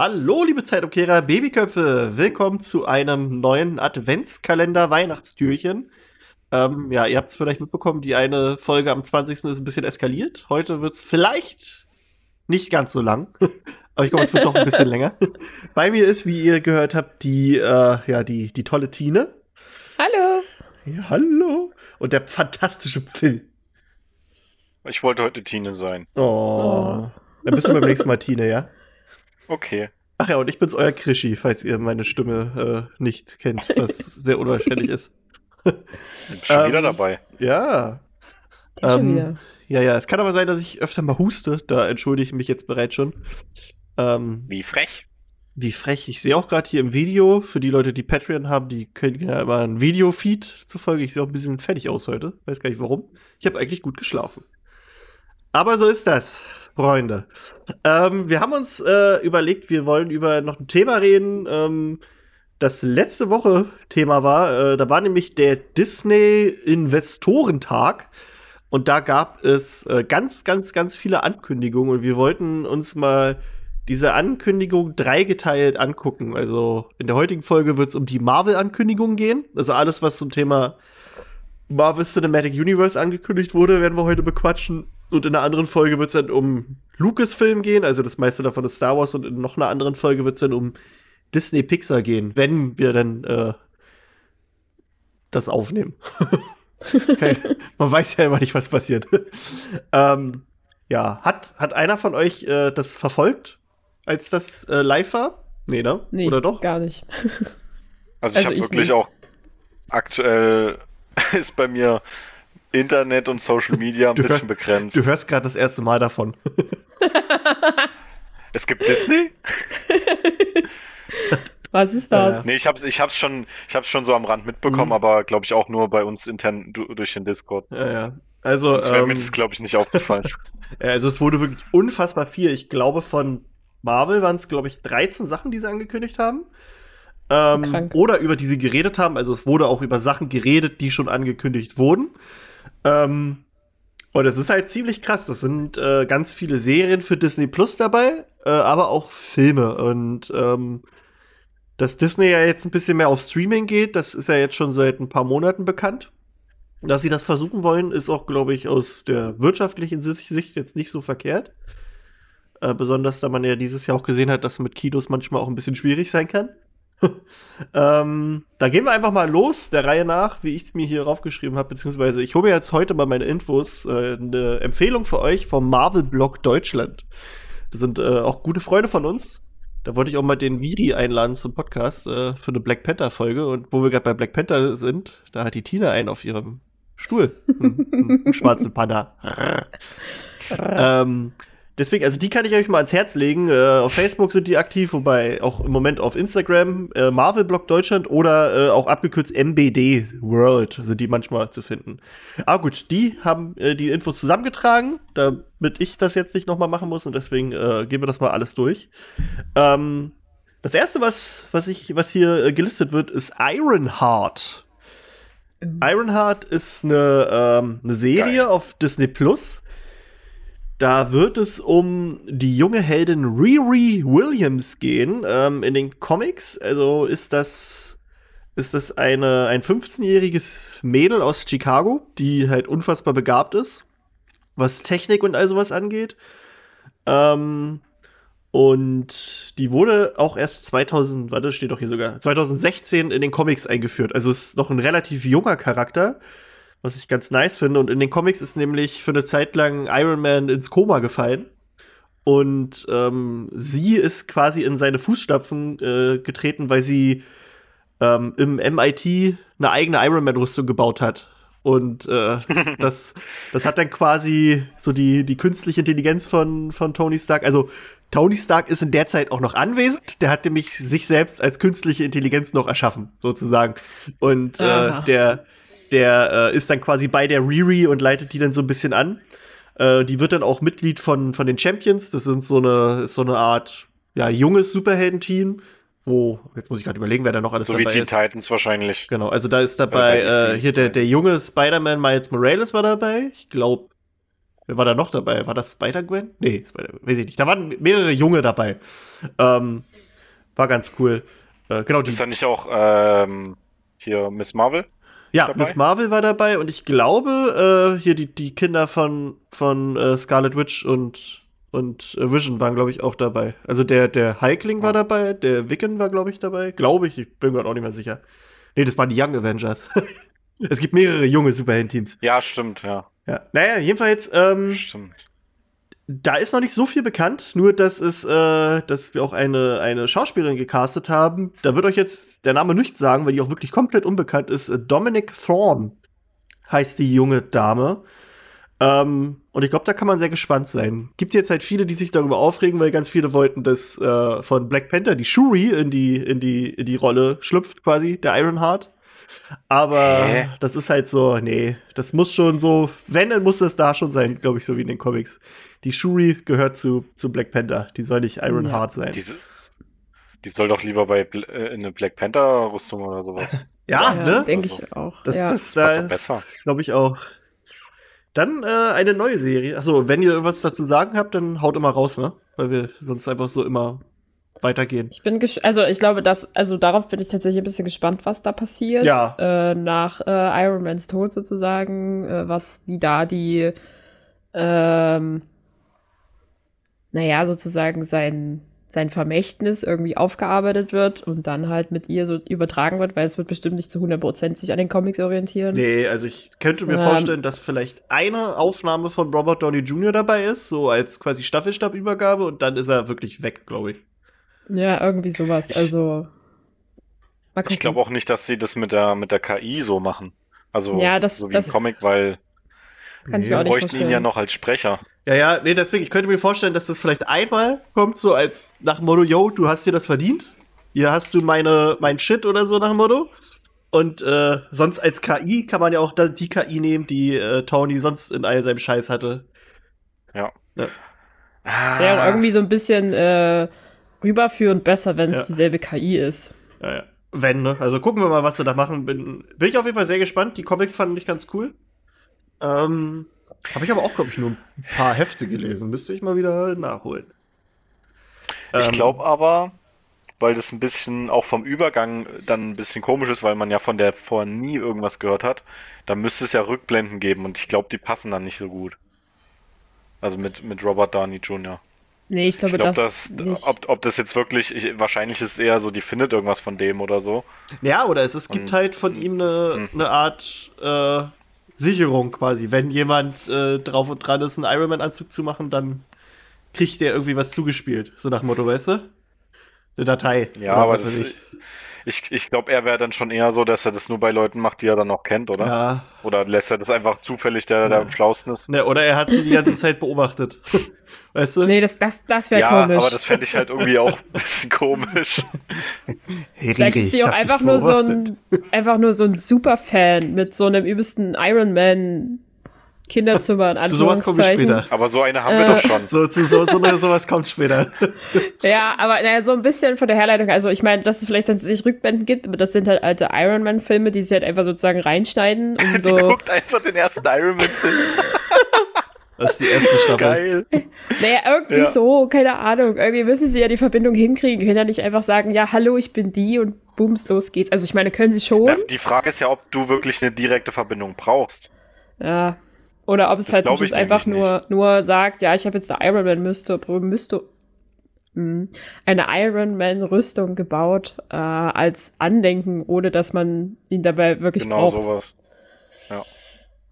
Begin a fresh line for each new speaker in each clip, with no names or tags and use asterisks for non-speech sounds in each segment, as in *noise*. Hallo, liebe Zeitumkehrer, Babyköpfe. Willkommen zu einem neuen Adventskalender-Weihnachtstürchen. Ähm, ja, ihr habt es vielleicht mitbekommen, die eine Folge am 20. ist ein bisschen eskaliert. Heute wird es vielleicht nicht ganz so lang. *laughs* Aber ich glaube, es wird doch ein bisschen *laughs* länger. Bei mir ist, wie ihr gehört habt, die, äh, ja, die, die tolle Tine.
Hallo.
Ja, hallo. Und der fantastische Phil.
Ich wollte heute Tine sein.
Oh. oh. Dann bist du beim nächsten Mal Tine, ja?
Okay.
Ach ja, und ich bin's euer Krischi, falls ihr meine Stimme äh, nicht kennt, was sehr *laughs* unwahrscheinlich ist.
schon wieder ähm, dabei.
Ja. Ähm, schon wieder. Ja, ja, es kann aber sein, dass ich öfter mal huste, da entschuldige ich mich jetzt bereits schon.
Ähm, wie frech.
Wie frech. Ich sehe auch gerade hier im Video, für die Leute, die Patreon haben, die können ja immer ein Video-Feed zufolge. Ich sehe auch ein bisschen fertig aus heute. Weiß gar nicht warum. Ich habe eigentlich gut geschlafen. Aber so ist das. Freunde. Ähm, wir haben uns äh, überlegt, wir wollen über noch ein Thema reden, ähm, das letzte Woche Thema war. Äh, da war nämlich der Disney Investorentag. Und da gab es äh, ganz, ganz, ganz viele Ankündigungen. Und wir wollten uns mal diese Ankündigung dreigeteilt angucken. Also in der heutigen Folge wird es um die Marvel-Ankündigung gehen. Also alles, was zum Thema Marvel Cinematic Universe angekündigt wurde, werden wir heute bequatschen. Und in einer anderen Folge wird es dann um Lucasfilm gehen, also das meiste davon ist Star Wars. Und in noch einer anderen Folge wird es dann um Disney Pixar gehen, wenn wir dann äh, das aufnehmen. *laughs* Kein, man weiß ja immer nicht, was passiert. *laughs* ähm, ja, hat, hat einer von euch äh, das verfolgt, als das äh, live war? Nee, ne? Nee, Oder doch?
Gar nicht.
also ich also habe wirklich nicht. auch aktuell *laughs* ist bei mir Internet und Social Media ein du bisschen hör, begrenzt.
Du hörst gerade das erste Mal davon.
*laughs* es gibt Disney?
*laughs* Was ist das?
Äh, nee, ich hab's, ich hab's schon, ich hab's schon so am Rand mitbekommen, mhm. aber glaube ich auch nur bei uns intern du, durch den Discord.
Ja, ja. Also,
Sonst wäre ähm, mir das, glaube ich, nicht aufgefallen.
*laughs* also es wurde wirklich unfassbar viel. Ich glaube, von Marvel waren es, glaube ich, 13 Sachen, die sie angekündigt haben. Ähm, oder über die sie geredet haben. Also es wurde auch über Sachen geredet, die schon angekündigt wurden. Ähm, und es ist halt ziemlich krass. Das sind äh, ganz viele Serien für Disney Plus dabei, äh, aber auch Filme. Und ähm, dass Disney ja jetzt ein bisschen mehr auf Streaming geht, das ist ja jetzt schon seit ein paar Monaten bekannt. Dass sie das versuchen wollen, ist auch, glaube ich, aus der wirtschaftlichen Sicht jetzt nicht so verkehrt. Äh, besonders, da man ja dieses Jahr auch gesehen hat, dass mit Kinos manchmal auch ein bisschen schwierig sein kann. *laughs* ähm, da gehen wir einfach mal los, der Reihe nach, wie ich es mir hier raufgeschrieben habe, beziehungsweise ich hole mir jetzt heute mal meine Infos, äh, eine Empfehlung für euch vom Marvel-Blog Deutschland. Das sind äh, auch gute Freunde von uns. Da wollte ich auch mal den Viri einladen zum Podcast äh, für eine Black Panther-Folge. Und wo wir gerade bei Black Panther sind, da hat die Tina einen auf ihrem Stuhl. Hm, hm, einen schwarzen Panda. *laughs* ähm, Deswegen, also die kann ich euch mal ans Herz legen. Äh, auf Facebook sind die aktiv, wobei auch im Moment auf Instagram, äh, Marvel Blog Deutschland oder äh, auch abgekürzt MBD World sind die manchmal zu finden. Ah gut, die haben äh, die Infos zusammengetragen, damit ich das jetzt nicht nochmal machen muss und deswegen äh, gehen wir das mal alles durch. Ähm, das erste, was, was, ich, was hier äh, gelistet wird, ist Ironheart. Mhm. Ironheart ist eine, ähm, eine Serie Geil. auf Disney Plus da wird es um die junge Heldin Riri Williams gehen ähm, in den Comics. Also ist das ist das eine, ein 15-jähriges Mädel aus Chicago, die halt unfassbar begabt ist, was Technik und all sowas angeht. Ähm, und die wurde auch erst 2000, warte, steht doch hier sogar, 2016 in den Comics eingeführt. Also ist noch ein relativ junger Charakter was ich ganz nice finde. Und in den Comics ist nämlich für eine Zeit lang Iron Man ins Koma gefallen. Und ähm, sie ist quasi in seine Fußstapfen äh, getreten, weil sie ähm, im MIT eine eigene Iron Man-Rüstung gebaut hat. Und äh, *laughs* das, das hat dann quasi so die, die künstliche Intelligenz von, von Tony Stark. Also Tony Stark ist in der Zeit auch noch anwesend. Der hat nämlich sich selbst als künstliche Intelligenz noch erschaffen, sozusagen. Und äh, der, der äh, ist dann quasi bei der Riri und leitet die dann so ein bisschen an. Äh, die wird dann auch Mitglied von, von den Champions. Das sind so eine, so eine Art ja, junges Superheldenteam. Wo, jetzt muss ich gerade überlegen, wer da noch alles so dabei ist. So wie Teen
Titans wahrscheinlich.
Genau, also da ist dabei e äh, hier der, der junge Spider-Man Miles Morales war dabei. Ich glaube, wer war da noch dabei? War das Spider-Gwen? Nee, Spider weiß ich nicht. Da waren mehrere Junge dabei. Ähm, war ganz cool. Äh, genau, die
ist da nicht auch ähm, hier Miss Marvel?
Ja, dabei. Miss Marvel war dabei und ich glaube, äh, hier die, die Kinder von, von äh, Scarlet Witch und, und äh, Vision waren, glaube ich, auch dabei. Also der, der Heikling war ah. dabei, der Wiccan war, glaube ich, dabei. Glaube ich, ich bin gerade auch nicht mehr sicher. Nee, das waren die Young Avengers. *laughs* es gibt mehrere junge Superhelden-Teams.
Ja, stimmt, ja.
ja. Naja, jedenfalls. Ähm, stimmt da ist noch nicht so viel bekannt, nur dass es, äh, dass wir auch eine, eine Schauspielerin gecastet haben. Da wird euch jetzt der Name nichts sagen, weil die auch wirklich komplett unbekannt ist. Äh, Dominic Thorne heißt die junge Dame. Ähm, und ich glaube, da kann man sehr gespannt sein. Gibt jetzt halt viele, die sich darüber aufregen, weil ganz viele wollten, dass äh, von Black Panther die Shuri in die, in die, in die Rolle schlüpft, quasi, der Ironheart. Aber Hä? das ist halt so, nee, das muss schon so, wenn, dann muss das da schon sein, glaube ich, so wie in den Comics. Die Shuri gehört zu, zu Black Panther, die soll nicht Iron ja. Heart sein.
Diese, die soll doch lieber bei äh, in eine Black Panther Rüstung oder sowas.
*laughs* ja, ja ne?
denke also, ich auch.
Das, ja. das, das, das ist, glaube ich, auch. Dann äh, eine neue Serie. Achso, wenn ihr irgendwas dazu sagen habt, dann haut immer raus, ne? Weil wir sonst einfach so immer weitergehen.
Ich bin also ich glaube, dass also darauf bin ich tatsächlich ein bisschen gespannt, was da passiert. Ja. Äh, nach äh, Man's Tod sozusagen, äh, was wie da die ähm, naja, sozusagen sein sein Vermächtnis irgendwie aufgearbeitet wird und dann halt mit ihr so übertragen wird, weil es wird bestimmt nicht zu 100% sich an den Comics orientieren.
Nee, also ich könnte mir ähm, vorstellen, dass vielleicht eine Aufnahme von Robert Downey Jr. dabei ist, so als quasi Staffelstabübergabe und dann ist er wirklich weg, glaube ich.
Ja, irgendwie sowas. Also.
Mal Ich glaube auch nicht, dass sie das mit der, mit der KI so machen. Also ja, das, so wie das im Comic, weil kann nee. wir bräuchten vorstellen. ihn ja noch als Sprecher.
Ja, ja, nee, deswegen, ich könnte mir vorstellen, dass das vielleicht einmal kommt, so als nach Motto, yo, du hast dir das verdient. Hier hast du meine, mein Shit oder so nach Motto. Und äh, sonst als KI kann man ja auch die KI nehmen, die äh, Tony sonst in all seinem Scheiß hatte.
Ja. ja.
Das wäre irgendwie so ein bisschen äh, rüberführend besser, wenn es ja. dieselbe KI ist.
Ja, ja. Wenn, ne? Also gucken wir mal, was sie da machen. Bin, bin ich auf jeden Fall sehr gespannt. Die Comics fanden ich ganz cool. Ähm, Habe ich aber auch, glaube ich, nur ein paar Hefte gelesen. Müsste ich mal wieder nachholen.
Ähm, ich glaube aber, weil das ein bisschen auch vom Übergang dann ein bisschen komisch ist, weil man ja von der vorher nie irgendwas gehört hat, dann müsste es ja Rückblenden geben und ich glaube, die passen dann nicht so gut. Also mit, mit Robert Downey Jr.
Nee, ich glaube, ich glaub, das, das
ob, ob, das jetzt wirklich, ich, wahrscheinlich ist eher so, die findet irgendwas von dem oder so.
Ja, oder es, es gibt und, halt von ihm eine, hm. eine Art äh, Sicherung quasi. Wenn jemand äh, drauf und dran ist, einen Ironman-Anzug zu machen, dann kriegt der irgendwie was zugespielt. So nach Motto, weißt du? Eine Datei.
Ja, aber das, ich, ich, glaube, er wäre dann schon eher so, dass er das nur bei Leuten macht, die er dann noch kennt, oder? Ja. Oder lässt er das einfach zufällig, der, da ja. am schlausten ist?
Ne, oder er hat sie die ganze *laughs* Zeit beobachtet. Weißt du?
Nee, das, das, das wäre ja, komisch. Aber
das fände ich halt irgendwie auch ein bisschen komisch.
Riegel, Vielleicht ist sie auch einfach nur, so ein, einfach nur so ein Superfan mit so einem übelsten Iron Man Kinderzimmer in *laughs*
Zu sowas komme ich später. Aber so eine haben äh, wir doch äh. schon. So, zu so, so, so, sowas kommt später.
*laughs* ja, aber naja, so ein bisschen von der Herleitung. Also ich meine, dass es vielleicht dann tatsächlich Rückbänden gibt, aber das sind halt alte Iron Man Filme, die sie halt einfach sozusagen reinschneiden. Und *laughs* so. die
guckt einfach den ersten Iron Man Film.
Das ist die erste Staffel. Geil.
Naja, irgendwie ja. so, keine Ahnung. Irgendwie müssen sie ja die Verbindung hinkriegen. Können ja nicht einfach sagen, ja, hallo, ich bin die und bums, los geht's. Also ich meine, können sie schon. Na,
die Frage ist ja, ob du wirklich eine direkte Verbindung brauchst.
Ja. Oder ob es das halt zum Schluss einfach nur, nur sagt, ja, ich habe jetzt eine Man müsste, müsste hm, eine Iron man rüstung gebaut äh, als Andenken, ohne dass man ihn dabei wirklich genau braucht. Genau sowas. Ja.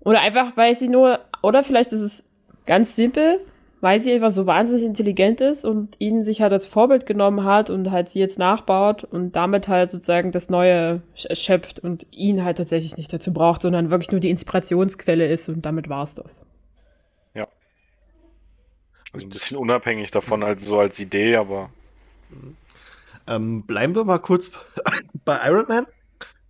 Oder einfach, weil sie nur, oder vielleicht ist es ganz simpel, weil sie einfach so wahnsinnig intelligent ist und ihn sich halt als Vorbild genommen hat und halt sie jetzt nachbaut und damit halt sozusagen das Neue erschöpft und ihn halt tatsächlich nicht dazu braucht, sondern wirklich nur die Inspirationsquelle ist und damit war es das.
Ja. Also ein bisschen unabhängig davon, als so als Idee, aber. Mhm.
Ähm, bleiben wir mal kurz *laughs* bei Iron Man.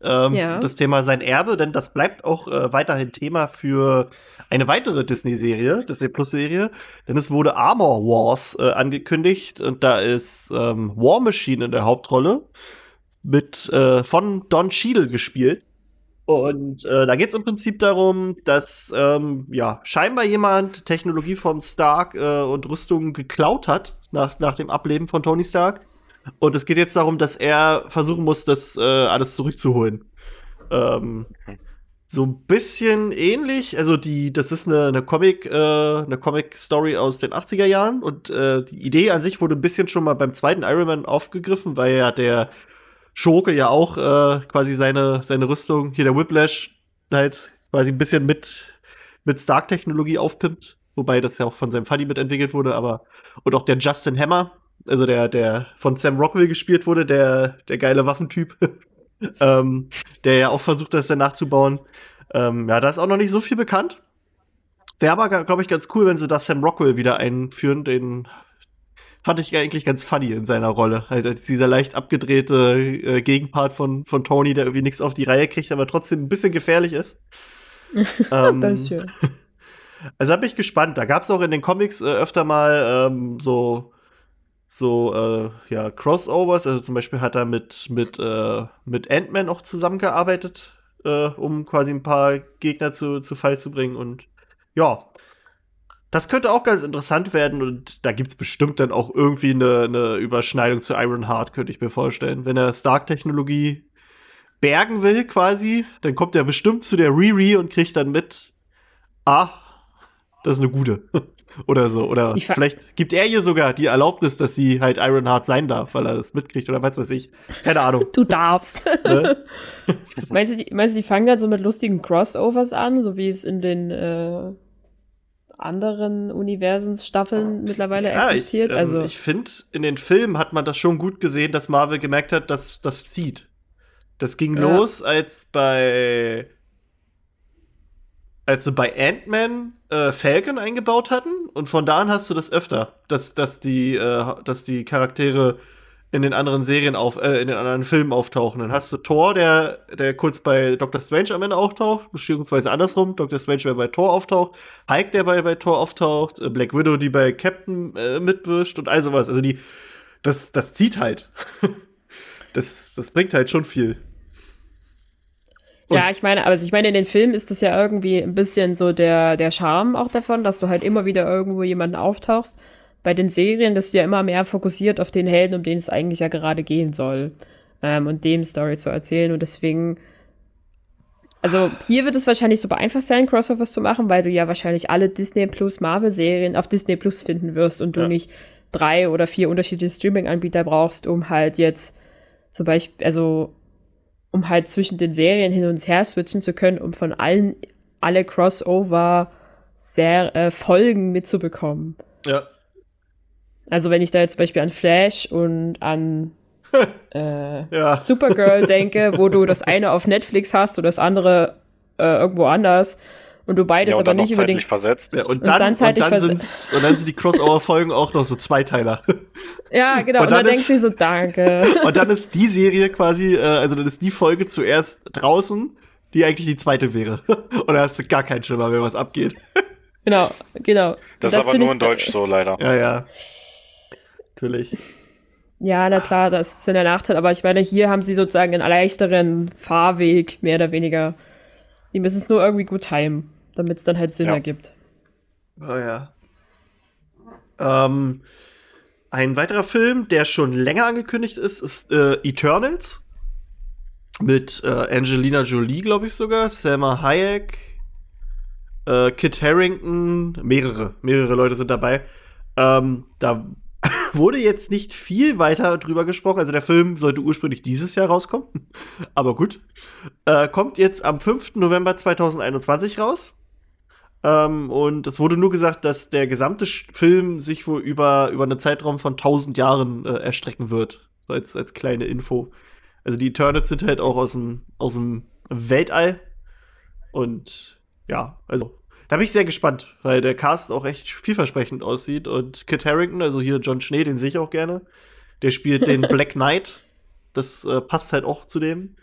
Ähm, ja. Das Thema sein Erbe, denn das bleibt auch äh, weiterhin Thema für eine weitere Disney-Serie, Disney Plus-Serie, denn es wurde Armor Wars äh, angekündigt und da ist ähm, War Machine in der Hauptrolle mit äh, von Don Cheadle gespielt. Und äh, da geht es im Prinzip darum, dass ähm, ja scheinbar jemand Technologie von Stark äh, und Rüstung geklaut hat nach, nach dem Ableben von Tony Stark. Und es geht jetzt darum, dass er versuchen muss, das äh, alles zurückzuholen. Ähm, okay so ein bisschen ähnlich. Also die, das ist eine, eine Comic, äh, eine Comic-Story aus den 80er Jahren und äh, die Idee an sich wurde ein bisschen schon mal beim zweiten Iron Man aufgegriffen, weil ja der Schurke ja auch äh, quasi seine, seine Rüstung, hier der Whiplash, halt quasi ein bisschen mit, mit Stark-Technologie aufpimpt. Wobei das ja auch von seinem Funny mitentwickelt wurde, aber und auch der Justin Hammer, also der, der von Sam Rockwell gespielt wurde, der, der geile Waffentyp, *laughs* ähm, der ja auch versucht, das dann nachzubauen. Ähm, ja, da ist auch noch nicht so viel bekannt. Wäre aber, glaube ich, ganz cool, wenn sie da Sam Rockwell wieder einführen. Den fand ich eigentlich ganz funny in seiner Rolle. Halt dieser leicht abgedrehte äh, Gegenpart von, von Tony, der irgendwie nichts auf die Reihe kriegt, aber trotzdem ein bisschen gefährlich ist.
*laughs* ähm, das *laughs*
Also da bin ich gespannt. Da gab es auch in den Comics äh, öfter mal ähm, so so äh, ja, Crossovers. Also zum Beispiel hat er mit, mit, äh, mit Ant-Man auch zusammengearbeitet, äh, um quasi ein paar Gegner zu, zu Fall zu bringen. Und ja, das könnte auch ganz interessant werden. Und da gibt es bestimmt dann auch irgendwie eine, eine Überschneidung zu Iron Heart, könnte ich mir vorstellen. Wenn er Stark-Technologie bergen will quasi, dann kommt er bestimmt zu der Riri und kriegt dann mit, ah, das ist eine gute. *laughs* oder so. Oder vielleicht gibt er ihr sogar die Erlaubnis, dass sie halt Ironheart sein darf, weil er das mitkriegt oder was weiß ich. Keine Ahnung. *laughs*
Du darfst. *laughs* Ne? *laughs* meinst, du, die, meinst du, die fangen dann so mit lustigen Crossovers an, so wie es in den äh, anderen Universensstaffeln mittlerweile ja, existiert? Ähm, also ich, ähm,
ich finde, in den Filmen hat man das schon gut gesehen, dass Marvel gemerkt hat, dass das zieht. Das ging ja. los, als bei als sie bei Ant-Man äh, Falcon eingebaut hatten. Und von da an hast du das öfter, dass, dass, die, äh, dass die Charaktere in den anderen Serien auf, äh, in den anderen Filmen auftauchen. Dann hast du Thor, der, der kurz bei Doctor Strange am Ende auftaucht, beziehungsweise andersrum, Doctor Strange, der bei Thor auftaucht, Hulk, der bei, bei Thor auftaucht, äh, Black Widow, die bei Captain äh, mitwischt und all sowas. Also die, das, das zieht halt. *laughs* das, das bringt halt schon viel
ja, ich meine, also ich meine, in den Filmen ist das ja irgendwie ein bisschen so der, der Charme auch davon, dass du halt immer wieder irgendwo jemanden auftauchst. Bei den Serien bist du ja immer mehr fokussiert auf den Helden, um den es eigentlich ja gerade gehen soll. Ähm, und dem Story zu erzählen. Und deswegen, also hier wird es wahrscheinlich so einfach sein, Crossovers zu machen, weil du ja wahrscheinlich alle Disney Plus Marvel-Serien auf Disney Plus finden wirst und du ja. nicht drei oder vier unterschiedliche Streaming-Anbieter brauchst, um halt jetzt zum Beispiel, also um halt zwischen den Serien hin und her switchen zu können, um von allen alle Crossover sehr äh, Folgen mitzubekommen.
Ja.
Also wenn ich da jetzt zum Beispiel an Flash und an *laughs* äh, ja. Supergirl denke, wo du das eine auf Netflix hast und das andere äh, irgendwo anders, und du beides ja, und aber nicht über Versetzt.
Ja, und, dann, und, und, dann vers und, dann, sind die Crossover-Folgen auch noch so Zweiteiler. *laughs*
Ja, genau. Und, dann, denkst du so, danke.
*laughs* und dann ist die Serie quasi, äh, also dann ist die Folge zuerst draußen, die eigentlich die zweite wäre. *laughs* und da hast du gar keinen Schimmer wenn was abgeht.
Genau, genau.
Das, das ist aber nur in Deutsch so, leider.
Ja, ja. Natürlich.
Ja, na klar, das ist in der Nachteil, aber ich meine, hier haben sie sozusagen einen leichteren Fahrweg, mehr oder weniger. Die müssen es nur irgendwie gut timen damit es dann halt Sinn ja. ergibt.
Oh ja. Ähm, ein weiterer Film, der schon länger angekündigt ist, ist äh, Eternals. Mit äh, Angelina Jolie, glaube ich sogar, Selma Hayek, äh, Kit Harrington, mehrere, mehrere Leute sind dabei. Ähm, da *laughs* wurde jetzt nicht viel weiter drüber gesprochen. Also der Film sollte ursprünglich dieses Jahr rauskommen. *laughs* Aber gut. Äh, kommt jetzt am 5. November 2021 raus. Ähm, und es wurde nur gesagt, dass der gesamte Film sich wohl über, über einen Zeitraum von 1000 Jahren äh, erstrecken wird. Als, als kleine Info. Also die Eternals sind halt auch aus dem, aus dem Weltall. Und ja, also da bin ich sehr gespannt, weil der Cast auch echt vielversprechend aussieht. Und Kit Harrington, also hier John Schnee, den sehe ich auch gerne. Der spielt den *laughs* Black Knight. Das äh, passt halt auch zu dem.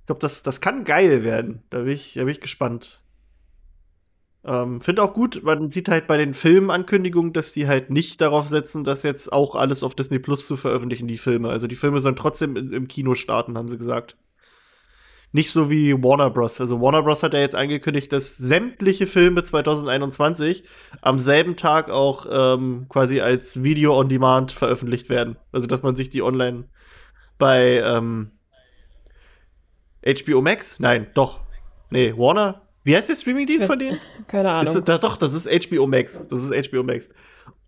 Ich glaube, das, das kann geil werden. Da bin ich, da bin ich gespannt. Ähm, Finde auch gut, man sieht halt bei den Filmankündigungen, dass die halt nicht darauf setzen, das jetzt auch alles auf Disney Plus zu veröffentlichen, die Filme. Also die Filme sollen trotzdem im Kino starten, haben sie gesagt. Nicht so wie Warner Bros. Also Warner Bros. hat ja jetzt angekündigt, dass sämtliche Filme 2021 am selben Tag auch ähm, quasi als Video on Demand veröffentlicht werden. Also dass man sich die online bei ähm, HBO Max? Nein, doch. Nee, Warner wie heißt der Streamingdienst von denen?
*laughs* Keine Ahnung.
Ist, da, doch, das ist HBO Max. Das ist HBO Max.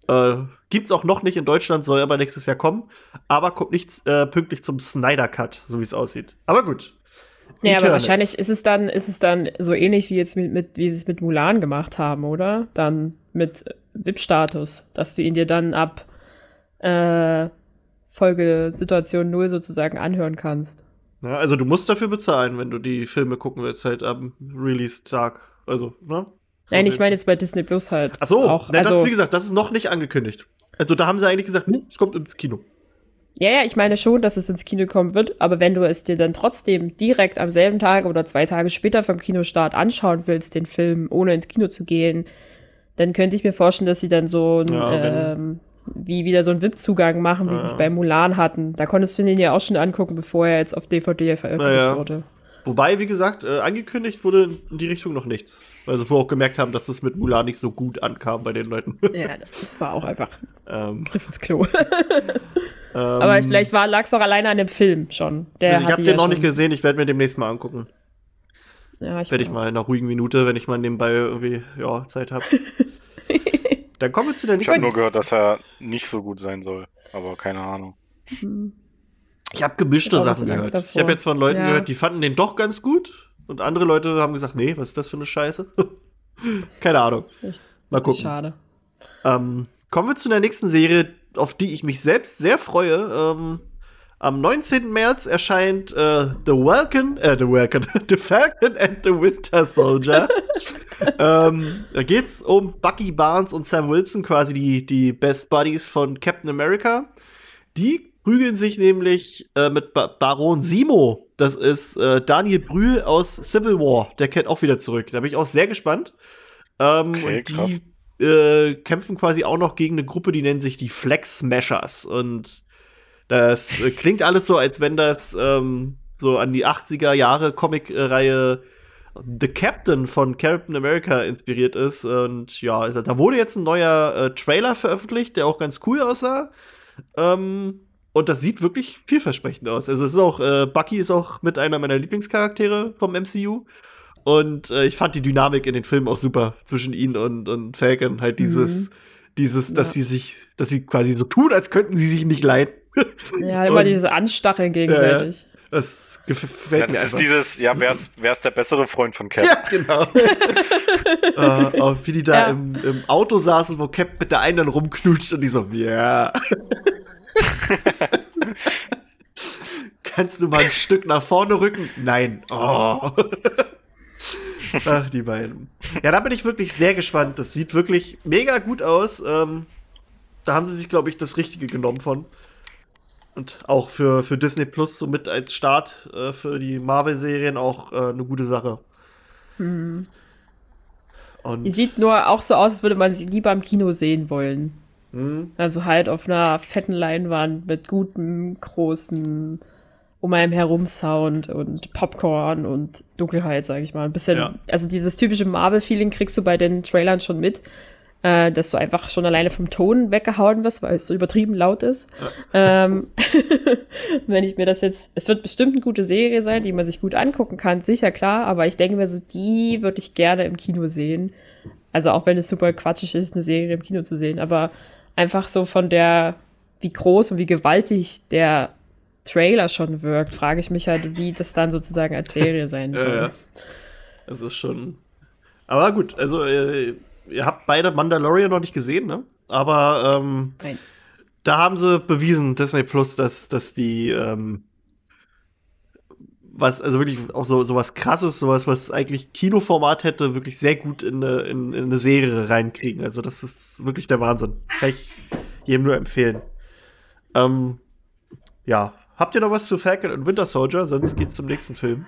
Äh, gibt's auch noch nicht in Deutschland, soll aber nächstes Jahr kommen. Aber kommt nicht äh, pünktlich zum Snyder Cut, so wie es aussieht. Aber gut.
Ja, aber wahrscheinlich ist es dann, ist es dann so ähnlich wie jetzt mit, mit wie sie es mit Mulan gemacht haben, oder? Dann mit äh, VIP-Status, dass du ihn dir dann ab äh, Folgesituation 0 sozusagen anhören kannst.
Ja, ne? also du musst dafür bezahlen, wenn du die Filme gucken willst, halt am Release-Tag. Also, ne?
So Nein, ich meine jetzt bei Disney Plus halt.
Ach so, auch, ne, also, das, wie gesagt, das ist noch nicht angekündigt. Also da haben sie eigentlich gesagt, es kommt ins Kino.
Ja, ja, ich meine schon, dass es ins Kino kommen wird, aber wenn du es dir dann trotzdem direkt am selben Tag oder zwei Tage später vom Kinostart anschauen willst, den Film, ohne ins Kino zu gehen, dann könnte ich mir vorstellen, dass sie dann so ein, ja, ähm, wie wieder so einen VIP-Zugang machen, wie ja. sie es bei Mulan hatten. Da konntest du den ja auch schon angucken, bevor er jetzt auf DVD veröffentlicht naja. wurde.
Wobei, wie gesagt, äh, angekündigt wurde in die Richtung noch nichts. Weil sie vorher auch gemerkt haben, dass das mit Mulan nicht so gut ankam bei den Leuten. Ja,
das war auch einfach *laughs* ähm, Griff ins Klo. *laughs* ähm, Aber vielleicht lag es auch alleine an dem Film schon.
Der ich habe den ja noch nicht gesehen, ich werde mir demnächst mal angucken. Ja, ich werde ich mal in einer ruhigen Minute, wenn ich mal nebenbei irgendwie ja, Zeit habe. *laughs* Dann kommen wir zu der nächsten.
Ich habe nur gehört, dass er nicht so gut sein soll, aber keine Ahnung.
Ich habe gemischte ich Sachen gehört. Ich habe jetzt von Leuten ja. gehört, die fanden den doch ganz gut und andere Leute haben gesagt, nee, was ist das für eine Scheiße? *laughs* keine Ahnung. Mal gucken. Schade. Ähm, kommen wir zu der nächsten Serie, auf die ich mich selbst sehr freue. Ähm, am 19. März erscheint äh, The Falcon, äh, The Falcon, *laughs* The Falcon and the Winter Soldier. *laughs* ähm, da geht's um Bucky Barnes und Sam Wilson, quasi die, die Best Buddies von Captain America. Die prügeln sich nämlich äh, mit ba Baron Simo. Das ist äh, Daniel Brühl aus Civil War. Der kehrt auch wieder zurück. Da bin ich auch sehr gespannt. Ähm, okay, krass. Die äh, kämpfen quasi auch noch gegen eine Gruppe, die nennen sich die Flex Smashers. Und das äh, klingt alles so, als wenn das ähm, so an die 80er Jahre Comic-Reihe The Captain von Captain America inspiriert ist. Und ja, also da wurde jetzt ein neuer äh, Trailer veröffentlicht, der auch ganz cool aussah. Ähm, und das sieht wirklich vielversprechend aus. Also es ist auch, äh, Bucky ist auch mit einer meiner Lieblingscharaktere vom MCU. Und äh, ich fand die Dynamik in den Filmen auch super zwischen ihnen und, und Falcon. Halt dieses, mhm. dieses, dass ja. sie sich, dass sie quasi so tun, als könnten sie sich nicht leiden.
Ja, immer und, dieses Anstacheln gegenseitig.
Ja, das gefällt mir das ist dieses, ja, wer ist, wer ist der bessere Freund von Cap? Ja,
genau. *laughs* äh, uh, wie die da ja. im, im, Auto saßen, wo Cap mit der einen dann rumknutscht und die so, ja. Yeah. Kannst du mal ein Stück nach vorne rücken? Nein. Oh. Ach, die beiden. Ja, da bin ich wirklich sehr gespannt. Das sieht wirklich mega gut aus. Ähm, da haben sie sich, glaube ich, das Richtige genommen von und auch für, für Disney Plus so mit als Start äh, für die Marvel-Serien auch äh, eine gute Sache.
Mhm. Und die sieht nur auch so aus, als würde man sie lieber im Kino sehen wollen. Mhm. Also halt auf einer fetten Leinwand mit gutem, großen um einem herum Sound und Popcorn und Dunkelheit, sage ich mal. Ein bisschen, ja. also dieses typische Marvel-Feeling kriegst du bei den Trailern schon mit äh, dass du einfach schon alleine vom Ton weggehauen wirst, weil es so übertrieben laut ist. Ähm, *laughs* wenn ich mir das jetzt, es wird bestimmt eine gute Serie sein, die man sich gut angucken kann, sicher klar, aber ich denke mir so, die würde ich gerne im Kino sehen. Also auch wenn es super quatschig ist, eine Serie im Kino zu sehen, aber einfach so von der, wie groß und wie gewaltig der Trailer schon wirkt, frage ich mich halt, wie das dann sozusagen als Serie sein *laughs* soll. ja, ja.
Es ist schon. Aber gut, also äh, ihr habt beide Mandalorian noch nicht gesehen, ne? Aber ähm, da haben sie bewiesen, Disney Plus, dass, dass die ähm, was, also wirklich auch so, so was krasses, sowas, was eigentlich Kinoformat hätte, wirklich sehr gut in eine, in, in eine Serie reinkriegen. Also, das ist wirklich der Wahnsinn. Kann ich jedem nur empfehlen. Ähm, ja. Habt ihr noch was zu Falcon und Winter Soldier? Sonst geht's zum nächsten Film.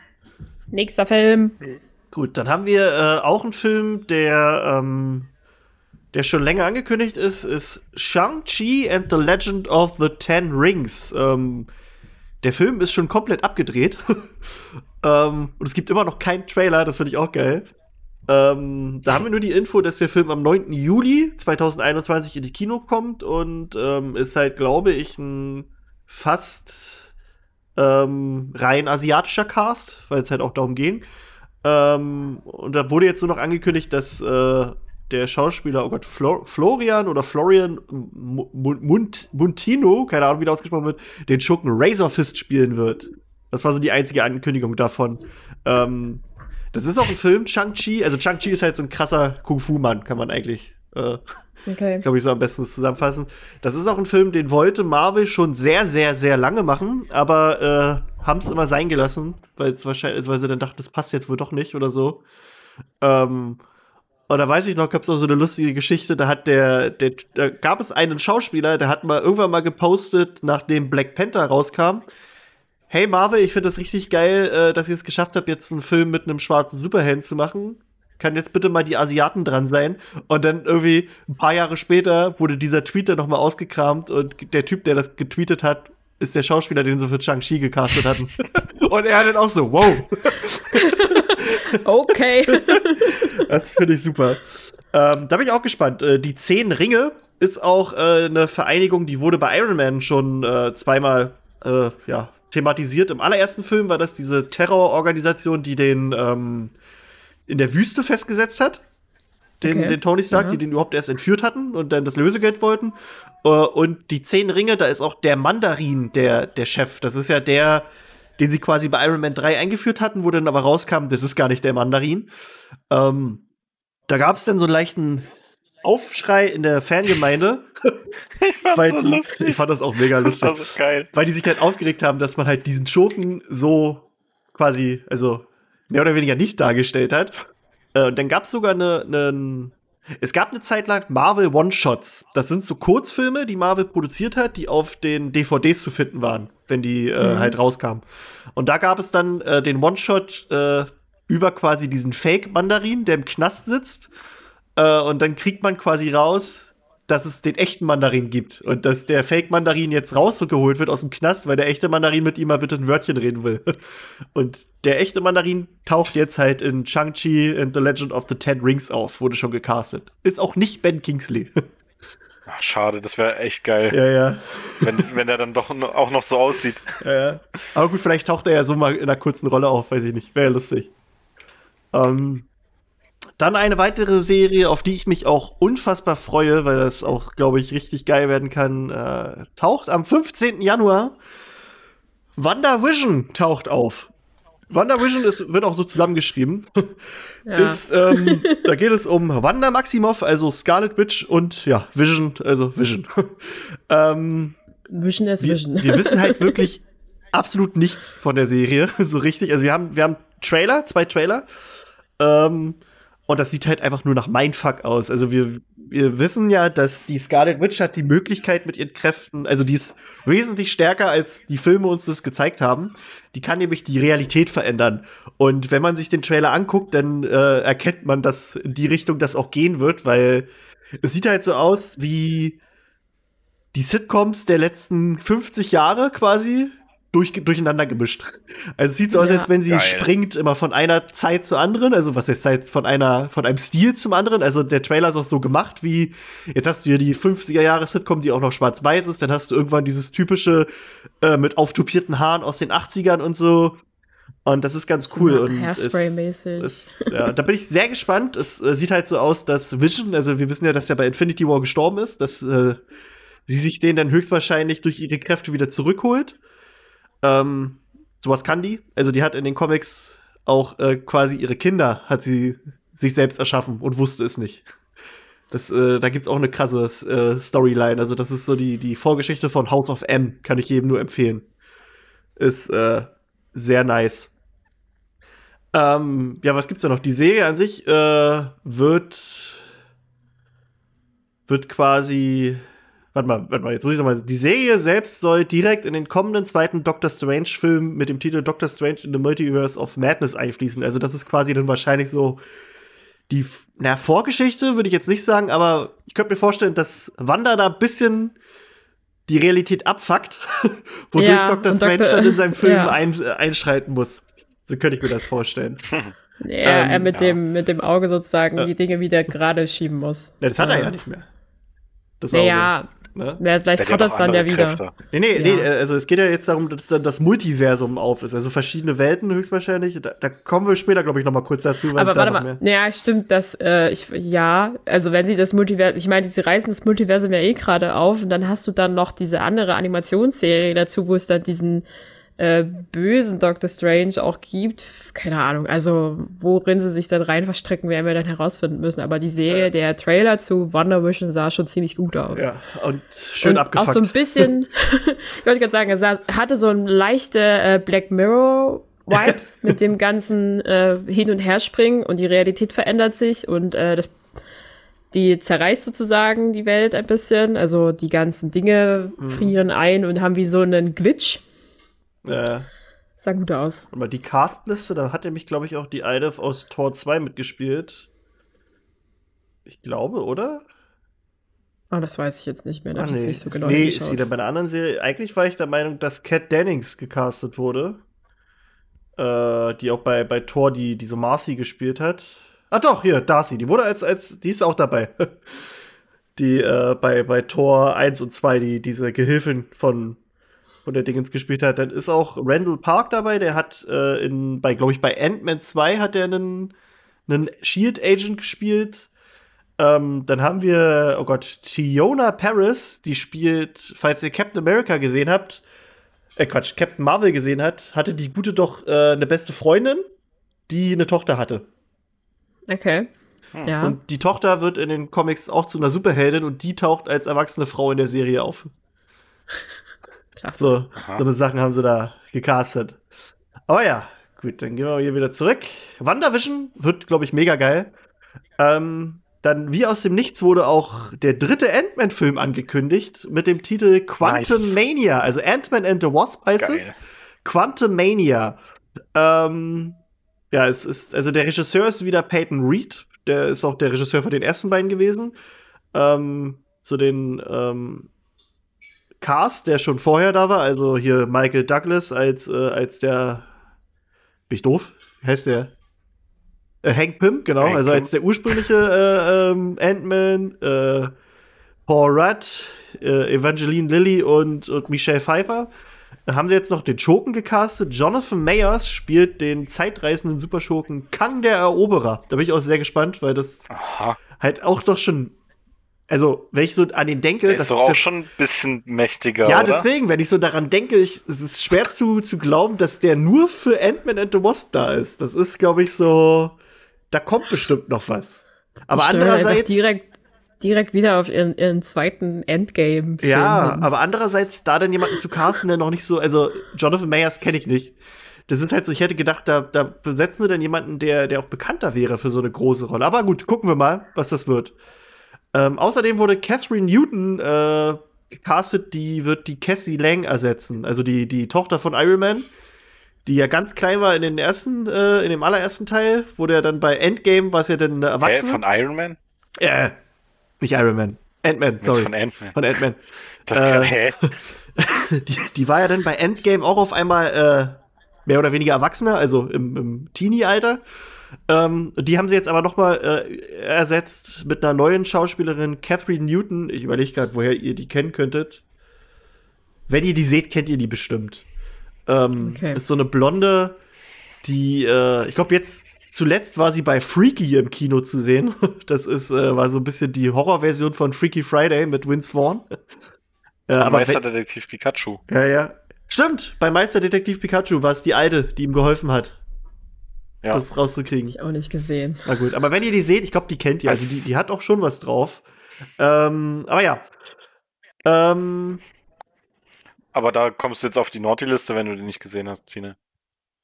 Nächster Film. Hm.
Gut, dann haben wir äh, auch einen Film, der, ähm, der schon länger angekündigt ist, ist Shang-Chi and the Legend of the Ten Rings. Ähm, der Film ist schon komplett abgedreht. *laughs* ähm, und es gibt immer noch keinen Trailer, das finde ich auch geil. Ähm, da haben wir nur die Info, dass der Film am 9. Juli 2021 in die Kino kommt und ähm, ist halt, glaube ich, ein fast ähm, rein asiatischer Cast, weil es halt auch darum ging. Ähm, und da wurde jetzt nur noch angekündigt, dass äh, der Schauspieler, oh Gott, Flor Florian oder Florian M Munt Muntino, keine Ahnung, wie der ausgesprochen wird, den Schurken Razor Fist spielen wird. Das war so die einzige Ankündigung davon. Ähm, das ist auch ein Film, Chang-Chi. Also Chang-Chi ist halt so ein krasser Kung-Fu-Mann, kann man eigentlich, äh, okay. glaube ich, so am besten zusammenfassen. Das ist auch ein Film, den wollte Marvel schon sehr, sehr, sehr lange machen, aber äh, haben es immer sein gelassen, weil es wahrscheinlich, also weil sie dann dachten, das passt jetzt wohl doch nicht oder so. Ähm, und da weiß ich noch, gab es auch so eine lustige Geschichte, da hat der, der, da gab es einen Schauspieler, der hat mal irgendwann mal gepostet, nachdem Black Panther rauskam. Hey Marvel, ich finde das richtig geil, äh, dass ihr es geschafft habt, jetzt einen Film mit einem schwarzen Superhelden zu machen. Kann jetzt bitte mal die Asiaten dran sein? Und dann irgendwie ein paar Jahre später wurde dieser Tweet dann nochmal ausgekramt und der Typ, der das getweetet hat, ist der Schauspieler, den sie für Chang-Chi gecastet hatten. *laughs* Und er hat auch so, wow.
*laughs* okay. *laughs*
Das finde ich super. Ähm, da bin ich auch gespannt. Äh, die Zehn Ringe ist auch äh, eine Vereinigung, die wurde bei Iron Man schon äh, zweimal äh, ja, thematisiert. Im allerersten Film war das diese Terrororganisation, die den ähm, in der Wüste festgesetzt hat. Den, okay. den Tony Stark, ja. die den überhaupt erst entführt hatten und dann das Lösegeld wollten. Äh, und die zehn Ringe, da ist auch der Mandarin der, der Chef. Das ist ja der, den sie quasi bei Iron Man 3 eingeführt hatten, wo dann aber rauskam, das ist gar nicht der Mandarin. Ähm, da gab es dann so einen leichten Aufschrei in der Fangemeinde. *laughs* ich, weil, so ich fand das auch mega lustig. Das ist geil. Weil die sich halt aufgeregt haben, dass man halt diesen Schurken so quasi, also mehr oder weniger nicht dargestellt hat. Äh, und dann gab es sogar eine, eine, es gab eine Zeit lang Marvel One-Shots. Das sind so Kurzfilme, die Marvel produziert hat, die auf den DVDs zu finden waren, wenn die äh, mhm. halt rauskamen. Und da gab es dann äh, den One-Shot äh, über quasi diesen Fake-Mandarin, der im Knast sitzt. Äh, und dann kriegt man quasi raus, dass es den echten Mandarin gibt und dass der Fake-Mandarin jetzt rausgeholt wird aus dem Knast, weil der echte Mandarin mit ihm mal bitte ein Wörtchen reden will. *laughs* Und der echte Mandarin taucht jetzt halt in Shang-Chi and The Legend of the Ten Rings auf, wurde schon gecastet. Ist auch nicht Ben Kingsley.
*laughs* Ach, schade, das wäre echt geil.
Ja, ja.
Wenn, wenn er dann doch auch noch so aussieht.
*laughs* Ja, ja. Aber gut, vielleicht taucht er ja so mal in einer kurzen Rolle auf, weiß ich nicht. Wäre ja lustig. Ähm, dann eine weitere Serie, auf die ich mich auch unfassbar freue, weil das auch, glaube ich, richtig geil werden kann, äh, taucht am 15. Januar. WandaVision taucht auf. WandaVision ist, wird auch so zusammengeschrieben. *laughs* Ja. Ist, ähm, *laughs* da geht es um Wanda Maximoff, also Scarlet Witch und ja, Vision, also Vision. *laughs* ähm, Vision ist Vision. Wir, wir wissen halt wirklich absolut nichts von der Serie, so richtig. Also wir haben, wir haben Trailer, zwei Trailer. Ähm, und das sieht halt einfach nur nach Mindfuck aus. Also wir, wir wissen ja, dass die Scarlet Witch hat die Möglichkeit mit ihren Kräften, also die ist wesentlich stärker, als die Filme uns das gezeigt haben. Die kann nämlich die Realität verändern. Und wenn man sich den Trailer anguckt, dann äh, erkennt man, dass in die Richtung das auch gehen wird, weil es sieht halt so aus wie die Sitcoms der letzten 50 Jahre quasi, durch, durcheinander gemischt. Also es sieht so aus, ja. als wenn sie Geil. springt immer von einer Zeit zur anderen, also was heißt Zeit von einer von einem Stil zum anderen. Also der Trailer ist auch so gemacht, wie jetzt hast du ja die 50er jahres Sitcom, die auch noch schwarz-weiß ist, dann hast du irgendwann dieses typische äh, mit auftupierten Haaren aus den 80ern und so. Und das ist ganz so cool. Und Hairspray-mäßig. Ja, da bin ich sehr gespannt. Es äh, sieht halt so aus, dass Vision, also wir wissen ja, dass er bei Infinity War gestorben ist, dass äh, sie sich den dann höchstwahrscheinlich durch ihre Kräfte wieder zurückholt. Ähm, sowas kann die. Also die hat in den Comics auch äh, quasi ihre Kinder, hat sie sich selbst erschaffen und wusste es nicht. Das, äh, da gibt's auch eine krasse äh, Storyline. Also, das ist so die, die Vorgeschichte von House of M, kann ich jedem nur empfehlen. Ist äh, sehr nice. Ähm, ja, was gibt's da noch? Die Serie an sich äh, wird, wird quasi warte mal, warte mal, jetzt muss ich nochmal. Die Serie selbst soll direkt in den kommenden zweiten Doctor Strange-Film mit dem Titel Doctor Strange in the Multiverse of Madness einfließen. Also, das ist quasi dann wahrscheinlich so die, na, Vorgeschichte würde ich jetzt nicht sagen, aber ich könnte mir vorstellen, dass Wanda da ein bisschen die Realität abfuckt, *laughs* wodurch ja, Doctor Strange dann in seinem Film *laughs* ja. ein, äh, einschreiten muss. So könnte ich mir das vorstellen. *laughs*
Ja, ähm, er mit, ja. Dem, mit dem Auge sozusagen äh, die Dinge wieder gerade schieben muss.
Ja, das hat er äh. ja nicht mehr.
Das Auge. Ja,
Ne?
Ja, vielleicht hat er es dann ja wieder. Kräfte.
Nee, nee, ja. nee, also es geht ja jetzt darum, dass dann das Multiversum auf ist. Also verschiedene Welten höchstwahrscheinlich. Da, da kommen wir später, glaube ich, nochmal kurz dazu.
Aber warte da mal. Ja, stimmt, dass äh, ich, ja, also wenn sie das Multiversum, ich meine, sie reißen das Multiversum ja eh gerade auf und dann hast du dann noch diese andere Animationsserie dazu, wo es dann diesen äh, bösen Doctor Strange auch gibt. Keine Ahnung, also worin sie sich dann rein verstricken, werden wir dann herausfinden müssen. Aber die Serie, äh. der Trailer zu Wonder Vision sah schon ziemlich gut aus.
Ja, und schön und abgefuckt.
Auch so ein bisschen, *laughs* ich wollte gerade sagen, er sah, hatte so ein leichte äh, Black Mirror Vibes *laughs* mit dem ganzen äh, Hin- und Herspringen und die Realität verändert sich und äh, das, die zerreißt sozusagen die Welt ein bisschen. Also die ganzen Dinge mhm. frieren ein und haben wie so einen Glitch.
Ja. Äh,
Sah gut aus.
Aber die Castliste, da hat nämlich, glaube ich, auch die eine aus Tor 2 mitgespielt. Ich glaube, oder?
Ah, oh, das weiß ich jetzt nicht mehr.
Da Ach, nee. ich
nicht so
genau Nee, ist sie dann bei einer anderen Serie. Eigentlich war ich der Meinung, dass Cat Dennings gecastet wurde. Äh, die auch bei, bei Thor die, diese Marcy gespielt hat. Ah doch, hier, Darcy. Die wurde als, als, die ist auch dabei. *laughs* die äh, bei, bei Tor 1 und 2, die, diese Gehilfin von und der Dingens gespielt hat. Dann ist auch Randall Park dabei, der hat äh, in, bei, glaube ich, bei Ant-Man 2 hat er einen, einen Shield Agent gespielt. Ähm, dann haben wir, oh Gott, Tiona Paris, die spielt, falls ihr Captain America gesehen habt, äh Quatsch, Captain Marvel gesehen hat, hatte die gute doch äh, eine beste Freundin, die eine Tochter hatte.
Okay.
Hm. Ja. Und die Tochter wird in den Comics auch zu einer Superheldin und die taucht als erwachsene Frau in der Serie auf. *laughs* So, so eine Sachen haben sie da gecastet. Aber ja, gut, dann gehen wir hier wieder zurück. WandaVision wird, glaube ich, mega geil. Ähm, dann wie aus dem Nichts wurde auch der dritte Ant-Man-Film angekündigt mit dem Titel Quantum nice. Mania. Also Ant-Man and the Wasp heißt Geil. es. Quantum Mania. Ähm, ja, es ist, also der Regisseur ist wieder Peyton Reed. Der ist auch der Regisseur von den ersten beiden gewesen. Ähm, zu den ähm, Cast, der schon vorher da war, also hier Michael Douglas als, äh, als der. Bin ich doof? Heißt der? Äh, Hank Pym, genau, Hank also als der ursprüngliche äh, ähm, Ant-Man, äh, Paul Rudd, äh, Evangeline Lilly und, und Michelle Pfeiffer. Haben sie jetzt noch den Schurken gecastet? Jonathan Mayers spielt den zeitreisenden Superschurken Kang der Eroberer. Da bin ich auch sehr gespannt, weil das Aha. halt auch doch schon also, wenn ich so an den denke.
Der ist
doch
auch das, schon ein bisschen mächtiger.
Ja, oder? deswegen, wenn ich so daran denke, ich, es ist schwer zu, zu glauben, dass der nur für Ant-Man and the Wasp da ist. Das ist, glaube ich, so. Da kommt bestimmt noch was. Aber andererseits.
Direkt, direkt wieder auf ihren, ihren zweiten Endgame.
-Film ja, aber andererseits, da dann jemanden zu casten, der noch nicht so. Also, Jonathan Mayers kenne ich nicht. Das ist halt so, ich hätte gedacht, da, da besetzen sie dann jemanden, der, der auch bekannter wäre für so eine große Rolle. Aber gut, gucken wir mal, was das wird. Ähm, außerdem wurde Catherine Newton äh, gecastet, die wird die Cassie Lang ersetzen, also die, die Tochter von Iron Man, die ja ganz klein war in den ersten, äh, in dem allerersten Teil, wurde ja dann bei Endgame, was ja dann erwachsen. Äh, von
Iron Man?
Äh, nicht Iron Man. Ant-Man, sorry. Von Ant-Man. Von Ant-Man. *laughs* Das Äh, *laughs* die, die, war ja dann bei Endgame auch auf einmal äh, mehr oder weniger Erwachsener, also im, im Teenie-Alter. Ähm, die haben sie jetzt aber nochmal äh, ersetzt mit einer neuen Schauspielerin, Catherine Newton. Ich überlege gerade, woher ihr die kennen könntet. Wenn ihr die seht, kennt ihr die bestimmt. Ähm, okay. Ist so eine blonde, die, äh, ich glaube, jetzt zuletzt war sie bei Freaky im Kino zu sehen. *laughs* Das ist, äh, war so ein bisschen die Horrorversion von Freaky Friday mit Vince Vaughn. *laughs*
Äh, aber Meisterdetektiv Pikachu.
Ja, ja. Stimmt, bei Meisterdetektiv Pikachu war es die Alte, die ihm geholfen hat ja. das rauszukriegen. Hab ich
auch nicht gesehen.
Na gut, aber wenn ihr die seht, ich glaube, die kennt ihr. Also die, die hat auch schon was drauf. Ähm, aber ja. Ähm,
aber da kommst du jetzt auf die Naughty-Liste, wenn du die nicht gesehen hast, Tine.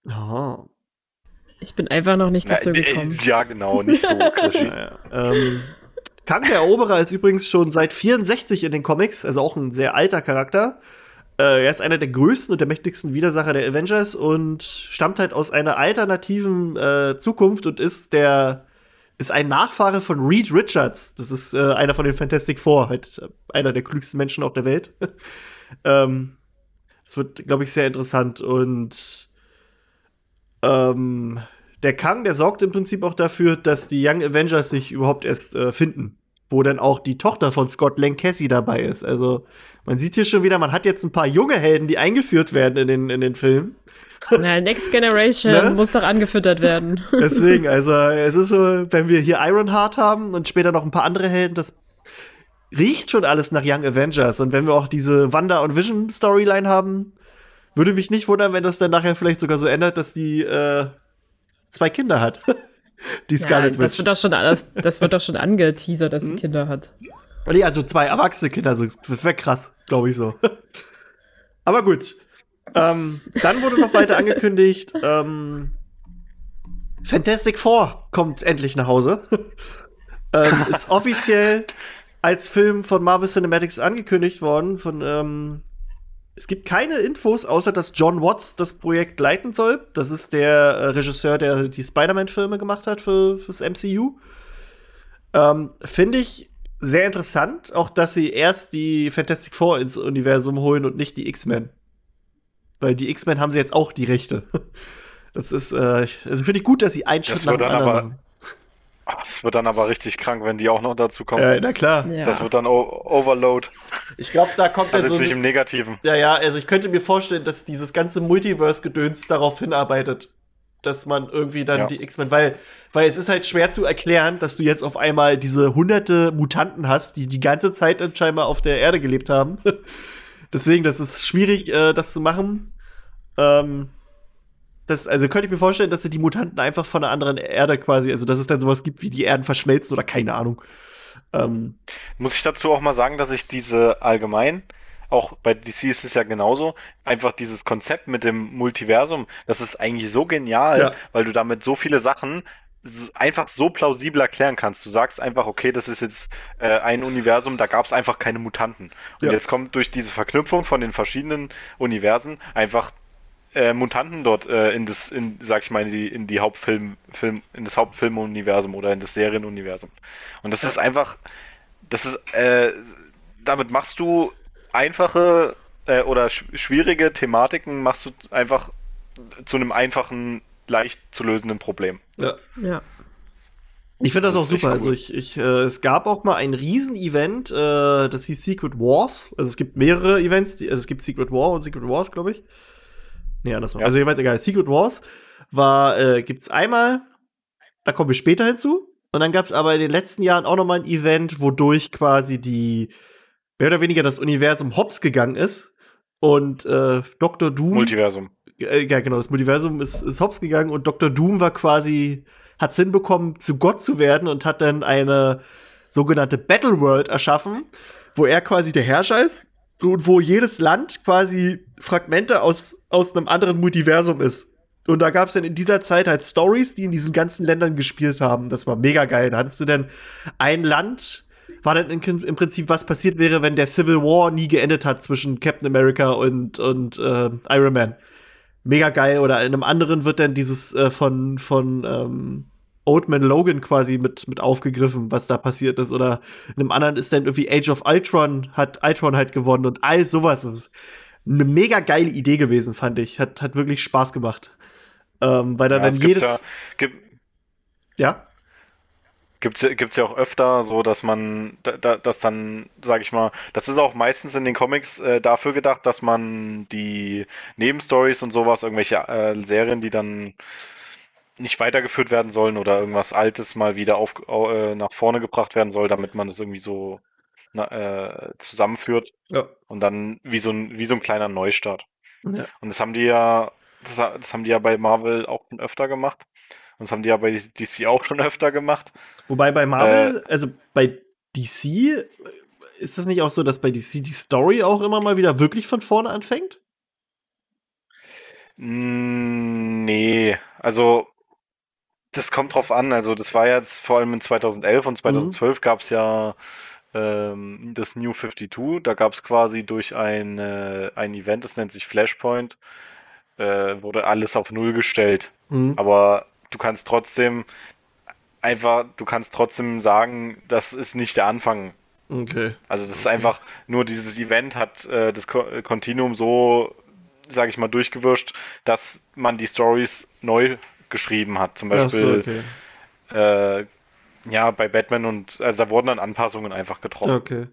Oh.
Ich bin einfach noch nicht dazu Na, äh, äh, gekommen. Äh,
ja, genau, nicht so Krischi.
naja. *laughs* Ähm, Kang der Eroberer ist übrigens schon seit 64 in den Comics, also auch ein sehr alter Charakter. Äh, er ist einer der größten und der mächtigsten Widersacher der Avengers und stammt halt aus einer alternativen äh, Zukunft und ist der ist ein Nachfahre von Reed Richards. Das ist äh, einer von den Fantastic Four, halt äh, einer der klügsten Menschen auf der Welt. *laughs* ähm, das wird, glaube ich, sehr interessant. Und ähm, der Kang, der sorgt im Prinzip auch dafür, dass die Young Avengers sich überhaupt erst äh, finden. Wo dann auch die Tochter von Scott Lang Cassie dabei ist. Also man sieht hier schon wieder, man hat jetzt ein paar junge Helden, die eingeführt werden in den, in den Film.
Na, Next Generation ne? muss doch angefüttert werden.
*laughs* Deswegen, also es ist so, wenn wir hier Ironheart haben und später noch ein paar andere Helden, das riecht schon alles nach Young Avengers. Und wenn wir auch diese Wanda und Vision Storyline haben, würde mich nicht wundern, wenn das dann nachher vielleicht sogar so ändert, dass die äh, zwei Kinder hat. *laughs* die Scarlet
ja,
Witch. Das
wird doch schon, das, das wird doch schon angeteasert, dass sie hm? Kinder hat.
Oh nee, also zwei erwachsene Kinder, so. Also, das wäre krass, glaube ich so. *laughs* Aber gut. Ähm, dann wurde noch weiter angekündigt, ähm, Fantastic Four kommt endlich nach Hause. *laughs* ähm, ist offiziell als Film von Marvel Cinematics angekündigt worden. Von, ähm, es gibt keine Infos, außer dass John Watts das Projekt leiten soll. Das ist der äh, Regisseur, der die Spider-Man-Filme gemacht hat für, fürs MCU. Ähm, Finde ich sehr interessant, auch dass sie erst die Fantastic Four ins Universum holen und nicht die X-Men. Weil die X-Men haben sie jetzt auch die Rechte. *laughs* Das ist, äh, also finde ich gut, dass sie einen
das Das wird dann aber richtig krank, wenn die auch noch dazu kommen. Ja,
na klar.
Ja. Das wird dann o Overload.
Ich glaube, da kommt
also jetzt so nicht im Negativen.
Ja, ja, also ich könnte mir vorstellen, dass dieses ganze Multiverse-Gedöns darauf hinarbeitet dass man irgendwie dann ja. die X-Men, weil, weil es ist halt schwer zu erklären, dass du jetzt auf einmal diese hunderte Mutanten hast, die die ganze Zeit scheinbar auf der Erde gelebt haben. *laughs* Deswegen, das ist schwierig, äh, das zu machen. Ähm, das, also könnte ich mir vorstellen, dass sie die Mutanten einfach von einer anderen Erde quasi, also dass es dann sowas gibt, wie die Erden verschmelzen oder keine Ahnung.
Ähm, Muss ich dazu auch mal sagen, dass ich diese allgemein auch bei DC ist es ja genauso, einfach dieses Konzept mit dem Multiversum, das ist eigentlich so genial, ja. weil du damit so viele Sachen einfach so plausibel erklären kannst. Du sagst einfach, okay, das ist jetzt äh, ein Universum, da gab es einfach keine Mutanten. Und ja. jetzt kommt durch diese Verknüpfung von den verschiedenen Universen einfach äh, Mutanten dort äh, in das, in, sag ich mal, in die, in die Hauptfilm, Film, in das Hauptfilmuniversum oder in das Serienuniversum. Und das ja. ist einfach, das ist, äh, damit machst du einfache äh, oder sch schwierige Thematiken machst du einfach zu einem einfachen, leicht zu lösenden Problem.
Ja. ja. Ich finde das, das, auch super. Also cool. Also ich, ich äh, es gab auch mal ein Riesen-Event, äh, das hieß Secret Wars. Also es gibt mehrere Events, die, also es gibt Secret War und Secret Wars, glaube ich. Nee, andersrum. Ja. Also jeweils egal. Secret Wars war, äh, gibt's einmal, da kommen wir später hinzu. Und dann gab es aber in den letzten Jahren auch noch mal ein Event, wodurch quasi die mehr oder weniger das Universum hops gegangen ist und äh, Dr. Doom.
Multiversum.
Äh, ja, genau, das Multiversum ist, ist hops gegangen und Dr. Doom war quasi, hat es hinbekommen, zu Gott zu werden und hat dann eine sogenannte Battle World erschaffen, wo er quasi der Herrscher ist und wo jedes Land quasi Fragmente aus, aus einem anderen Multiversum ist. Und da gab es dann in dieser Zeit halt Stories, die in diesen ganzen Ländern gespielt haben. Das war mega geil. Da hattest du denn ein Land, war dann im Prinzip, was passiert wäre, wenn der Civil War nie geendet hat zwischen Captain America und, und äh, Iron Man. Mega geil. Oder in einem anderen wird dann dieses äh, von, von ähm, Old Man Logan quasi mit, mit aufgegriffen, was da passiert ist. Oder in einem anderen ist dann irgendwie Age of Ultron, hat Ultron halt gewonnen und all sowas. Das ist eine mega geile Idee gewesen, fand ich. Hat, hat wirklich Spaß gemacht. Ähm, weil dann, ja, dann jedes.
Ja, ja? Gibt's, gibt's ja auch öfter so, dass man, da, da, dass dann, sag ich mal, das ist auch meistens in den Comics äh, dafür gedacht, dass man die Nebenstories und sowas, irgendwelche äh, Serien, die dann nicht weitergeführt werden sollen oder irgendwas Altes mal wieder auf, äh, nach vorne gebracht werden soll, damit man es irgendwie so na, äh, zusammenführt. Ja. Und dann wie so ein, wie so ein kleiner Neustart. Ja. Und das haben die ja, das, das haben die ja bei Marvel auch öfter gemacht das haben die ja bei DC auch schon öfter gemacht.
Wobei bei Marvel, äh, also bei DC, ist das nicht auch so, dass bei DC die Story auch immer mal wieder wirklich von vorne anfängt?
Mm, nee, also das kommt drauf an. Also das war jetzt vor allem in 2011 und 2012 mhm. gab es ja ähm, das New 52. Da gab es quasi durch ein, äh, ein Event, das nennt sich Flashpoint, äh, wurde alles auf Null gestellt. Mhm. Aber du kannst trotzdem einfach, du kannst trotzdem sagen, das ist nicht der Anfang. Okay. Also das okay. ist einfach, nur dieses Event hat äh, das Kontinuum so, sage ich mal, durchgewirscht, dass man die Stories neu geschrieben hat. Zum Beispiel, so, okay. äh, ja, bei Batman und, also da wurden dann Anpassungen einfach getroffen. Okay.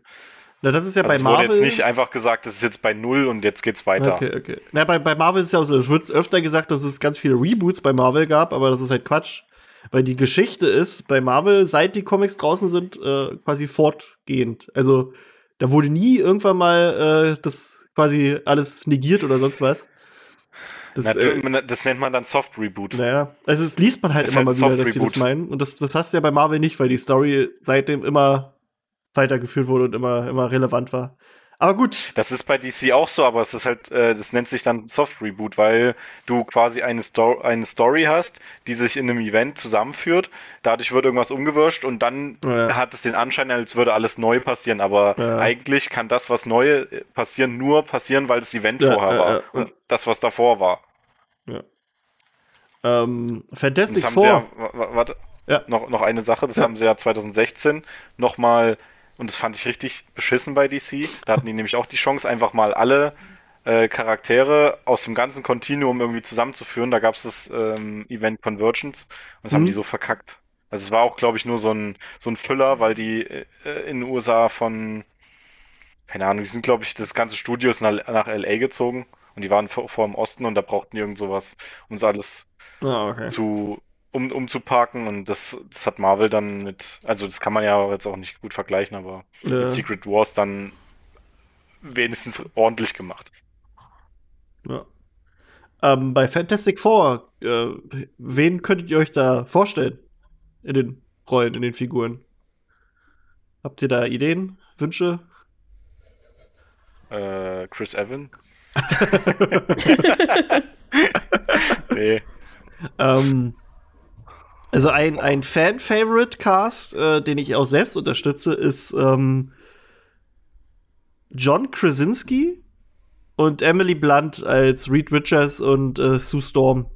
Na, das ist ja also bei
es
Marvel. Es
wurde jetzt nicht einfach gesagt, das ist jetzt bei Null und jetzt geht's weiter. Okay, okay.
Na, bei, bei Marvel ist ja auch so, es wird öfter gesagt, dass es ganz viele Reboots bei Marvel gab, aber das ist halt Quatsch. Weil die Geschichte ist bei Marvel, seit die Comics draußen sind, äh, quasi fortgehend. Also da wurde nie irgendwann mal äh, das quasi alles negiert oder sonst was.
Das,
Na,
äh, das nennt man dann Soft Reboot.
Naja, also das liest man halt das immer halt mal wieder, dass sie das meinen. Und das, das hast du ja bei Marvel nicht, weil die Story seitdem immer weitergeführt wurde und immer, immer relevant war. Aber gut.
Das ist bei DC auch so, aber es ist halt, äh, das nennt sich dann Soft Reboot, weil du quasi eine, Sto eine Story hast, die sich in einem Event zusammenführt. Dadurch wird irgendwas umgewirscht und dann ja. hat es den Anschein, als würde alles neu passieren. Aber ja. eigentlich kann das, was neu äh, passieren, nur passieren, weil das Event ja, vorher war und das, was davor war. Ja. Ähm,
Fantastic Four. Ja,
warte, noch, noch eine Sache, das haben sie ja 2016 nochmal mal und das fand ich richtig beschissen bei DC. Da hatten die *laughs* nämlich auch die Chance, einfach mal alle äh, Charaktere aus dem ganzen Kontinuum irgendwie zusammenzuführen. Da gab es das ähm, Event Convergence und das mhm. haben die so verkackt. Also es war auch, glaube ich, nur so ein, so ein Füller, weil die äh, äh in den USA von, keine Ahnung, die sind, glaube ich, das ganze Studio ist nach, nach LA gezogen und die waren vor, vor dem Osten und da brauchten die irgend sowas, um es alles ah, okay. zu um, umzuparken. Und das, das hat Marvel dann mit, also das kann man ja jetzt auch nicht gut vergleichen, aber ja. mit Secret Wars dann wenigstens ordentlich gemacht. Ja.
Ähm, bei Fantastic Four, äh, wen könntet ihr euch da vorstellen? In den Rollen, in den Figuren? Habt ihr da Ideen, Wünsche?
Äh, Chris Evans?
*laughs* *laughs* nee. Ähm, also ein, ein Fan-Favorite-Cast, äh, den ich auch selbst unterstütze, ist ähm, John Krasinski und Emily Blunt als Reed Richards und äh, Sue Storm.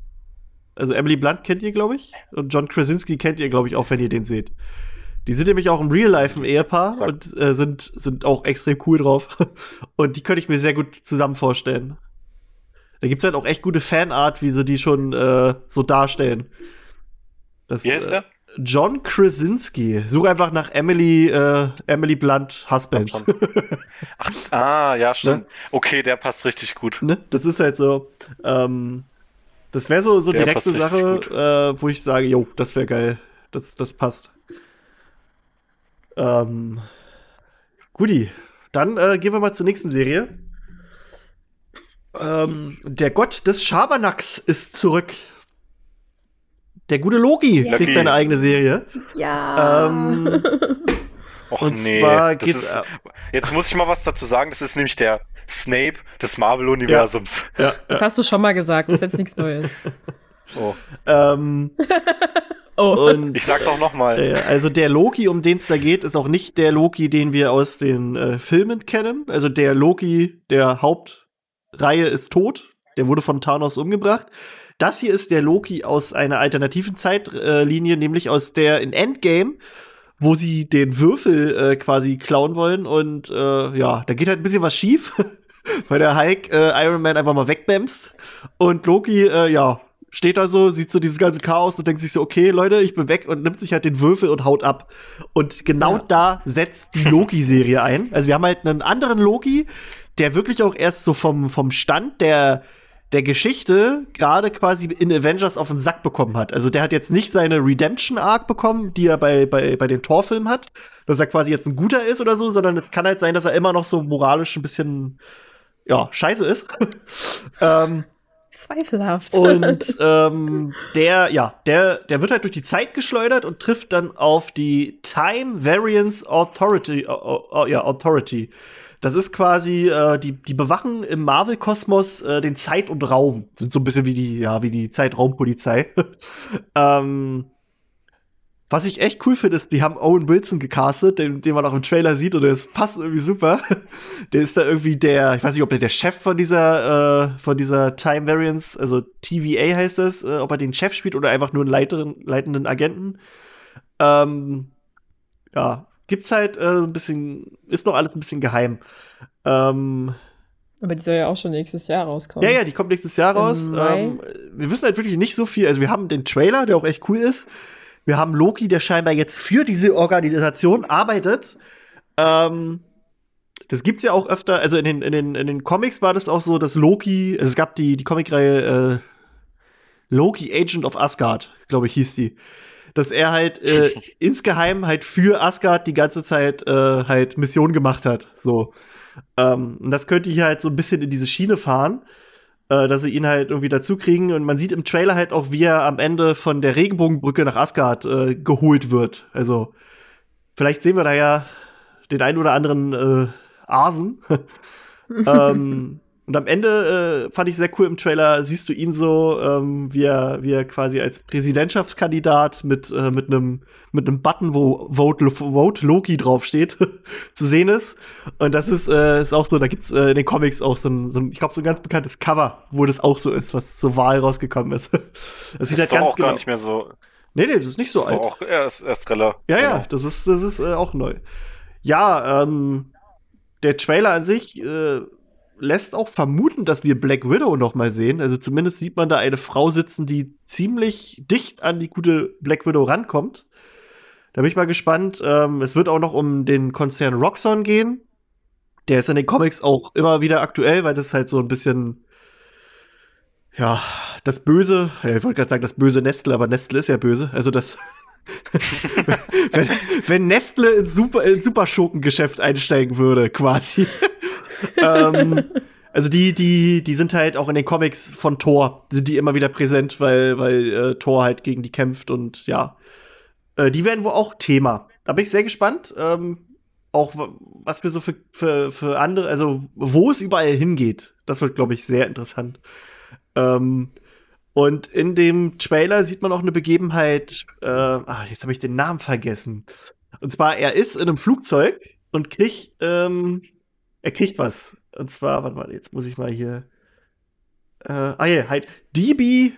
Also Emily Blunt kennt ihr, glaube ich, und John Krasinski kennt ihr, glaube ich, auch wenn ihr den seht. Die sind nämlich auch im Real Life ein Ehepaar Sack. und äh, sind, sind auch extrem cool drauf. *laughs* Und die könnte ich mir sehr gut zusammen vorstellen. Da gibt es halt auch echt gute Fanart, wie sie die schon äh, so darstellen. Das, Wie heißt äh, der? John Krasinski. Such einfach nach Emily, äh, Emily Blunt Husband. *laughs*
Ach, ah, ja, stimmt. Ne? Okay, der passt richtig gut. Ne?
Das ist halt so. Ähm, das wäre so, so der Sache, äh, wo ich sage, jo, das wäre geil. Das, das passt. Ähm, Guti, dann äh, gehen wir mal zur nächsten Serie. Ähm, der Gott des Schabernacks ist zurück. Der gute Loki ja. kriegt seine eigene Serie.
Ja. Ähm,
Och, und nee, zwar geht's. Ist, jetzt muss ich mal was dazu sagen. Das ist nämlich der Snape des Marvel-Universums.
Ja. Ja. Das hast du schon mal gesagt. Das ist jetzt nichts Neues. *laughs*
Oh.
Ähm, *laughs*
oh. Und, ich sag's auch nochmal. Äh,
also der Loki, um den es da geht, ist auch nicht der Loki, den wir aus den äh, Filmen kennen. Also der Loki der Hauptreihe ist tot. Der wurde von Thanos umgebracht. Das hier ist der Loki aus einer alternativen Zeitlinie, nämlich aus der in Endgame, wo sie den Würfel äh, quasi klauen wollen. Und äh, ja, da geht halt ein bisschen was schief, *laughs* weil der Hulk äh, Iron Man einfach mal wegbämst. Und Loki, äh, ja, steht da so, sieht so dieses ganze Chaos und denkt sich so, okay, Leute, ich bin weg und nimmt sich halt den Würfel und haut ab. Und genau ja. da setzt die Loki-Serie ein. Also wir haben halt einen anderen Loki, der wirklich auch erst so vom, vom Stand der der Geschichte gerade quasi in Avengers auf den Sack bekommen hat. Also der hat jetzt nicht seine Redemption-Arc bekommen, die er bei, bei, bei den Torfilmen hat, dass er quasi jetzt ein Guter ist oder so, sondern es kann halt sein, dass er immer noch so moralisch ein bisschen, ja, scheiße ist. *laughs*
ähm, Zweifelhaft.
Und *laughs* ähm, der, ja, der, der wird halt durch die Zeit geschleudert und trifft dann auf die Time Variance Authority. Äh, äh, äh, ja, Authority. Das ist quasi, äh, die, die bewachen im Marvel-Kosmos äh, den Zeit und Raum. Sind so ein bisschen wie die, ja, wie die Zeitraumpolizei. *laughs* ähm, was ich echt cool finde, ist, die haben Owen Wilson gecastet, den, den man auch im Trailer sieht und das passt irgendwie super. *laughs* Der ist da irgendwie der, ich weiß nicht, ob der der Chef von dieser, äh, von dieser Time Variance, also TVA heißt das, äh, ob er den Chef spielt oder einfach nur einen leiteren, leitenden Agenten. Ähm, ja, gibt's halt äh, ein bisschen, ist noch alles ein bisschen geheim. Ähm,
aber die soll ja auch schon nächstes Jahr rauskommen.
Ja, ja, die kommt nächstes Jahr raus. Ähm, wir wissen halt wirklich nicht so viel. Also wir haben den Trailer, der auch echt cool ist. Wir haben Loki, der scheinbar jetzt für diese Organisation arbeitet. Ähm, das gibt's ja auch öfter, also in den, in, den, in den Comics war das auch so, dass Loki, also es gab die, die Comicreihe äh, Loki Agent of Asgard, glaube ich, hieß die. Dass er halt äh, *laughs* insgeheim halt für Asgard die ganze Zeit äh, halt Mission gemacht hat. So. Ähm, das könnte hier halt so ein bisschen in diese Schiene fahren. Äh, dass sie ihn halt irgendwie dazukriegen. Und man sieht im Trailer halt auch, wie er am Ende von der Regenbogenbrücke nach Asgard äh, geholt wird. Also vielleicht sehen wir da ja den einen oder anderen äh, Asen. *laughs* *laughs* ähm, und am Ende äh, fand ich sehr cool im Trailer, siehst du ihn so, ähm, wie, er, wie er quasi als Präsidentschaftskandidat mit, äh, mit einem mit Button, wo Vote, Vote Loki draufsteht, *laughs* zu sehen ist. Und das ist, äh, ist auch so, da gibt's äh, in den Comics auch so ein, so ein ich glaube, so ein ganz bekanntes Cover, wo das auch so ist, was zur Wahl rausgekommen ist. das, *laughs*
das sieht ist
halt ganz
auch genau. gar nicht mehr so.
Nee, nee, das ist nicht so, so alt. Auch, er ist erst Ja, ja, genau. das ist, das ist äh, auch neu. Ja, ähm, der Trailer an sich, äh, lässt auch vermuten, dass wir Black Widow noch mal sehen. Also zumindest sieht man da eine Frau sitzen, die ziemlich dicht an die gute Black Widow rankommt. Da bin ich mal gespannt. Ähm, es wird auch noch um den Konzern Roxxon gehen. Der ist in den Comics auch immer wieder aktuell, weil das halt so ein bisschen ja, das Böse, ja, ich wollte gerade sagen, das böse Nestle, aber Nestle ist ja böse. Also das. *laughs* wenn, wenn Nestle ins Super, ins Superschurkengeschäft einsteigen würde, quasi ähm, also die, die, die sind halt auch in den Comics von Thor, sind die immer wieder präsent, weil, weil äh, Thor halt gegen die kämpft und ja. Äh, die werden wohl auch Thema. Da bin ich sehr gespannt. Ähm, auch was wir so für, für, für andere, also wo es überall hingeht, das wird, glaube ich, sehr interessant. Ähm, und in dem Trailer sieht man auch eine Begebenheit, äh, ach, jetzt habe ich den Namen vergessen. Und zwar, er ist in einem Flugzeug und kriegt ähm, er kriegt was. Und zwar, warte mal, jetzt muss ich mal hier. Äh, ah ja, halt. DB.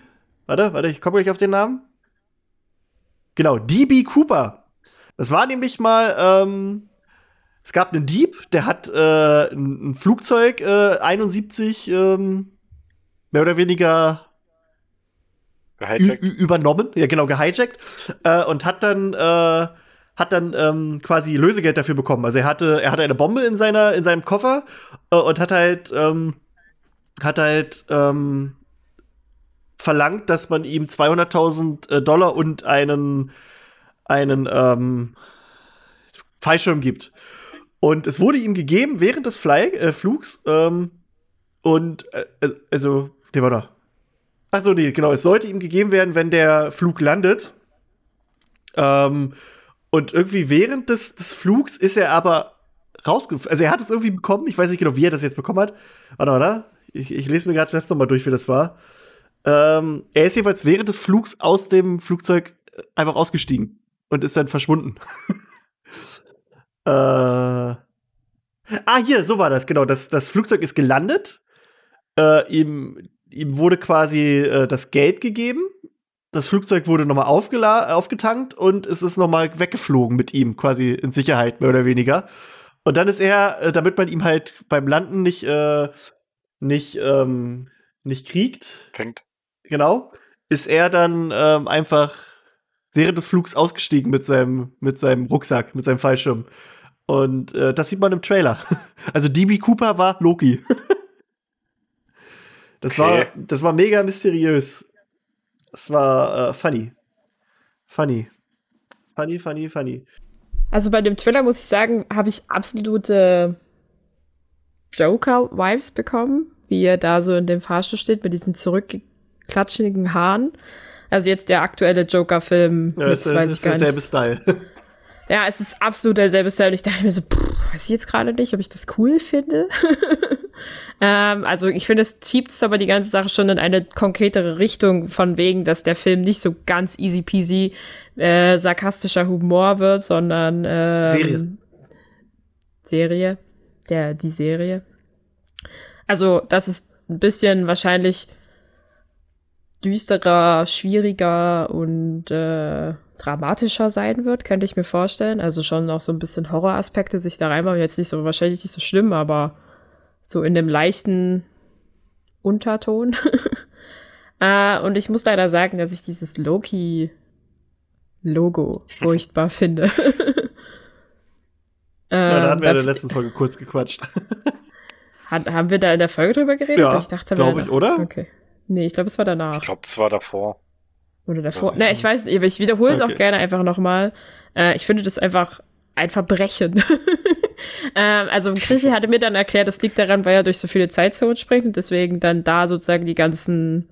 Warte, warte, ich komme gleich auf den Namen. Genau, DB Cooper. Das war nämlich mal, ähm, es gab einen Dieb, der hat äh, ein, ein Flugzeug äh, 71 ähm, mehr oder weniger übernommen, ja genau, gehijackt äh, und hat dann äh, hat dann ähm, quasi Lösegeld dafür bekommen. Also er hatte, er hatte eine Bombe in seiner, in seinem Koffer äh, und hat halt, ähm, hat halt ähm, verlangt, dass man ihm 200.000 äh, Dollar und einen, einen ähm, Fallschirm gibt. Und es wurde ihm gegeben während des Fly äh, Flugs. Ähm, und äh, also, der war da. Achso, nee, genau. Es sollte ihm gegeben werden, wenn der Flug landet. Ähm, und irgendwie während des, des Flugs ist er aber rausgeflogen. Also er hat es irgendwie bekommen. Ich weiß nicht genau, wie er das jetzt bekommen hat. Warte, warte. Ich, ich lese mir gerade selbst nochmal durch, wie das war. Ähm, er ist jeweils während des Flugs aus dem Flugzeug äh, einfach ausgestiegen und ist dann verschwunden. *laughs* äh, ah, hier, so war das, genau. Das, das Flugzeug ist gelandet. Äh, ihm, ihm wurde quasi äh, das Geld gegeben das Flugzeug wurde nochmal aufgetankt und es ist nochmal weggeflogen mit ihm, quasi in Sicherheit, mehr oder weniger. Und dann ist er, äh, damit man ihm halt beim Landen nicht, äh, nicht, ähm, nicht kriegt.
Fängt.
Genau. Ist er dann ähm, einfach während des Flugs ausgestiegen mit seinem, mit seinem Rucksack, mit seinem Fallschirm. Und äh, das sieht man im Trailer. *laughs* Also DB Cooper war Loki. *laughs* das, okay. war, das war mega mysteriös. Es war äh, funny. Funny. Funny, funny, funny.
Also bei dem Thriller muss ich sagen, habe ich absolute Joker-Vibes bekommen, wie er da so in dem Fahrstuhl steht mit diesen zurückklatschigen Haaren. Also jetzt der aktuelle Joker-Film.
Ja, es ist derselbe Style. *laughs*
Ja, es ist absolut derselbe Style. Und ich dachte mir so, pff, weiß ich jetzt gerade nicht, ob ich das cool finde. *laughs* Ähm, also ich finde, es zieht aber die ganze Sache schon in eine konkretere Richtung, von wegen, dass der Film nicht so ganz easy peasy äh, sarkastischer Humor wird, sondern äh, Serie.
Serie.
Der, die Serie. Also, das ist ein bisschen wahrscheinlich düsterer, schwieriger und äh, dramatischer sein wird, könnte ich mir vorstellen. Also schon auch so ein bisschen Horroraspekte sich da reinmachen. Jetzt nicht so, wahrscheinlich nicht so schlimm, aber so in dem leichten Unterton. *laughs* ah, und ich muss leider sagen, dass ich dieses Loki-Logo furchtbar finde. ja, *laughs*
da ähm, hatten wir in der letzten Folge kurz gequatscht. *laughs*
Hat, haben wir da in der Folge drüber geredet?
Ja,
ich dachte,
glaube ich, oder? Okay.
Nee, ich glaube, es war danach.
Ich glaube, es war davor.
Oder
davor.
Ja, ne, ich weiß es, ich wiederhole es okay. auch gerne einfach nochmal. Äh, ich finde das einfach ein Verbrechen. *laughs* Ähm, also Krischi hatte mir dann erklärt, das liegt daran, weil er durch so viele Zeitzonen springt und deswegen dann da sozusagen die ganzen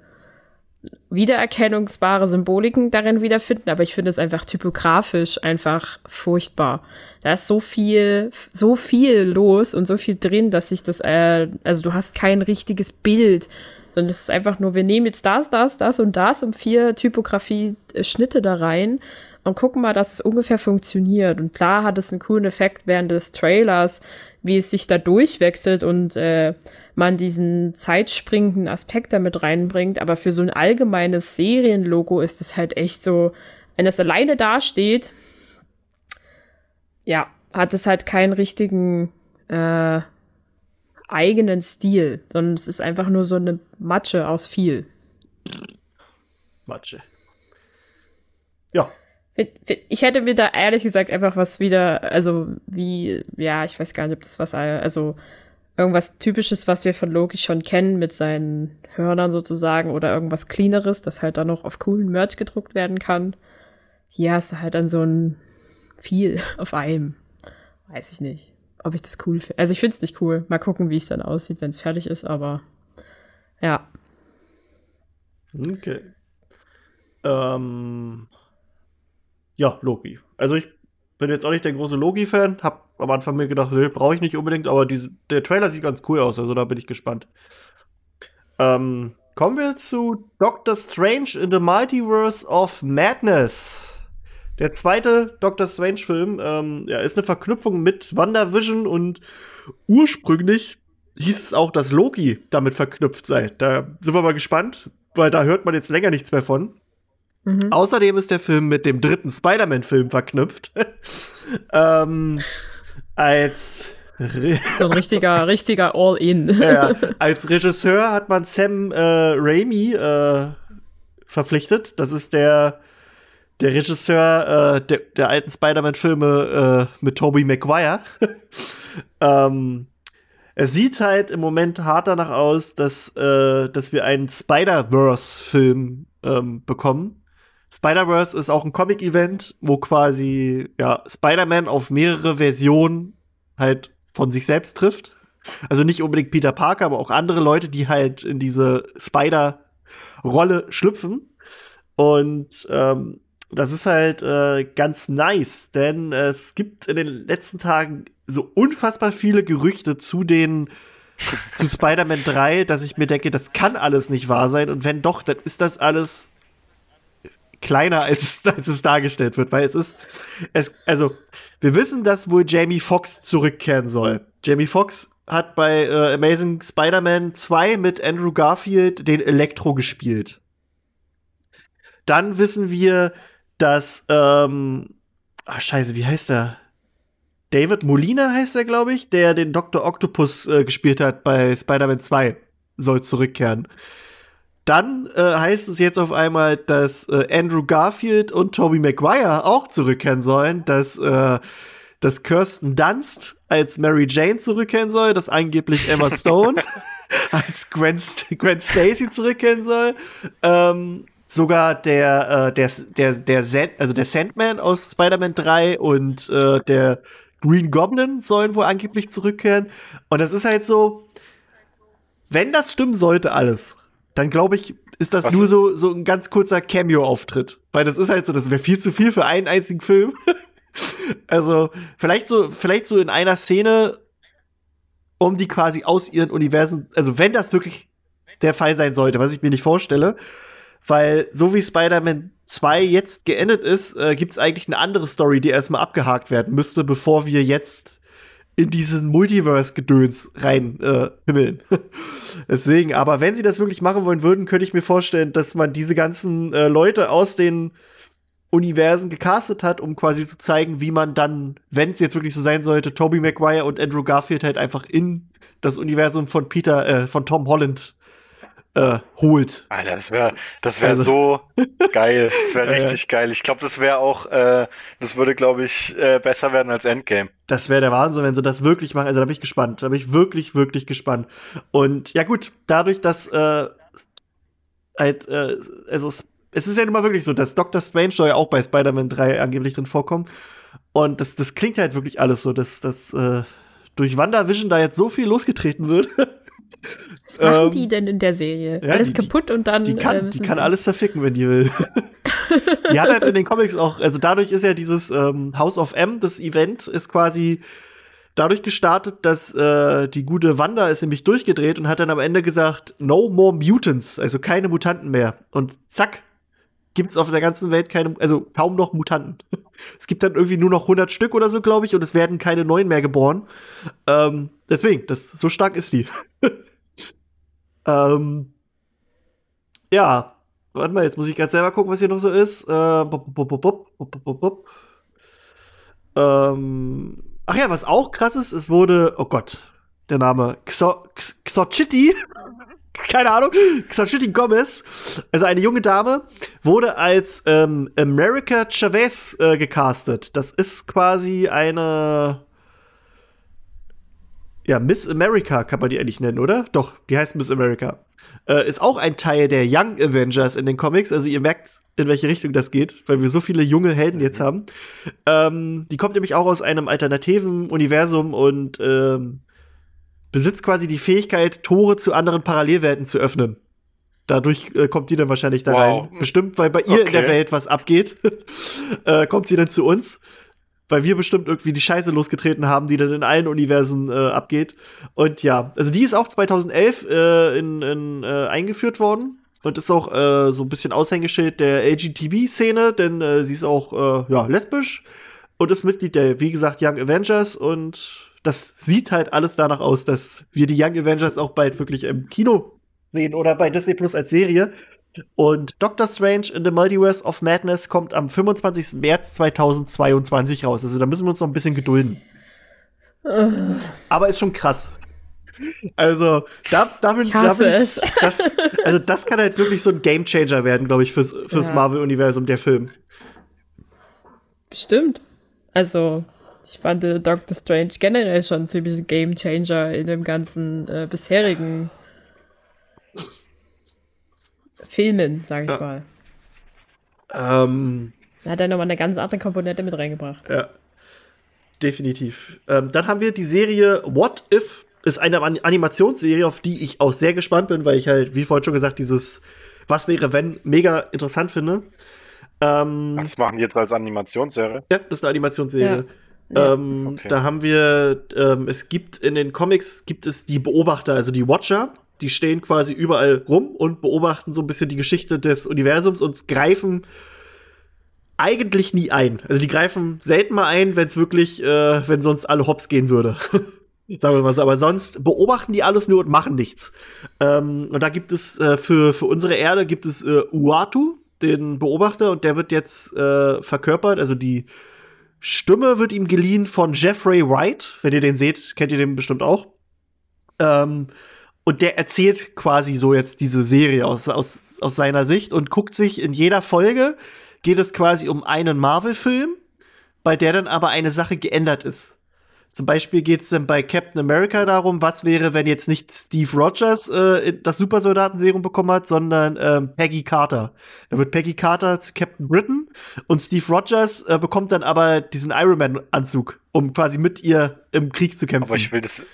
wiedererkennungsbare Symboliken darin wiederfinden, aber ich finde es einfach typografisch einfach furchtbar. Da ist so viel, so viel los und so viel drin, dass sich das, äh, also du hast kein richtiges Bild, sondern es ist einfach nur, wir nehmen jetzt das, das, das und das und vier Typografie-Schnitte da rein und gucken mal, dass es ungefähr funktioniert. Und klar hat es einen coolen Effekt während des Trailers, wie es sich da durchwechselt und äh, man diesen zeitspringenden Aspekt damit reinbringt. Aber für so ein allgemeines Serienlogo ist es halt echt so, wenn es alleine dasteht, ja, hat es halt keinen richtigen äh, eigenen Stil, sondern es ist einfach nur so eine Matsche aus viel.
Matsche.
Ja, ich hätte mir da ehrlich gesagt einfach was wieder, also wie, ja, ich weiß gar nicht, ob das was, also irgendwas Typisches, was wir von Loki schon kennen, mit seinen Hörnern sozusagen, oder irgendwas Cleaneres, das halt dann noch auf coolen Merch gedruckt werden kann. Hier hast du halt dann so ein viel *laughs* auf einem. Weiß ich nicht, ob ich das cool finde. Also ich finde es nicht cool. Mal gucken, wie es dann aussieht, wenn es fertig ist, aber ja.
Okay. Ähm, ja, Loki. Also ich bin jetzt auch nicht der große Loki-Fan, hab am Anfang mir gedacht, nee, brauche ich nicht unbedingt, aber die, der Trailer sieht ganz cool aus, also da bin ich gespannt. Ähm, kommen wir zu Doctor Strange in the Multiverse of Madness. Der zweite Doctor Strange-Film ähm, ja, ist eine Verknüpfung mit WandaVision und ursprünglich hieß es auch, dass Loki damit verknüpft sei. Da sind wir mal gespannt, weil da hört man jetzt länger nichts mehr von. Mhm. Außerdem ist der Film mit dem dritten Spider-Man-Film verknüpft. *laughs* ähm, als
*laughs* so ein richtiger, richtiger All-In.
Ja, *laughs* als Regisseur hat man Sam äh, Raimi äh, verpflichtet. Das ist der, der Regisseur äh, der, der alten Spider-Man-Filme äh, mit Tobey Maguire. ähm, es sieht halt im Moment hart danach aus, dass, äh, dass wir einen Spider-Verse-Film ähm, bekommen. Spider-Verse ist auch ein Comic-Event, wo quasi ja, Spider-Man auf mehrere Versionen halt von sich selbst trifft. Also nicht unbedingt Peter Parker, aber auch andere Leute, die halt in diese Spider-Rolle schlüpfen. Und ähm, das ist halt äh, ganz nice, denn es gibt in den letzten Tagen so unfassbar viele Gerüchte zu den zu Spider-Man 3, dass ich mir denke, das kann alles nicht wahr sein. Und wenn doch, dann ist das alles kleiner, als, als es dargestellt wird, weil es ist, es, also, wir wissen, dass wohl Jamie Foxx zurückkehren soll. Jamie Foxx hat bei äh, Amazing Spider-Man 2 mit Andrew Garfield den Elektro gespielt. Dann wissen wir, dass, ähm, ach, scheiße, wie heißt er? David Molina heißt er, glaube ich, der den Dr. Octopus äh, gespielt hat bei Spider-Man 2, soll zurückkehren dann äh, heißt es jetzt auf einmal, dass äh, Andrew Garfield und Tobey Maguire auch zurückkehren sollen, dass, äh, dass Kirsten Dunst als Mary Jane zurückkehren soll, dass angeblich Emma *laughs* Stone als Gwen, St Gwen Stacy zurückkehren soll. Ähm, sogar der, äh, der, der, der, also der Sandman aus Spider-Man 3 und äh, der Green Goblin sollen wohl angeblich zurückkehren. Und das ist halt so, wenn das stimmen sollte, alles, dann glaube ich, ist das Was? nur so, so ein ganz kurzer Cameo-Auftritt. Weil das ist halt so, das wäre viel zu viel für einen einzigen Film. *laughs* also, vielleicht so, vielleicht so in einer Szene, um die quasi aus ihren Universen, also wenn das wirklich der Fall sein sollte, was ich mir nicht vorstelle, weil so wie Spider-Man 2 jetzt geendet ist, äh, gibt es eigentlich eine andere Story, die erstmal abgehakt werden müsste, bevor wir jetzt in diesen Multiverse-Gedöns reinhimmeln. äh, *laughs* Deswegen, aber wenn sie das wirklich machen wollen würden, könnte ich mir vorstellen, dass man diese ganzen äh, Leute aus den Universen gecastet hat, um quasi zu zeigen, wie man dann, wenn es jetzt wirklich so sein sollte, Tobey Maguire und Andrew Garfield halt einfach in das Universum von Peter, äh, von Tom Holland äh, holt.
Alter, das wäre das wäre also. so geil. Das wäre *laughs* richtig geil. Ich glaube, das wäre auch, äh, das würde, glaube ich, äh, besser werden als Endgame.
Das wäre der Wahnsinn, wenn sie das wirklich machen. Also da bin ich gespannt. Da bin ich wirklich, wirklich gespannt. Und ja gut, dadurch, dass äh, halt, äh, also es, es ist ja nun mal wirklich so, dass Doctor Strange soll ja auch bei Spider-Man 3 angeblich drin vorkommen. Und das, das klingt halt wirklich alles so, dass das äh, durch WandaVision da jetzt so viel losgetreten wird. *laughs*
Was machen ähm, die denn in der Serie? Ja, alles die, kaputt und dann.
Die kann, äh, die kann alles zerficken, wenn die will. *laughs* die hat halt in den Comics auch, also dadurch ist ja dieses ähm, House of M, das Event, ist quasi dadurch gestartet, dass äh, die gute Wanda ist nämlich durchgedreht und hat dann am Ende gesagt, no more mutants, also keine Mutanten mehr. Und zack, gibt es auf der ganzen Welt keine, also kaum noch Mutanten. *laughs* Es gibt dann irgendwie nur noch 100 Stück oder so, glaube ich, und es werden keine neuen mehr geboren. Ähm, deswegen, das, so stark ist die. *laughs* ähm, ja, warte mal, jetzt muss ich gerade selber gucken, was hier noch so ist. ach ja, was auch krass ist, es wurde, oh Gott, der Name Xo Xochiti *laughs* keine Ahnung, Xochitl Gomez, also eine junge Dame, wurde als ähm, America Chavez äh, gecastet. Das ist quasi eine ja, Miss America kann man die eigentlich nennen, oder? Doch, die heißt Miss America. Äh, ist auch ein Teil der Young Avengers in den Comics. Also ihr merkt, in welche Richtung das geht, weil wir so viele junge Helden jetzt haben. Ähm, die kommt nämlich auch aus einem alternativen Universum und ähm, besitzt quasi die Fähigkeit, Tore zu anderen Parallelwelten zu öffnen. Dadurch äh, kommt die dann wahrscheinlich da wow. rein. Bestimmt, weil bei ihr okay. in der Welt was abgeht, *laughs* äh, kommt sie dann zu uns. Weil wir bestimmt irgendwie die Scheiße losgetreten haben, die dann in allen Universen äh, abgeht. Und ja, also die ist auch 2011 äh, in, in, äh, eingeführt worden und ist auch äh, so ein bisschen Aushängeschild der LGTB-Szene, denn sie ist auch ja, lesbisch und ist Mitglied der, wie gesagt, Young Avengers und das sieht halt alles danach aus, dass wir die Young Avengers auch bald wirklich im Kino sehen oder bei Disney Plus als Serie. Und Doctor Strange in the Multiverse of Madness kommt am 25. März 2022 raus. Also da müssen wir uns noch ein bisschen gedulden. Aber ist schon krass. Also, da, damit, ich hasse damit,
es. Das,
also das kann halt wirklich so ein Gamechanger werden, glaube ich, fürs, fürs ja. Marvel-Universum, der Film.
Bestimmt. Also, ich fand äh, Doctor Strange generell schon ziemlich ein Game Changer in dem ganzen äh, bisherigen Filmen, sag ich ja. mal. Ähm, da hat er nochmal eine ganz andere Komponente mit reingebracht.
Ja. Definitiv. Ähm, dann haben wir die Serie What If. Ist eine Animationsserie, auf die ich auch sehr gespannt bin, weil ich halt, wie vorhin schon gesagt, dieses Was wäre, wenn mega interessant finde.
Ähm, das machen jetzt als Animationsserie.
Ja, das ist eine Animationsserie. Ja ähm, okay. Da haben wir, ähm, es gibt in den Comics gibt es die Beobachter, also die Watcher, die stehen quasi überall rum und beobachten so ein bisschen die Geschichte des Universums und greifen eigentlich nie ein. Also die greifen selten mal ein, wenn es wirklich, äh, wenn sonst alle hops gehen würde. *laughs* Sagen wir mal so, aber sonst beobachten die alles nur und machen nichts. Ähm, und da gibt es äh, für, für unsere Erde gibt es äh, Uatu, den Beobachter, und der wird jetzt äh, verkörpert, also die Stimme wird ihm geliehen von Jeffrey Wright. Wenn ihr den seht, kennt ihr den bestimmt auch. Ähm, und der erzählt quasi so jetzt diese Serie aus, aus, aus seiner Sicht und guckt sich in jeder Folge, geht es quasi um einen Marvel-Film, bei der dann aber eine Sache geändert ist. Zum Beispiel geht es dann bei Captain America darum, was wäre, wenn jetzt nicht Steve Rogers äh, das Supersoldatenserum bekommen hat, sondern ähm, Peggy Carter. Da wird Peggy Carter zu Captain Britain und Steve Rogers äh, bekommt dann aber diesen Iron Man-Anzug, um quasi mit ihr im Krieg zu kämpfen.
Aber ich will das,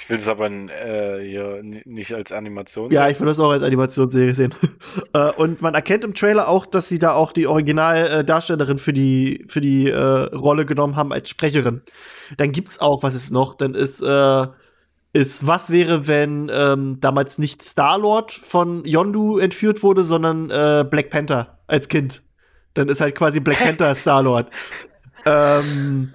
ich will das aber äh, nicht als Animation.
Ja, ich will das auch als Animationsserie sehen. *laughs* Äh, und man erkennt im Trailer auch, dass sie da auch die Originaldarstellerin äh, für die, für die äh, Rolle genommen haben als Sprecherin. Dann gibt's auch, was ist noch? Dann ist, äh, ist was wäre, wenn ähm, damals nicht Star-Lord von Yondu entführt wurde, sondern Black Panther als Kind. Dann ist halt quasi Black *laughs* Panther Star-Lord. ähm,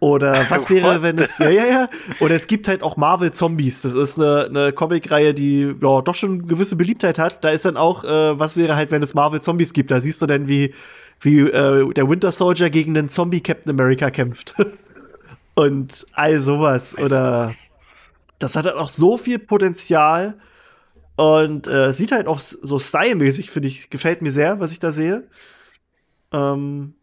oder *laughs* was wäre, wenn es. Ja, ja, ja. Oder es gibt halt auch Marvel Zombies. Das ist eine, eine Comic-Reihe, die ja, doch schon eine gewisse Beliebtheit hat. Da ist dann auch, äh, was wäre halt, wenn es Marvel Zombies gibt. Da siehst du dann, wie, wie äh, der Winter Soldier gegen den Zombie Captain America kämpft. *laughs* Und all sowas. Oder das hat halt auch so viel Potenzial. Und äh, sieht halt auch so stylmäßig, finde ich, gefällt mir sehr, was ich da sehe. Ähm,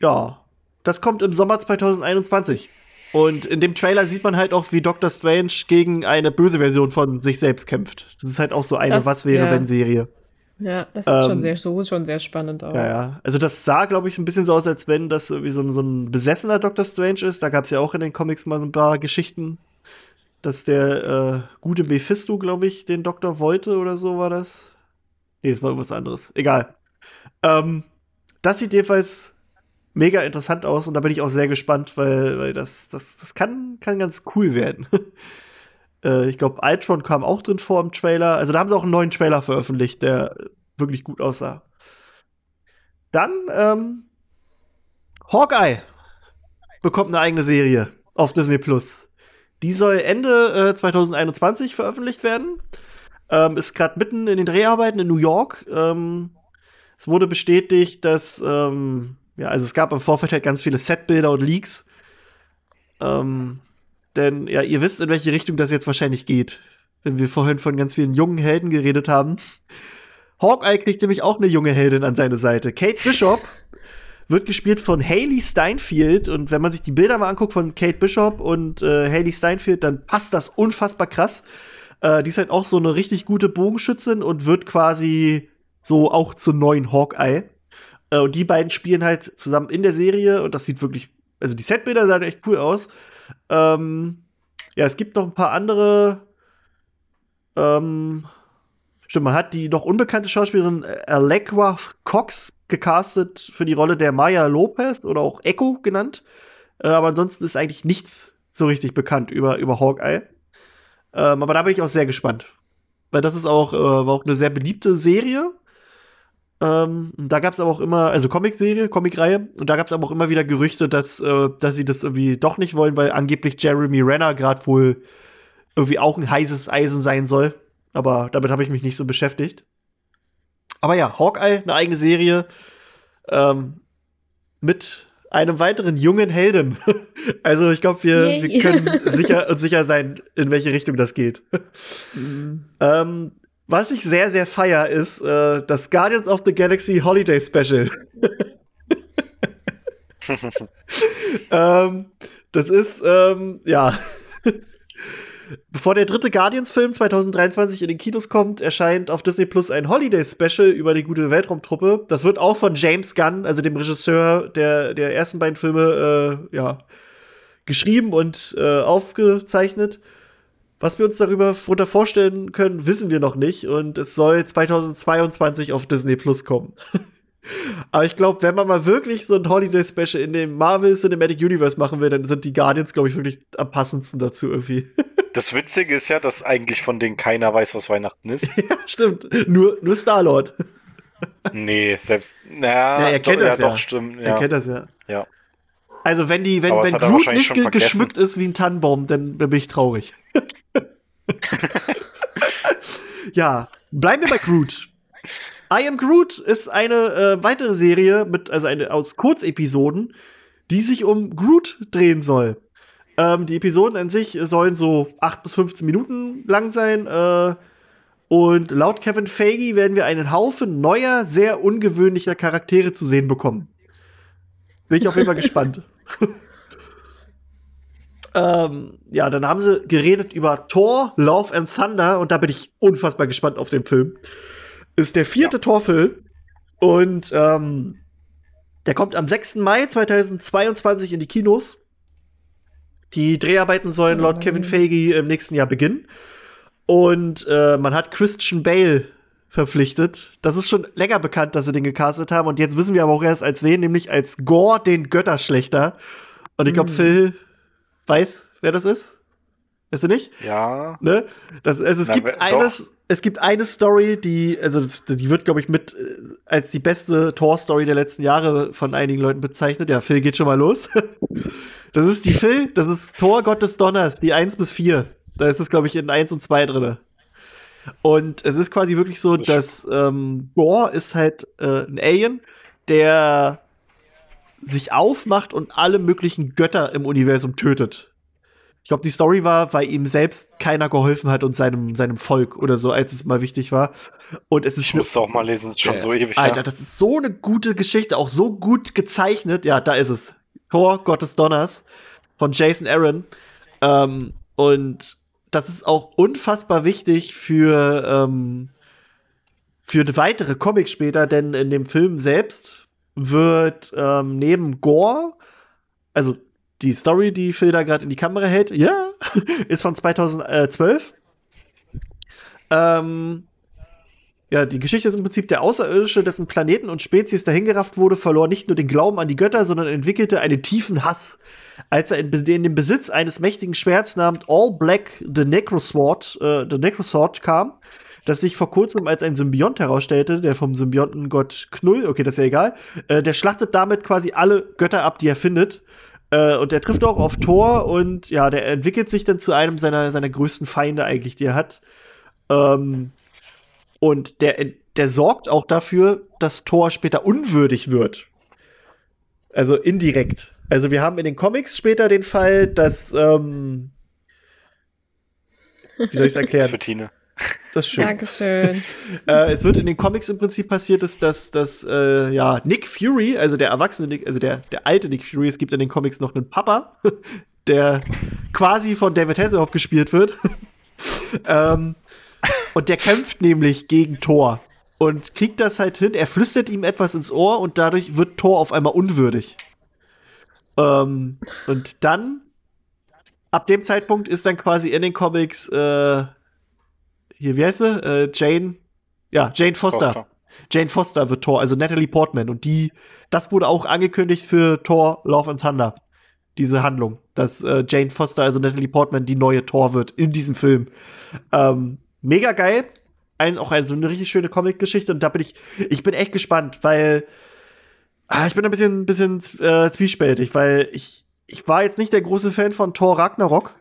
ja, das kommt im Sommer 2021. Und in dem Trailer sieht man halt auch, wie Doctor Strange gegen eine böse Version von sich selbst kämpft. Das ist halt auch so eine Was wäre, wenn Serie.
Ja, das sieht ähm,
schon
sehr, so schon sehr spannend aus.
Ja, ja. Also das sah, glaube ich, ein bisschen so aus, als wenn das irgendwie so ein, so ein besessener Doctor Strange ist. Da gab es ja auch in den Comics mal so ein paar Geschichten, dass der äh, gute Mephisto, glaube ich, den Doktor wollte oder so war das. Nee, das war irgendwas anderes. Egal. Ähm, das sieht jedenfalls mega interessant aus und da bin ich auch sehr gespannt, weil, weil das, das, das kann, kann ganz cool werden. *laughs* äh, ich glaube, Ultron kam auch drin vor im Trailer. Also da haben sie auch einen neuen Trailer veröffentlicht, der wirklich gut aussah. Dann ähm, Hawkeye bekommt eine eigene Serie auf Disney Plus. Die soll Ende äh, 2021 veröffentlicht werden. Ähm, ist gerade mitten in den Dreharbeiten in New York. Ähm, es wurde bestätigt, dass ähm, ja, also es gab im Vorfeld halt ganz viele Setbilder und Leaks. Ähm, denn ja, ihr wisst, in welche Richtung das jetzt wahrscheinlich geht. Wenn wir vorhin von ganz vielen jungen Helden geredet haben. Hawkeye kriegt nämlich auch eine junge Heldin an seine Seite. Kate Bishop *laughs* wird gespielt von Haley Steinfield. Und wenn man sich die Bilder mal anguckt von Kate Bishop und äh, Haley Steinfield, dann passt das unfassbar krass. Äh, die ist halt auch so eine richtig gute Bogenschützin und wird quasi so auch zur neuen Hawkeye. Äh, und die beiden spielen halt zusammen in der Serie und das sieht wirklich, also die Setbilder sahen echt cool aus. Ähm, ja, es gibt noch ein paar andere. Ähm, stimmt, man hat die noch unbekannte Schauspielerin äh, Alequa Cox gecastet für die Rolle der Maya Lopez oder auch Echo genannt. Äh, aber ansonsten ist eigentlich nichts so richtig bekannt über, über Hawkeye. Ähm, aber da bin ich auch sehr gespannt. Weil das ist auch, äh, war auch eine sehr beliebte Serie ähm, da gab es aber auch immer, also Comicserie, Comicreihe, und da gab es aber auch immer wieder Gerüchte, dass, äh, dass sie das irgendwie doch nicht wollen, weil angeblich Jeremy Renner gerade wohl irgendwie auch ein heißes Eisen sein soll. Aber damit habe ich mich nicht so beschäftigt. Aber ja, Hawkeye, eine eigene Serie ähm, mit einem weiteren jungen Helden. *laughs* also ich glaube, wir, wir können *laughs* sicher und sicher sein, in welche Richtung das geht. Mhm. Ähm, was ich sehr, sehr feier, ist äh, das Guardians of the Galaxy Holiday Special. *laughs* ähm, das ist, ähm, ja. Bevor der dritte Guardians-Film 2023 in den Kinos kommt, erscheint auf Disney Plus ein Holiday-Special über die gute Weltraumtruppe. Das wird auch von James Gunn, also dem Regisseur der, der ersten beiden Filme, äh, ja, geschrieben und äh, aufgezeichnet. Was wir uns darüber runter vorstellen können, wissen wir noch nicht. Und es soll 2022 auf Disney Plus kommen. *laughs* Aber ich glaube, wenn man mal wirklich so ein Holiday-Special in dem Marvel Cinematic Universe machen will, dann sind die Guardians, glaube ich, wirklich am passendsten dazu irgendwie.
*laughs* Das Witzige ist ja, dass eigentlich von denen keiner weiß, was Weihnachten ist. *laughs* ja,
stimmt. Nur, nur Star-Lord.
nee, selbst. Na, er kennt doch, das ja. Doch, stimmt,
ja. Er kennt das ja.
Ja.
Also wenn die, wenn, wenn Groot nicht ge geschmückt ist wie ein Tannenbaum, dann, dann bin ich traurig. *laughs* ja, bleiben wir bei Groot. I Am Groot ist eine äh, weitere Serie mit, also eine aus Kurzepisoden, die sich um Groot drehen soll. Ähm, die Episoden an sich sollen so 8 bis 15 Minuten lang sein. Äh, und laut Kevin Feige werden wir einen Haufen neuer, sehr ungewöhnlicher Charaktere zu sehen bekommen. Bin ich auf jeden Fall *laughs* gespannt ähm, ja, dann haben sie geredet über Thor, Love and Thunder und da bin ich unfassbar gespannt auf den Film. Ist der vierte ja. Torfilm und ähm, der kommt am 6. Mai 2022 in die Kinos. Die Dreharbeiten sollen laut Kevin oh Feige im nächsten Jahr beginnen. Und äh, man hat Christian Bale verpflichtet. Das ist schon länger bekannt, dass sie den gecastet haben. Und jetzt wissen wir aber auch erst als wen, nämlich als Gore, den Götterschlechter. Und ich glaube, mm. Hm. Phil weiß, wer das ist. Weißt du nicht?
Ja.
Ne? Das, also es, Na, gibt eines, es gibt eine Story, die, also das, die wird, glaube ich, mit äh, als die beste Tor-Story der letzten Jahre von einigen Leuten bezeichnet. Ja, Phil geht schon mal los. *laughs* das ist die Phil, das ist Tor Gottes Donners, die 1 bis 4. Da ist es, glaube ich, in 1 und 2 drinne. Und es ist quasi wirklich so, dass ähm, Gore ist halt äh, ein Alien, der sich aufmacht und alle möglichen Götter im Universum tötet. Ich glaube, die Story war, weil ihm selbst keiner geholfen hat und seinem, seinem Volk oder so, als es mal wichtig war. Und es ist ich
musste auch mal lesen, es ist schon äh, so ewig.
Alter, ja. das ist so eine gute Geschichte, auch so gut gezeichnet. Ja, da ist es. Tor Gottes Donners von Jason Aaron. Ähm, und das ist auch unfassbar wichtig für, ähm, für weitere Comics später, denn in dem Film selbst wird ähm, neben Gore, also die Story, die Phil da gerade in die Kamera hält, ja, yeah, *laughs* ist von 2012. Ähm, ja, die Geschichte ist im Prinzip der Außerirdische, dessen Planeten und Spezies dahingerafft wurde, verlor nicht nur den Glauben an die Götter, sondern entwickelte einen tiefen Hass als er in, in den Besitz eines mächtigen Schwerts namens All Black the Necrosword, äh, the Necrosword kam, das sich vor kurzem als ein Symbiont herausstellte, der vom Symbiontengott Knull, okay, das ist ja egal, äh, der schlachtet damit quasi alle Götter ab, die er findet. Äh, und der trifft auch auf Thor und ja, der entwickelt sich dann zu einem seiner, seiner größten Feinde eigentlich, die er hat. Ähm, und der, der sorgt auch dafür, dass Thor später unwürdig wird. Also indirekt. Also wir haben in den Comics später den Fall, dass ähm, wie soll ich es *laughs* erklären? Das für
Tine.
Das ist schön.
Dankeschön.
*laughs* äh, es wird in den Comics im Prinzip passiert, ist, dass, dass äh, ja, Nick Fury, also der erwachsene Nick, also der, der alte Nick Fury, es gibt in den Comics noch einen Papa, *laughs* der quasi von David Hasselhoff gespielt wird. ähm, und der kämpft nämlich gegen Thor und kriegt das halt hin. Er flüstert ihm etwas ins Ohr und dadurch wird Thor auf einmal unwürdig. Ähm, und dann, ab dem Zeitpunkt ist dann quasi in den Comics, äh, hier, wie heißt sie? Äh, Jane, ja, Jane Foster. Foster. Jane Foster wird Thor, also Natalie Portman. Und die, das wurde auch angekündigt für Thor Love and Thunder. Diese Handlung, dass äh, Jane Foster, also Natalie Portman, die neue Thor wird in diesem Film. Ähm, mega geil. Ein, auch eine, so eine richtig schöne Comic-Geschichte. Und da bin ich, ich bin echt gespannt, weil Ah, ich bin ein bisschen, bisschen äh, zwiespältig, weil ich, ich war jetzt nicht der große Fan von Thor Ragnarok.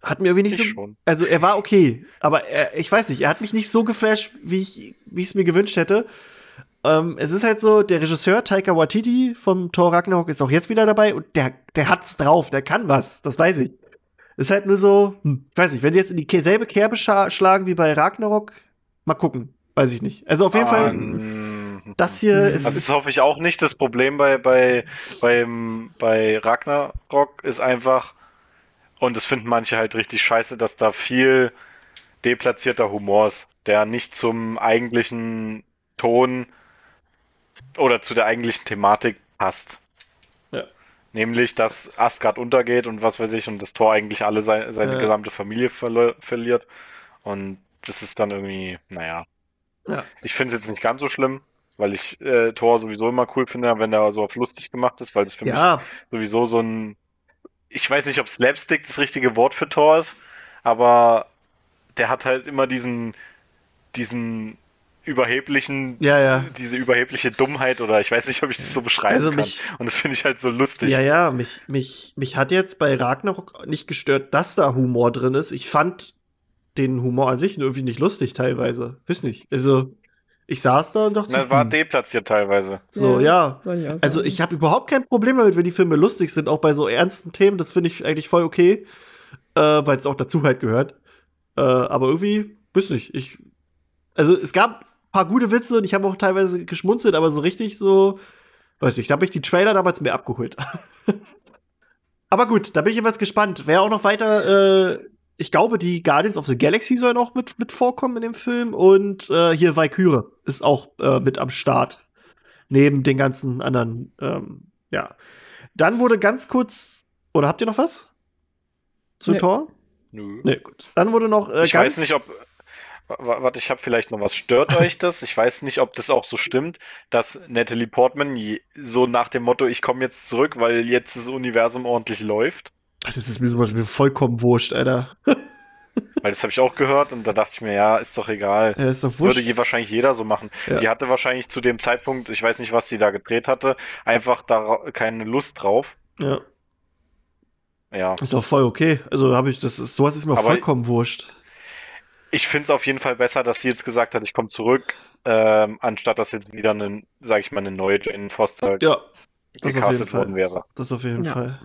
Hat mir irgendwie nicht ich so. Schon. Also er war okay, aber er, ich weiß nicht, er hat mich nicht so geflasht, wie ich es mir gewünscht hätte. Ähm, es ist halt so, der Regisseur Taika Waititi von Thor Ragnarok ist auch jetzt wieder dabei und der, der hat's drauf, der kann was, das weiß ich. Ist halt nur so, hm, ich weiß nicht, wenn sie jetzt in dieselbe Kerbe schlagen wie bei Ragnarok, mal gucken, weiß ich nicht. Also auf jeden ah, Fall. Das hier mhm. ist.
Also das hoffe ich auch nicht. Das Problem bei, bei, beim, bei Ragnarok ist einfach, und das finden manche halt richtig scheiße, dass da viel deplatzierter Humor ist, der nicht zum eigentlichen Ton oder zu der eigentlichen Thematik passt. Nämlich, dass Asgard untergeht und was weiß ich, und das Tor eigentlich alle seine, seine ja. gesamte Familie verli verliert. Und das ist dann irgendwie, naja. Ja. Ich finde es jetzt nicht ganz so schlimm, weil ich äh, Thor sowieso immer cool finde, wenn er so auf lustig gemacht ist, weil das für ja. mich sowieso so ein. Ich weiß nicht, ob Slapstick das richtige Wort für Thor ist, aber der hat halt immer diesen, diesen überheblichen,
ja, ja.
diese überhebliche Dummheit oder ich weiß nicht, ob ich das so beschreiben also mich, kann. Und das finde ich halt so lustig.
Ja, ja, mich, mich, mich hat jetzt bei Ragnarok nicht gestört, dass da Humor drin ist. Ich fand den Humor an sich irgendwie nicht lustig teilweise. Wiss nicht. Also ich saß da und dachte.
Na, war hm. deplatziert teilweise.
So, ja. ja. Ich also ich habe überhaupt kein Problem damit, wenn die Filme lustig sind, auch bei so ernsten Themen. Das finde ich eigentlich voll okay. Äh, Weil es auch dazu halt gehört. Äh, aber irgendwie, wüsste nicht. Ich. Also es gab ein paar gute Witze und ich habe auch teilweise geschmunzelt, aber so richtig so. Weiß nicht, da habe ich die Trailer damals mehr abgeholt. *laughs* aber gut, da bin ich jedenfalls gespannt. Wer auch noch weiter äh, ich glaube, die Guardians of the Galaxy sollen auch mit, mit vorkommen in dem Film. Und äh, hier Valkyrie ist auch äh, mit am Start. Neben den ganzen anderen, ähm, ja. Dann wurde ganz kurz. Oder habt ihr noch was? Zu nee. Tor?
Nö. Nee,
gut. Dann wurde noch.
Äh, ich weiß nicht, ob. Warte, ich habe vielleicht noch was. Stört euch das? Ich weiß nicht, ob das auch so stimmt, dass Natalie Portman so nach dem Motto, ich komme jetzt zurück, weil jetzt das Universum ordentlich läuft.
Das ist mir sowas mir vollkommen wurscht, Alter. *laughs*
Weil das habe ich auch gehört und da dachte ich mir, ja, ist doch egal. Ja, ist doch Würde je wahrscheinlich jeder so machen. Ja. Die hatte wahrscheinlich zu dem Zeitpunkt, ich weiß nicht, was sie da gedreht hatte, einfach da keine Lust drauf.
Ja. Ja. Ist auch voll okay. Also habe ich, das ist, sowas ist mir Aber vollkommen wurscht.
Ich finde es auf jeden Fall besser, dass sie jetzt gesagt hat, ich komme zurück, ähm, anstatt dass jetzt wieder eine, sage ich mal, eine neue Jane Foster
ja, das auf jeden wäre. Das auf jeden ja. Fall.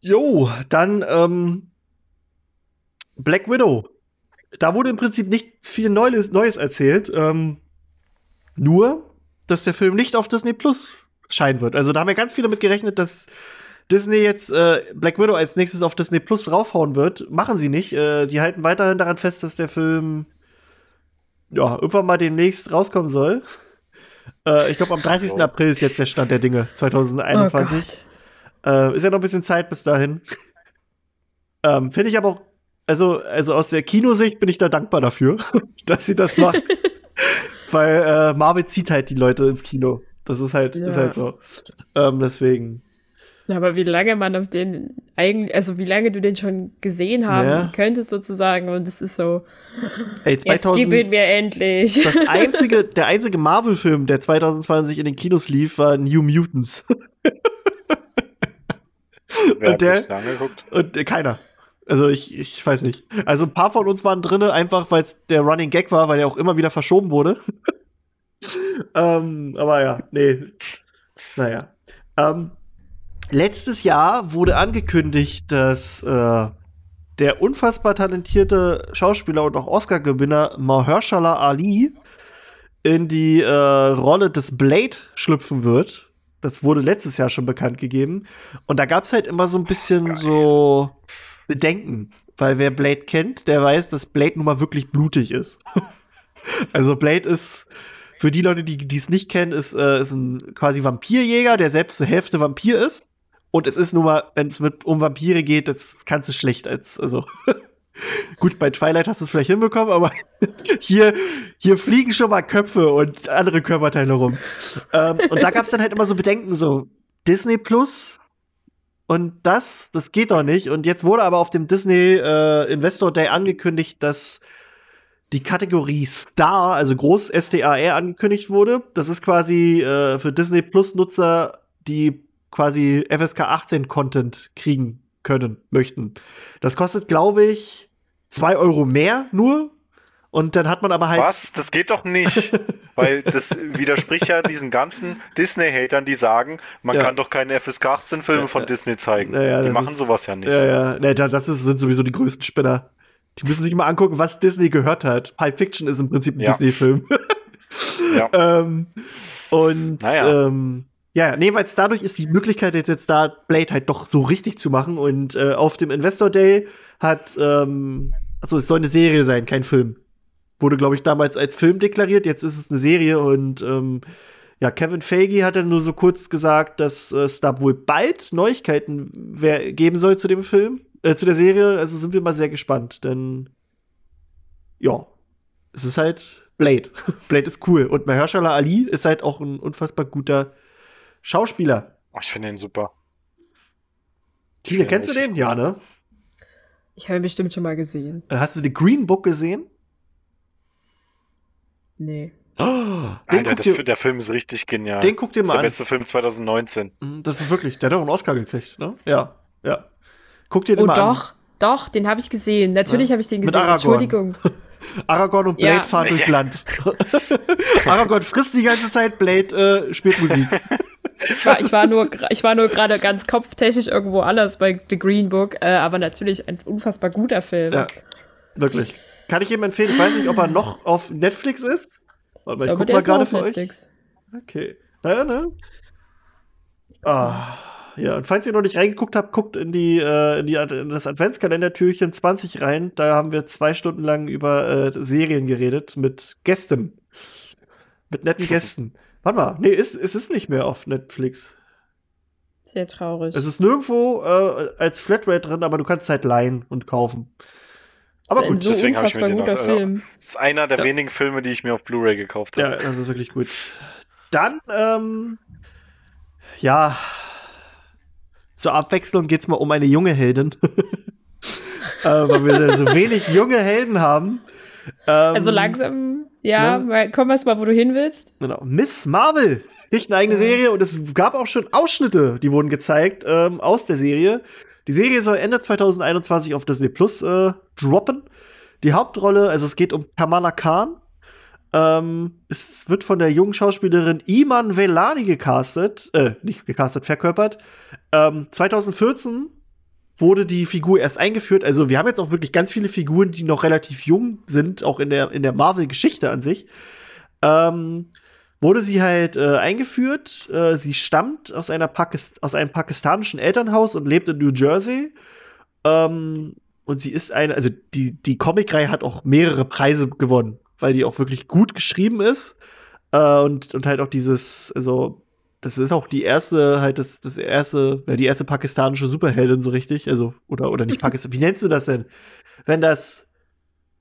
Jo, dann ähm, Black Widow. Da wurde im Prinzip nicht viel Neues, Neues erzählt. Ähm, nur, dass der Film nicht auf Disney Plus scheinen wird. Also da haben wir ganz viel damit gerechnet, dass Disney jetzt äh, Black Widow als nächstes auf Disney Plus raufhauen wird. Machen sie nicht. Äh, die halten weiterhin daran fest, dass der Film ja, irgendwann mal demnächst rauskommen soll. Äh, ich glaube, am 30. Oh. April ist jetzt der Stand der Dinge, 2021. Oh äh, ist ja noch ein bisschen Zeit bis dahin. ähm, Finde ich aber auch, also, also aus der Kinosicht bin ich da dankbar dafür, *laughs* dass sie das macht. *laughs* Weil äh, Marvel zieht halt die Leute ins Kino. Das ist halt, ja. ist halt so. Ähm, deswegen.
aber wie lange man auf den eigentlich, also wie lange du den schon gesehen haben ja. könntest sozusagen und es ist so. Ey, 2000, jetzt gib mir endlich.
Das *laughs* einzige, der einzige Marvel-Film, der 2020 in den Kinos lief, war New Mutants. Wer und der, angeguckt? Und äh, keiner. Also ich, ich weiß nicht. Also ein paar von uns waren drinne, einfach weil es der Running Gag war, weil er auch immer wieder verschoben wurde. *laughs* ähm, aber ja, nee. Naja. Ähm, letztes Jahr wurde angekündigt, dass äh, der unfassbar talentierte Schauspieler und auch Oscar-Gewinner Mahershala Ali in die äh, Rolle des Blade schlüpfen wird das wurde letztes Jahr schon bekannt gegeben. Und da gab es halt immer so ein bisschen Geil. so Bedenken. Weil wer Blade kennt, der weiß, dass Blade nun mal wirklich blutig ist. *laughs* also Blade ist für die Leute, die es nicht kennen, ist, äh, ist ein quasi Vampirjäger, der selbst eine Hälfte Vampir ist. Und es ist nun mal, wenn es um Vampire geht, das kannst du schlecht als, also *laughs* Gut, bei Twilight hast du es vielleicht hinbekommen, aber *laughs* hier, hier fliegen schon mal Köpfe und andere Körperteile rum. ähm, und da gab es dann halt immer so Bedenken, so Disney Plus und das, das geht doch nicht. Und jetzt wurde aber auf dem Disney äh, Investor Day angekündigt, dass die Kategorie Star, also groß S-T-A-R, angekündigt wurde. Das ist quasi äh, für Disney Plus-Nutzer, die quasi FSK 18 Content kriegen können, möchten. Das kostet, glaube ich, zwei Euro mehr nur. Und dann hat man aber halt.
Was? Das geht doch nicht. *laughs* weil das widerspricht ja diesen ganzen Disney-Hatern, die sagen, man ja. kann doch keine FSK 18-Filme ja, von Disney zeigen. Ja, die machen ist, sowas ja nicht.
Ja, ja. Nee, das ist, sind sowieso die größten Spinner. Die müssen sich mal angucken, was Disney gehört hat. High Fiction ist im Prinzip ein Disney-Film. ja. *laughs* ähm, und naja. ähm, ja, nee, weil dadurch ist die Möglichkeit jetzt, jetzt da Blade halt doch so richtig zu machen. Und äh, auf dem Investor Day hat, ähm, also es soll eine Serie sein, kein Film. Wurde, glaube ich, damals als Film deklariert, jetzt ist es eine Serie und ähm, ja, Kevin Feige hat dann nur so kurz gesagt, dass äh, es da wohl bald Neuigkeiten geben soll zu dem Film, äh, zu der Serie. Also sind wir mal sehr gespannt, denn ja, es ist halt Blade. *laughs* Blade ist cool. Und Mahershala Ali ist halt auch ein unfassbar guter Schauspieler.
Oh, ich finde ihn super.
Tine, kennst du den? Ja, ne?
Ich habe ihn bestimmt schon mal gesehen.
Äh, hast du The Green Book gesehen?
Nee. Oh, *gasps*
den Alter, das, der Film ist richtig genial.
Den guck dir
mal an. Das ist der an. beste Film 2019.
Mhm, das ist wirklich, der hat auch einen Oscar gekriegt, ne? Ja, ja. Guck dir den oh, mal
doch, an. Doch, doch, den habe ich gesehen. Natürlich ja. habe ich den gesehen. Entschuldigung.
*laughs* Aragorn und Blade ja. fahren *laughs* durchs Land. *laughs* Aragorn frisst die ganze Zeit, Blade äh, spielt Musik.
Ich war, ich war nur, ich war nur gerade ganz kopftechnisch irgendwo anders bei The Green Book, äh, aber natürlich ein unfassbar guter Film. Ja,
wirklich. Kann ich jedem empfehlen. Ich weiß nicht, ob er noch auf Netflix ist. Warte mal, ich guck mal gerade für Netflix. euch. Okay. Naja, ne? Ah. Ja, und falls ihr noch nicht reingeguckt habt, guckt in, die, äh, in, die, in das Adventskalendertürchen 20 rein. Da haben wir zwei Stunden lang über äh, Serien geredet mit Gästen. Mit netten Gästen. Warte mal, nee, es, es ist nicht mehr auf Netflix.
Sehr traurig.
Es ist nirgendwo äh, als Flatrate drin, aber du kannst es halt leihen und kaufen. Aber gut,
so deswegen habe ich mir den noch. Äh, Film. Das ist einer der ja. wenigen Filme, die ich mir auf Blu-ray gekauft habe.
Ja, das ist wirklich gut. Dann, ähm, ja, zur Abwechslung geht es mal um eine junge Heldin. *laughs* äh, weil wir so wenig junge Helden haben.
Also ähm, also langsam ja, ne? weil, komm erst mal, wo du hin willst.
Genau. Miss Marvel nicht eine eigene Serie und es gab auch schon Ausschnitte, die wurden gezeigt ähm, aus der Serie. Die Serie soll Ende 2021 auf Disney Plus äh, droppen. Die Hauptrolle, also es geht um Kamala Khan. Ähm, es wird von der jungen Schauspielerin Iman Velani gecastet, äh, nicht gecastet, verkörpert. Ähm, 2014 wurde die Figur erst eingeführt. Also wir haben jetzt auch wirklich ganz viele Figuren, die noch relativ jung sind, auch in der, in der Marvel-Geschichte an sich. Ähm, wurde sie halt äh, eingeführt. Äh, sie stammt aus, einer Pakist aus einem pakistanischen Elternhaus und lebt in New Jersey. Ähm, und sie ist eine, also die, die Comicreihe hat auch mehrere Preise gewonnen, weil die auch wirklich gut geschrieben ist. Äh, und, und halt auch dieses, also das ist auch die erste, halt das, das erste, die erste pakistanische Superheldin so richtig, also, oder, oder nicht *laughs* Pakistan. Wie nennst du das denn? Wenn das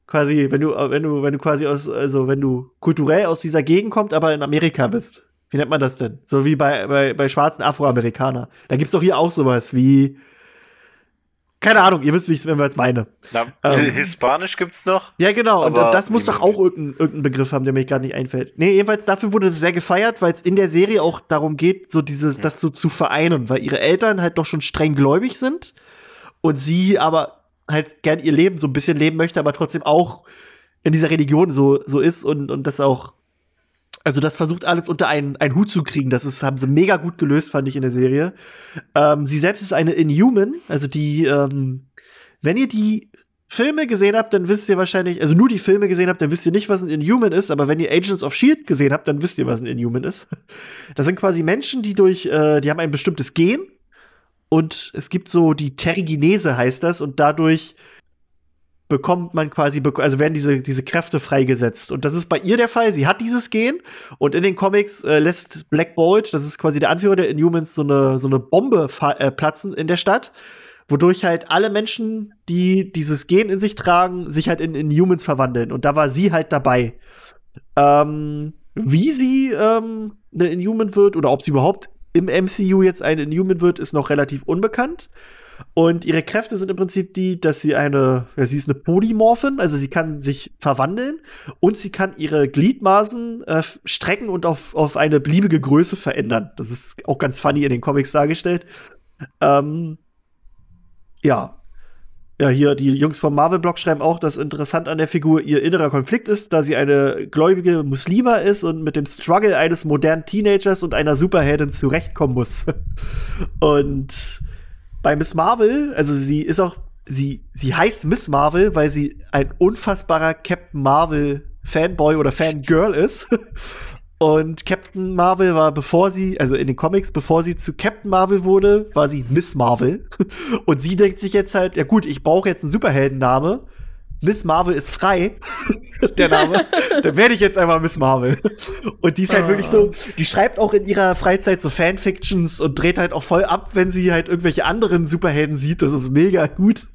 quasi, wenn du, wenn du, wenn du quasi aus, also wenn du kulturell aus dieser Gegend kommt, aber in Amerika bist. Wie nennt man das denn? So wie bei, bei, bei schwarzen Afroamerikaner. Da gibt's doch hier auch sowas wie, keine Ahnung, ihr wisst, wie ich es jetzt meine.
Na, ähm, Hispanisch gibt's noch.
Ja, genau. Und das muss doch auch irgendeinen irgendein Begriff haben, der mir gar nicht einfällt. Nee, jedenfalls dafür wurde es sehr gefeiert, weil es in der Serie auch darum geht, so dieses, mhm. das so zu vereinen, weil ihre Eltern halt doch schon streng gläubig sind und sie aber halt gern ihr Leben so ein bisschen leben möchte, aber trotzdem auch in dieser Religion so, so ist und, und das auch also das versucht alles unter einen, einen Hut zu kriegen. Das ist, haben sie mega gut gelöst, fand ich in der Serie. Ähm, sie selbst ist eine Inhuman, also die, ähm, wenn ihr die Filme gesehen habt, dann wisst ihr wahrscheinlich, also nur die Filme gesehen habt, dann wisst ihr nicht, was ein Inhuman ist, aber wenn ihr Agents of Shield gesehen habt, dann wisst ihr, was ein Inhuman ist. *laughs* Das sind quasi Menschen, die durch, äh, die haben ein bestimmtes Gen und es gibt so die Terrigenese heißt das und dadurch bekommt man quasi, also werden diese, diese Kräfte freigesetzt. Und das ist bei ihr der Fall. Sie hat dieses Gen und in den Comics äh, lässt Black Bolt, das ist quasi der Anführer der Inhumans, so eine, so eine Bombe äh, platzen in der Stadt, wodurch halt alle Menschen, die dieses Gen in sich tragen, sich halt in Inhumans verwandeln. Und da war sie halt dabei. Ähm, wie sie ähm, eine Inhuman wird oder ob sie überhaupt im MCU jetzt eine Inhuman wird, ist noch relativ unbekannt. Und ihre Kräfte sind im Prinzip die, dass sie eine, ja, sie ist eine Polymorphin, also sie kann sich verwandeln und sie kann ihre Gliedmaßen äh, strecken und auf, auf eine beliebige Größe verändern. Das ist auch ganz funny in den Comics dargestellt. Ähm, ja, ja, hier die Jungs vom Marvel-Blog schreiben auch, dass interessant an der Figur ihr innerer Konflikt ist, da sie eine gläubige Muslima ist und mit dem Struggle eines modernen Teenagers und einer Superheldin zurechtkommen muss. *laughs* und bei Miss Marvel, also sie ist auch, sie, sie heißt Miss Marvel, weil sie ein unfassbarer Captain Marvel Fanboy oder Fangirl ist. *laughs* Und Captain Marvel war, bevor sie, also in den Comics, bevor sie zu Captain Marvel wurde, war sie Miss Marvel. *laughs* Und sie denkt sich jetzt halt, ja gut, ich brauche jetzt einen Superheldenname. Miss Marvel ist frei, *laughs* der Name, dann werde ich jetzt einmal Miss Marvel. Und die ist halt ah. wirklich so, ah. die schreibt auch in ihrer Freizeit so Fanfictions und dreht halt auch voll ab, wenn sie halt irgendwelche anderen Superhelden sieht. Das ist mega gut.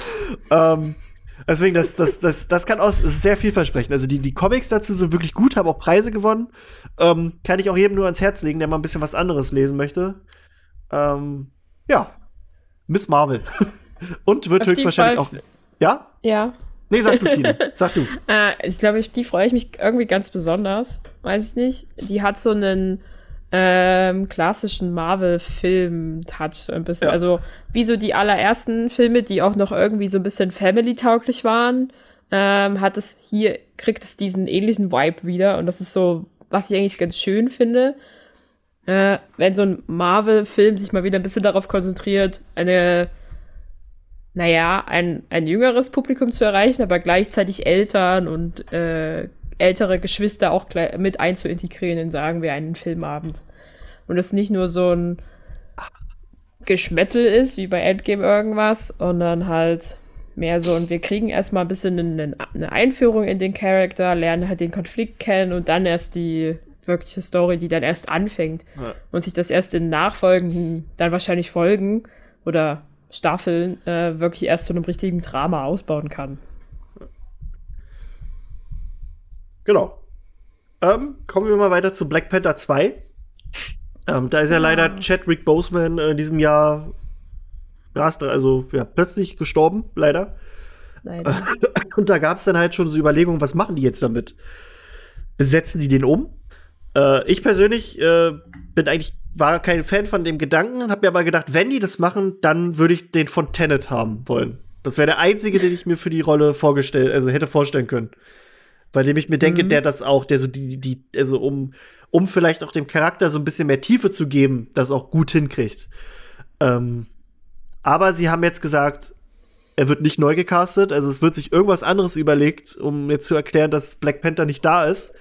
*laughs* ähm, deswegen, das, das, das, das kann aus, ist sehr vielversprechend. Also die, die Comics dazu sind wirklich gut, haben auch Preise gewonnen. Ähm, kann ich auch jedem nur ans Herz legen, der mal ein bisschen was anderes lesen möchte. Ähm, ja, Miss Marvel. *laughs* und wird Auf höchstwahrscheinlich auch. Ja? Ja. Nee, sag du,
Tine. *laughs* Sag du. äh, ich glaube, ich, die freue ich mich irgendwie ganz besonders. Weiß ich nicht. Die hat so einen ähm, klassischen Marvel-Film-Touch so ein bisschen. Ja. Also, wie so die allerersten Filme, die auch noch irgendwie so ein bisschen family-tauglich waren, ähm, hat es hier, kriegt es diesen ähnlichen Vibe wieder. Und das ist so, was ich eigentlich ganz schön finde. Äh, wenn so ein Marvel-Film sich mal wieder ein bisschen darauf konzentriert, eine naja, ein, ein jüngeres Publikum zu erreichen, aber gleichzeitig Eltern und äh, ältere Geschwister auch mit einzuintegrieren in, sagen wir, einen Filmabend. Und es nicht nur so ein Geschmettel ist, wie bei Endgame irgendwas, sondern halt mehr so, und wir kriegen erstmal ein bisschen eine, eine Einführung in den Charakter, lernen halt den Konflikt kennen und dann erst die wirkliche Story, die dann erst anfängt ja. und sich das erst in nachfolgenden, dann wahrscheinlich Folgen oder Staffeln äh, wirklich erst zu einem richtigen Drama ausbauen kann.
Genau. Ähm, kommen wir mal weiter zu Black Panther 2. Ähm, da ist ja, ja leider Chadwick Boseman äh, in diesem Jahr also ja, plötzlich gestorben, leider. leider. *laughs* Und da gab es dann halt schon so Überlegungen, was machen die jetzt damit? Besetzen die den um? Äh, ich persönlich äh, bin eigentlich war kein Fan von dem Gedanken, habe mir aber gedacht, wenn die das machen, dann würde ich den von Tenet haben wollen. Das wäre der einzige, den ich mir für die Rolle vorgestellt, also hätte vorstellen können. Bei dem ich mir denke, mhm. der das auch, der so die, die, also um, um vielleicht auch dem Charakter so ein bisschen mehr Tiefe zu geben, das auch gut hinkriegt. Ähm, aber sie haben jetzt gesagt, er wird nicht neu gecastet, also es wird sich irgendwas anderes überlegt, um jetzt zu erklären, dass Black Panther nicht da ist.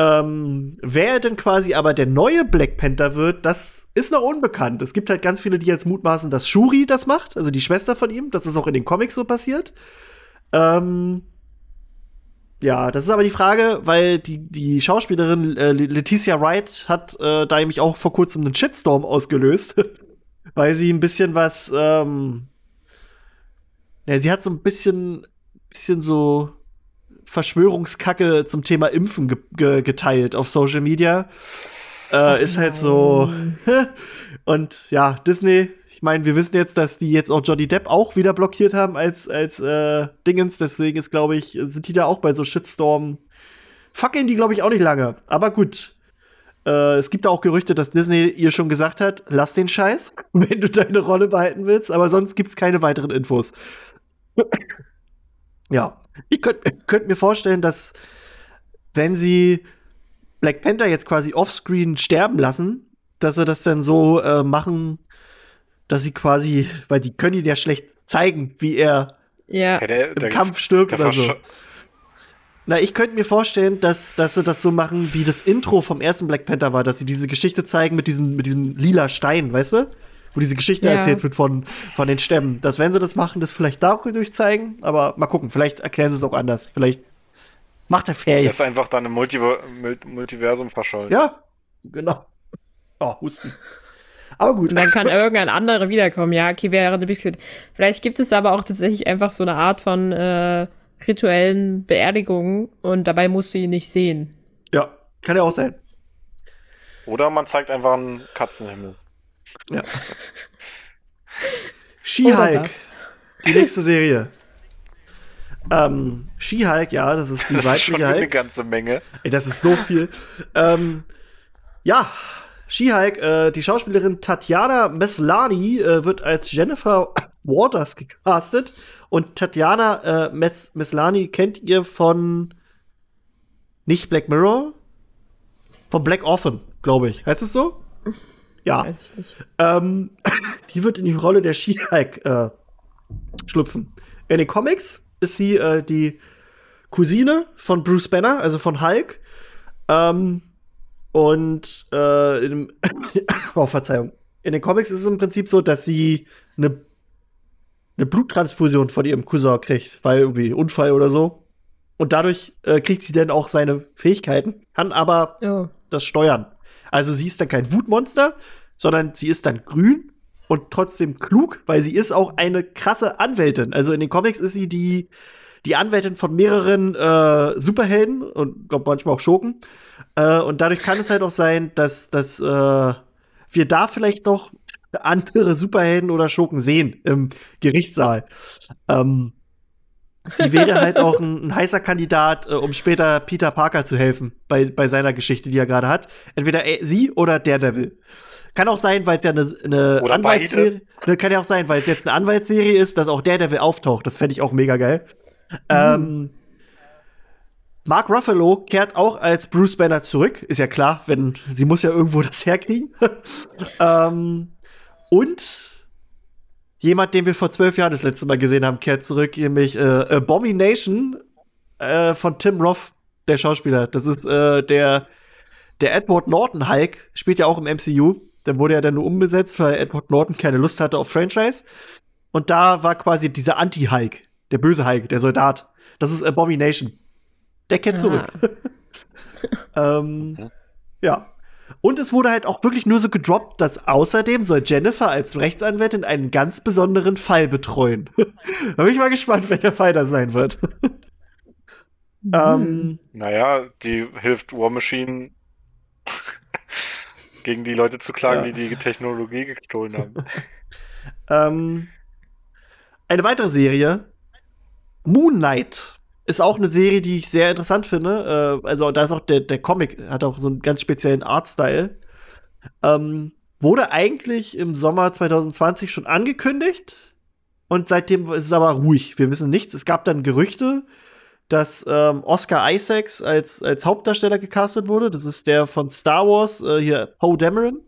Ähm, wer denn quasi aber der neue Black Panther wird, das ist noch unbekannt. Es gibt halt ganz viele, die jetzt mutmaßen, dass Shuri das macht, also die Schwester von ihm. Das ist auch in den Comics so passiert. Ähm, ja, das ist aber die Frage, weil die, die Schauspielerin äh, Leticia Wright hat äh, da nämlich auch vor kurzem einen Shitstorm ausgelöst, *laughs* weil sie ein bisschen was, ähm, ja, sie hat so ein bisschen, bisschen so Verschwörungskacke zum Thema Impfen ge ge geteilt auf Social Media. Äh, ist halt so. *laughs* Und ja, Disney, ich meine, wir wissen jetzt, dass die jetzt auch Johnny Depp auch wieder blockiert haben als, als äh, Dingens. Deswegen ist, glaube ich, sind die da auch bei so Shitstorm. Fucken die, glaube ich, auch nicht lange. Aber gut. Äh, es gibt da auch Gerüchte, dass Disney ihr schon gesagt hat, lass den Scheiß, *laughs* wenn du deine Rolle behalten willst. Aber sonst gibt es keine weiteren Infos. ja. Ich könnte könnt mir vorstellen, dass wenn sie Black Panther jetzt quasi offscreen sterben lassen, dass sie das dann so äh, machen, dass sie quasi, weil die können ihn ja schlecht zeigen, wie er ja. im ja, der, Kampf stirbt der oder so. Na, ich könnte mir vorstellen, dass, dass sie das so machen, wie das Intro vom ersten Black Panther war, dass sie diese Geschichte zeigen mit, diesen, mit diesem lila Stein, weißt du? wo diese Geschichte ja. erzählt wird von, von den Stämmen. Dass, wenn sie das machen, das vielleicht da auch durchzeigen, aber mal gucken, vielleicht erklären sie es auch anders. Vielleicht macht er Ferien.
Das ist einfach dann im Multiver Multiversum verschollen.
Ja, genau. Oh, Husten.
Aber gut. Und dann kann *laughs* irgendein anderer wiederkommen. Ja, okay, wäre eine Möglichkeit. Vielleicht gibt es aber auch tatsächlich einfach so eine Art von äh, rituellen Beerdigungen und dabei musst du ihn nicht sehen.
Ja, kann ja auch sein.
Oder man zeigt einfach einen Katzenhimmel. Ja. *laughs*
She-Hulk, oh die nächste Serie. Ähm, She-Hulk, ja, das ist
die das ist schon eine ganze Menge.
Ey, das ist so viel. ähm, ja, She-Hulk, äh, die Schauspielerin Tatjana Meslani äh, wird als Jennifer Waters gecastet. Und Tatjana äh, Mes Meslani kennt ihr von nicht Black Mirror? Von Black Orphan, glaube ich. Heißt es so? Ja. Weiß ich nicht. Ähm, *laughs* die wird in die Rolle der She-Hulk äh, schlüpfen. In den Comics ist sie äh, die Cousine von Bruce Banner, also von Hulk. Ähm, und äh, in, *coughs* oh, Verzeihung. In den Comics ist es im Prinzip so, dass sie eine, eine Bluttransfusion von ihrem Cousin kriegt, weil irgendwie Unfall oder so. Und dadurch äh, kriegt sie dann auch seine Fähigkeiten, kann aber oh. das steuern. Also sie ist dann kein Wutmonster, sondern sie ist dann grün und trotzdem klug, weil sie ist auch eine krasse Anwältin. Also in den Comics ist sie die, die Anwältin von mehreren äh, Superhelden und glaub, manchmal auch Schurken. Äh, und dadurch kann es halt auch sein, dass, dass äh, wir da vielleicht noch andere Superhelden oder Schurken sehen im Gerichtssaal. Ähm, Sie wäre halt auch ein, ein heißer Kandidat, äh, um später Peter Parker zu helfen bei, bei seiner Geschichte, die er gerade hat. Entweder äh, sie oder Daredevil. Kann auch sein, weil es ja eine, eine Anwaltsserie ne, Kann ja auch sein, weil es jetzt eine Anwaltsserie ist, dass auch Daredevil auftaucht. Das fände ich auch mega geil. Mhm. Ähm, Mark Ruffalo kehrt auch als Bruce Banner zurück. Ist ja klar, wenn sie muss ja irgendwo *laughs* das herkriegen. *laughs* ähm, und jemand, den wir vor zwölf Jahren das letzte Mal gesehen haben, kehrt zurück, nämlich äh, Abomination äh, von Tim Roth, der Schauspieler. Das ist äh, der, der Edward Norton Hulk, spielt ja auch im MCU. Dann wurde er dann nur umgesetzt, weil Edward Norton keine Lust hatte auf Franchise. Und da war quasi dieser Anti-Hulk, der böse Hulk, der Soldat. Das ist Abomination. Der kehrt ah. zurück. *laughs* *laughs* ähm, ja. Und es wurde halt auch wirklich nur so gedroppt, dass außerdem soll Jennifer als Rechtsanwältin einen ganz besonderen Fall betreuen. *laughs* da bin ich mal gespannt, welcher Fall da sein wird. *laughs*
Mhm. Ähm, naja, die hilft War Machine *laughs* gegen die Leute zu klagen, ja. die die Technologie gestohlen haben.
ähm, eine weitere Serie, Moon Knight. Ist auch eine Serie, die ich sehr interessant finde. Äh, also da ist auch der, der Comic, hat auch so einen ganz speziellen Artstyle. Ähm, wurde eigentlich im Sommer 2020 schon angekündigt. Und seitdem ist es aber ruhig. Wir wissen nichts. Es gab dann Gerüchte, dass ähm, Oscar Isaacs als, als Hauptdarsteller gecastet wurde. Das ist der von Star Wars, äh, hier Poe Dameron.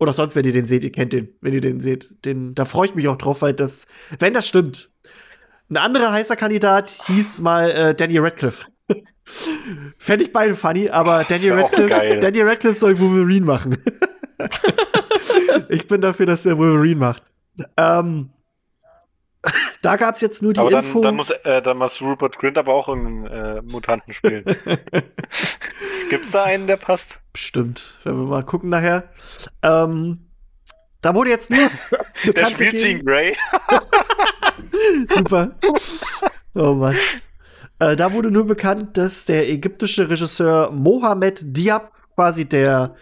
Oder sonst, wenn ihr den seht, ihr kennt den, wenn ihr den seht. Den, da freue ich mich auch drauf, weil das, wenn das stimmt, ein anderer heißer Kandidat hieß mal äh, Danny Radcliffe. *laughs* Fände ich beide funny, aber Danny Radcliffe, Danny Radcliffe soll Wolverine machen. *laughs* ich bin dafür, dass der Wolverine macht. Ähm, da gab es jetzt nur die aber
dann, Info. Dann muss, äh, dann muss Rupert Grint aber auch einen äh, Mutanten spielen. *laughs* Gibt es da einen, der passt?
Bestimmt. Wenn wir mal gucken nachher. Ähm, da wurde jetzt nur. *laughs* Der spielt Jean Grey. *laughs* Super. Oh Mann. Äh, da wurde nur bekannt, dass der ägyptische Regisseur Mohamed Diab quasi der,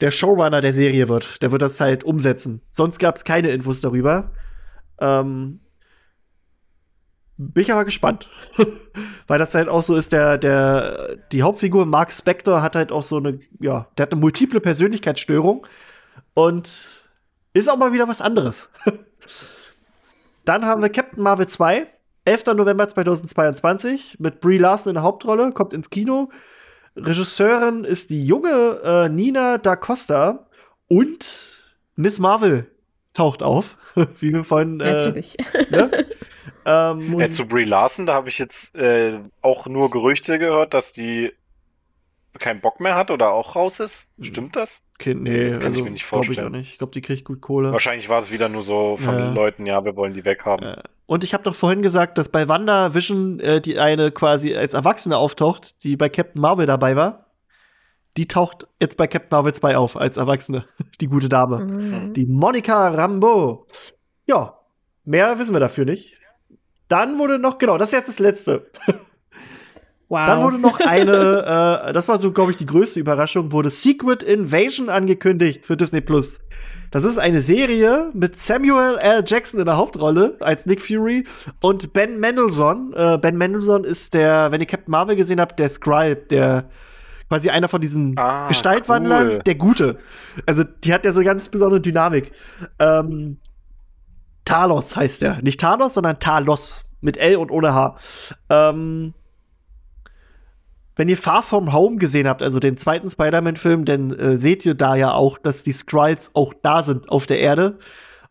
der Showrunner der Serie wird. Der wird das halt umsetzen. Sonst gab es keine Infos darüber. Ähm, bin ich aber gespannt. *laughs* Weil das halt auch so ist, der, der, die Hauptfigur Mark Spector hat halt auch so eine, ja, der hat eine multiple Persönlichkeitsstörung. Und ist auch mal wieder was anderes. *laughs* Dann haben wir Captain Marvel 2, 11. November 2022, mit Brie Larson in der Hauptrolle, kommt ins Kino. Regisseurin ist die junge äh, Nina da Costa und Miss Marvel taucht auf, *laughs* wie wir vorhin. Äh, Natürlich. Äh,
ne? ähm, *laughs* ja, zu Brie Larson, da habe ich jetzt äh, auch nur Gerüchte gehört, dass die keinen Bock mehr hat oder auch raus ist. Mhm. Stimmt das? Kind, nee, das kann also, ich mir nicht vorstellen.
Glaube ich Ich glaube, die kriegt gut Kohle.
Wahrscheinlich war es wieder nur so von ja. Leuten, ja, wir wollen die weghaben. Ja.
Und ich habe doch vorhin gesagt, dass bei Wanda Vision äh, die eine quasi als Erwachsene auftaucht, die bei Captain Marvel dabei war. Die taucht jetzt bei Captain Marvel 2 auf als Erwachsene, *laughs* die gute Dame. Mhm. Die Monika Rambo. Ja, mehr wissen wir dafür nicht. Dann wurde noch, genau, das ist jetzt das letzte. *laughs* Wow. Dann wurde noch eine, *laughs* äh, das war so, glaube ich, die größte Überraschung, wurde Secret Invasion angekündigt für Disney Plus. Das ist eine Serie mit Samuel L. Jackson in der Hauptrolle als Nick Fury und Ben Mendelssohn. Äh, ben Mendelssohn ist der, wenn ihr Captain Marvel gesehen habt, der Scribe, der quasi einer von diesen ah, Gestaltwandlern, cool. der Gute. Also die hat ja so eine ganz besondere Dynamik. Ähm, Talos heißt er. Nicht Thanos, sondern Talos. Mit L und ohne H. Ähm, wenn ihr Far From Home gesehen habt, also den zweiten Spider-Man-Film, dann äh, seht ihr da ja auch, dass die Skrulls auch da sind auf der Erde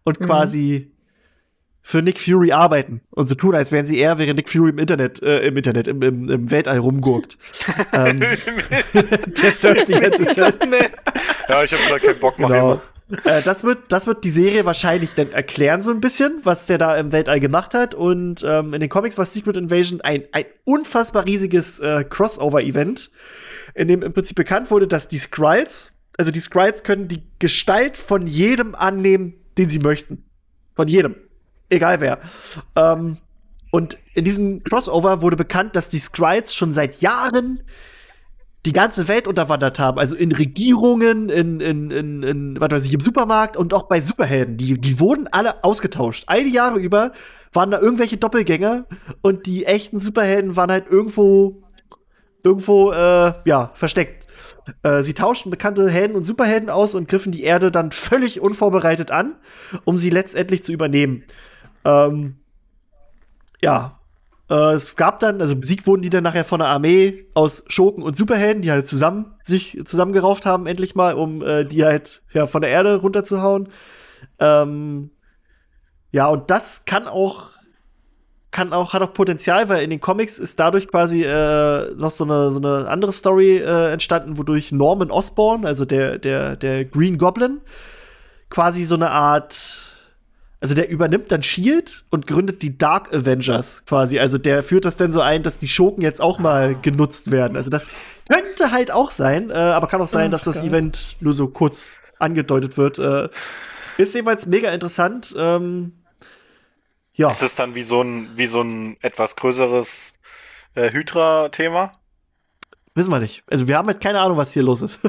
und mhm. quasi für Nick Fury arbeiten und so tun, als wären sie eher, wäre Nick Fury im Internet, äh, im Internet, im, im, im Weltall rumgurkt. *laughs* ähm, *laughs* der surft die ganze Zeit. ja, ich habe da keinen Bock, mehr. genau. genau. Äh, das, wird, das wird die Serie wahrscheinlich dann erklären, so ein bisschen, was der da im Weltall gemacht hat. Und ähm, in den Comics war Secret Invasion ein, ein unfassbar riesiges äh, Crossover-Event, in dem im Prinzip bekannt wurde, dass die Skrulls, also die Skrulls können die Gestalt von jedem annehmen, den sie möchten. Von jedem. Egal wer. Ähm, und in diesem Crossover wurde bekannt, dass die Skrulls schon seit Jahren die ganze Welt unterwandert haben, also in Regierungen, in, in, in, in was weiß ich, im Supermarkt und auch bei Superhelden, die, die wurden alle ausgetauscht. Eine Jahre über waren da irgendwelche Doppelgänger und die echten Superhelden waren halt irgendwo, irgendwo, äh, ja, versteckt. Äh, sie tauschten bekannte Helden und Superhelden aus und griffen die Erde dann völlig unvorbereitet an, um sie letztendlich zu übernehmen. Ähm, ja, äh, es gab dann, also besiegt wurden die dann nachher von einer Armee aus Schurken und Superhelden, die halt zusammen sich zusammengerauft haben, endlich mal, um äh, die halt ja, von der Erde runterzuhauen. Ähm, ja, und das kann auch, kann auch, hat auch Potenzial, weil in den Comics ist dadurch quasi äh, noch so eine, so eine andere Story äh, entstanden, wodurch Norman Osborn, also der, der, der Green Goblin, quasi so eine Art also der übernimmt dann Shield und gründet die Dark Avengers quasi. Also der führt das dann so ein, dass die Schurken jetzt auch mal ah. genutzt werden. Also das könnte halt auch sein, äh, aber kann auch sein, dass das Ach, Event nur so kurz angedeutet wird. Äh, ist jeweils mega interessant. Ähm,
ja. Ist es dann wie so ein, wie so ein etwas größeres äh, Hydra-Thema?
Wissen wir nicht. Also wir haben halt keine Ahnung, was hier los ist.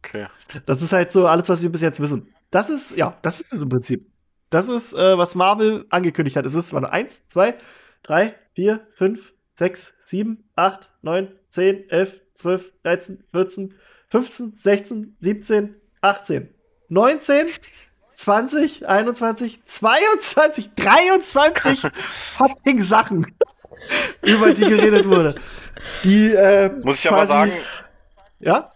okay. Das ist halt so alles, was wir bis jetzt wissen. Das ist, ja, das ist es im Prinzip. Das ist, äh, was Marvel angekündigt hat. Es ist warte, eins, zwei, drei, vier, fünf, sechs, sieben, acht, neun, zehn, elf, zwölf, dreizehn, vierzehn, fünfzehn, sechzehn, siebzehn, achtzehn, neunzehn. 20, 21, 22, 23 fucking Sachen, über die geredet wurde. Die, äh,
Muss ich aber sagen,
ja?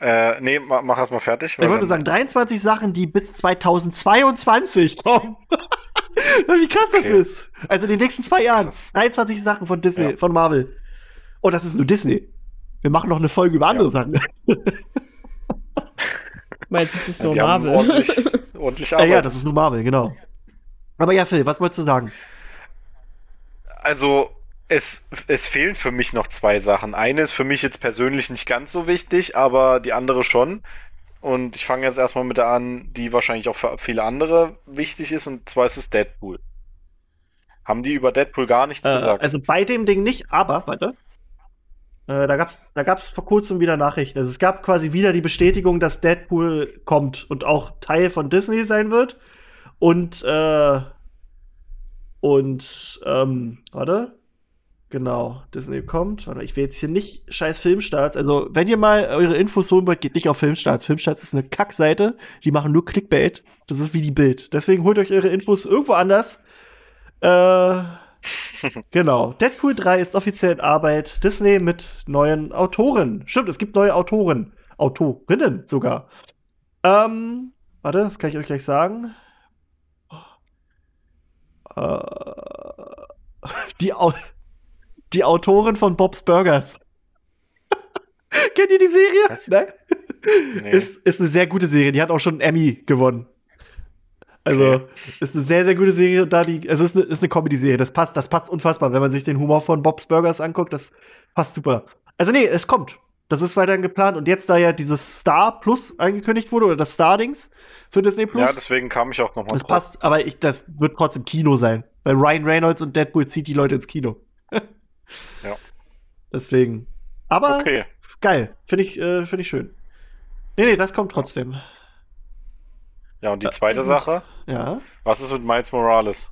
Äh, nee, mach, mach erst mal fertig. Ich
wollte nur sagen, 23 Sachen, die bis 2022 *laughs* kommen. Wie krass okay. das ist. Also in den nächsten zwei Jahren. 23 Sachen von Disney, ja. von Marvel. Und oh, das ist nur Disney. Wir machen noch eine Folge über andere ja. Sachen. *laughs* Meinst du, das ist nur Die Marvel? Ordentlich, *laughs* ordentlich ja, ja, das ist nur Marvel, genau. Aber ja, Phil, was wolltest du sagen?
Also, es, es fehlen für mich noch zwei Sachen. Eine ist für mich jetzt persönlich nicht ganz so wichtig, aber die andere schon. Und ich fange jetzt erstmal mit der an, die wahrscheinlich auch für viele andere wichtig ist, und zwar ist es Deadpool. Haben die über Deadpool gar nichts äh, gesagt?
Also bei dem Ding nicht, aber, warte. Äh, da gab es da gab's vor kurzem wieder Nachrichten. Also es gab quasi wieder die Bestätigung, dass Deadpool kommt und auch Teil von Disney sein wird. Und, äh, und, ähm, warte. Genau, Disney kommt. Ich will jetzt hier nicht scheiß Filmstarts. Also, wenn ihr mal eure Infos holen wollt, geht nicht auf Filmstarts. Filmstarts ist eine Kackseite. Die machen nur Clickbait. Das ist wie die Bild. Deswegen holt euch eure Infos irgendwo anders. Äh, *laughs* genau. Deadpool 3 ist offiziell in Arbeit. Disney mit neuen Autoren. Stimmt, es gibt neue Autoren. Autorinnen sogar. Ähm, warte, das kann ich euch gleich sagen. Äh, *laughs* die Autoren die Autorin von Bob's Burgers. *laughs* Kennt ihr die Serie? Was? Nein. Nee. Ist, ist eine sehr gute Serie. Die hat auch schon einen Emmy gewonnen. Also, okay. ist eine sehr, sehr gute Serie. Da die, also ist eine, eine Comedy-Serie. Das passt, das passt unfassbar. Wenn man sich den Humor von Bob's Burgers anguckt, das passt super. Also, nee, es kommt. Das ist weiterhin geplant. Und jetzt, da ja dieses Star Plus angekündigt wurde, oder das Star-Dings für Disney Plus. Ja,
deswegen kam ich auch nochmal
drauf. passt, aber ich, das wird trotzdem Kino sein. Weil Ryan Reynolds und Deadpool zieht die Leute ins Kino. Ja. Deswegen. Aber okay. geil. Finde ich, äh, find ich schön. Nee, nee, das kommt trotzdem.
Ja, und die äh, zweite das, Sache?
Ja.
Was ist mit Miles Morales?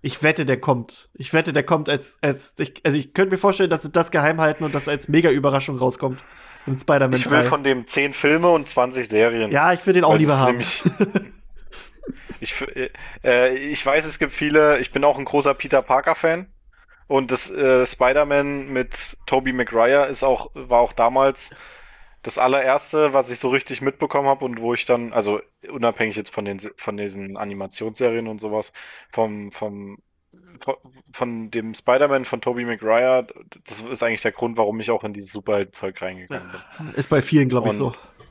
Ich wette, der kommt. Ich wette, der kommt als. als ich, also, ich könnte mir vorstellen, dass sie das geheim halten und das als Mega-Überraschung rauskommt. In Spider-Man.
Ich will von dem 10 Filme und 20 Serien.
Ja, ich
will
den auch lieber haben.
*laughs* ich, äh, äh, ich weiß, es gibt viele. Ich bin auch ein großer Peter Parker-Fan. Und das äh, Spider-Man mit Tobey Maguire ist auch, war auch damals das allererste, was ich so richtig mitbekommen habe und wo ich dann, also unabhängig jetzt von, den, von diesen Animationsserien und sowas, vom, vom, von, von dem Spider-Man von Tobey Maguire, das ist eigentlich der Grund, warum ich auch in dieses Superheldenzeug reingegangen
bin. Ist bei vielen, glaube ich, und, so.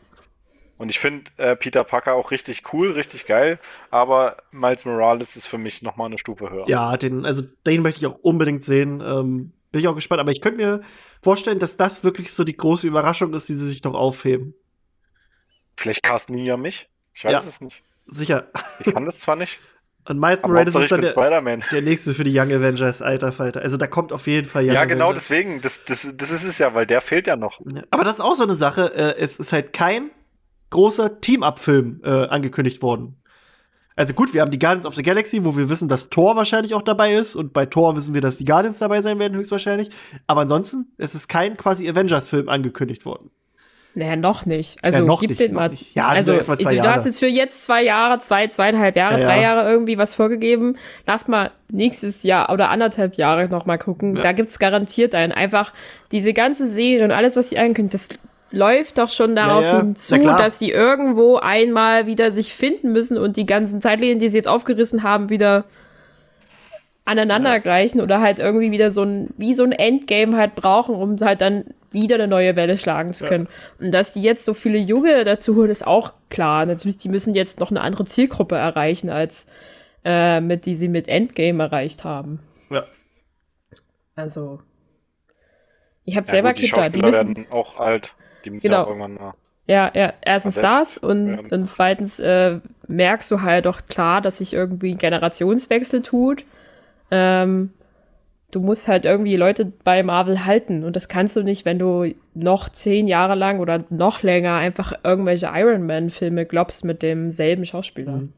Und ich finde äh, Peter Parker auch richtig cool, richtig geil, aber Miles Morales ist für mich nochmal eine Stufe höher.
Ja, den, also den möchte ich auch unbedingt sehen. Ähm, bin ich auch gespannt, aber ich könnte mir vorstellen, dass das wirklich so die große Überraschung ist, die sie sich noch aufheben.
Vielleicht casten die ja mich. Ich weiß ja, es nicht.
Sicher.
Ich kann das zwar nicht. *laughs* Und Miles Morales
ist dann der, *laughs* der, nächste für die Young Avengers, alter Falter. Also da kommt auf jeden Fall Young
Ja, genau Avengers. deswegen. Das, das, das ist es ja, weil der fehlt ja noch.
Aber das ist auch so eine Sache. Äh, es ist halt kein großer Team-Up-Film äh, angekündigt worden. Also gut, wir haben die Guardians of the Galaxy, wo wir wissen, dass Thor wahrscheinlich auch dabei ist. Und bei Thor wissen wir, dass die Guardians dabei sein werden, höchstwahrscheinlich. Aber ansonsten, es ist kein quasi Avengers-Film angekündigt worden.
Naja, noch nicht. Also ja, noch gib nicht, den mal. Nicht. Ja, also, also erst mal zwei du, Jahre. du hast jetzt für jetzt zwei Jahre, zwei, zweieinhalb Jahre, ja, drei ja. Jahre irgendwie was vorgegeben. Lass mal nächstes Jahr oder anderthalb Jahre noch mal gucken. Da gibt es garantiert einen. Einfach diese ganze Serie und alles, was sie ankündigt, das läuft doch schon darauf ja, ja. hinzu, ja, dass sie irgendwo einmal wieder sich finden müssen und die ganzen Zeitlinien, die sie jetzt aufgerissen haben, wieder aneinandergleichen oder halt irgendwie wieder so ein, wie so ein Endgame halt brauchen, um halt dann wieder eine neue Welle schlagen zu können. Und dass die jetzt so viele Junge dazu holen, ist auch klar. Natürlich, die müssen jetzt noch eine andere Zielgruppe erreichen, als äh, mit die sie mit Endgame erreicht haben. Ja. Also, ich habe ja, selber gut, Kinder. Die,
die müssen werden auch alt. Die müssen genau.
auch irgendwann mal. Ja, ja, erstens das und, und zweitens äh, merkst du halt doch klar, dass sich irgendwie ein Generationswechsel tut. Ähm, du musst halt irgendwie Leute bei Marvel halten und das kannst du nicht, wenn du noch zehn Jahre lang oder noch länger einfach irgendwelche Iron Man-Filme glaubst mit demselben Schauspieler. Mhm.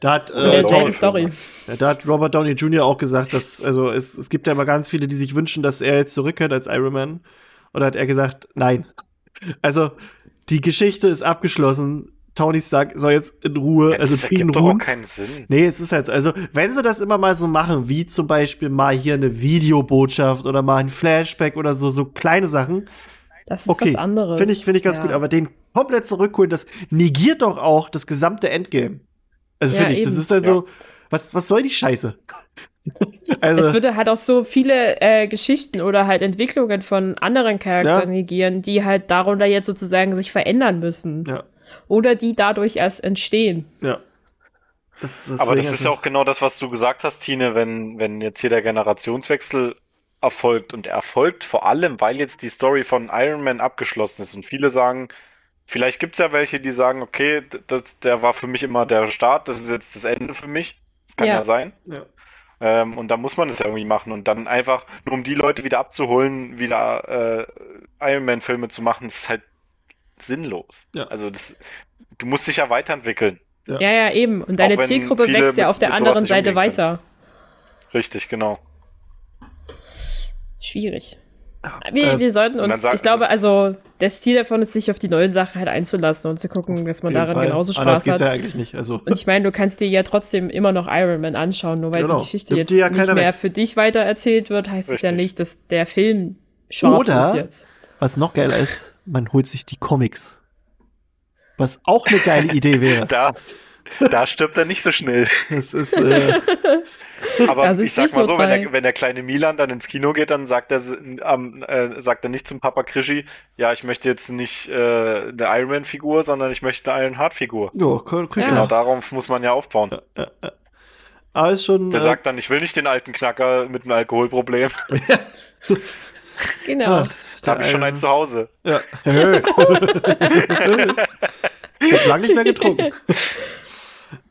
Da
hat,
äh, Robert, da hat Robert Downey Jr. auch gesagt, dass also es, es gibt ja immer ganz viele, die sich wünschen, dass er jetzt zurückkehrt als Iron Man. Oder hat er gesagt, nein, also, die Geschichte ist abgeschlossen. Tony Stark soll jetzt in Ruhe, ja, also das ergibt doch auch keinen Sinn. Nee, es ist halt, so. also, wenn sie das immer mal so machen, wie zum Beispiel mal hier eine Videobotschaft oder mal ein Flashback oder so, so kleine Sachen. Das ist okay. was anderes. Finde ich, finde ich ganz ja. gut, aber den komplett zurückholen, das negiert doch auch das gesamte Endgame. Also, ja, finde ich, eben. das ist dann halt so, was, was soll die Scheiße? *laughs* Also,
es würde halt auch so viele äh, Geschichten oder halt Entwicklungen von anderen Charakteren ja. Regieren, die halt darunter jetzt sozusagen sich verändern müssen. Ja. Oder die dadurch erst entstehen. Ja. Das,
das Aber das ist ja auch genau das, was du gesagt hast, Tine, wenn, wenn jetzt hier der Generationswechsel erfolgt und erfolgt vor allem, weil jetzt die Story von Iron Man abgeschlossen ist und viele sagen, vielleicht gibt es ja welche, die sagen, okay, das, der war für mich immer der Start, das ist jetzt das Ende für mich kann ja, ja sein. Ja. Ähm, und da muss man es ja irgendwie machen und dann einfach, nur um die Leute wieder abzuholen, wieder äh, Iron Man-Filme zu machen, ist halt sinnlos. Ja. Also das, du musst dich ja weiterentwickeln.
Ja, ja, eben. Und deine Zielgruppe wächst ja mit, auf der anderen Seite weiter.
Richtig, genau.
Schwierig. Wir, äh, wir sollten uns, sagt, ich glaube, also der Stil davon ist, sich auf die neuen Sachen halt einzulassen und zu gucken, dass man daran Fall. genauso ah, Spaß Anders geht's hat. ja eigentlich nicht. Also. Und ich meine, du kannst dir ja trotzdem immer noch Iron Man anschauen, nur weil genau. die Geschichte Gibt jetzt ja nicht mehr weg. für dich weiter erzählt wird, heißt es ja nicht, dass der Film
schwarz Oder, ist jetzt. Was noch geiler ist, man holt sich die Comics. Was auch eine geile Idee wäre. *laughs*
da, *laughs* da stirbt er nicht so schnell. Das ist, äh *laughs* Aber das ich sag mal so, wenn der, wenn der, kleine Milan dann ins Kino geht, dann sagt er, ähm, äh, sagt er nicht zum Papa Krischi, ja, ich möchte jetzt nicht äh, eine Iron Man-Figur, sondern ich möchte eine Iron Heart-Figur.
Ja,
Genau, darauf muss man ja aufbauen. Ja, ja, Aber ist schon, der äh, sagt dann, ich will nicht den alten Knacker mit einem Alkoholproblem. *laughs*
genau. Ah,
da habe ich schon ein äh, Zuhause. Ja. ich habe
lange nicht mehr getrunken.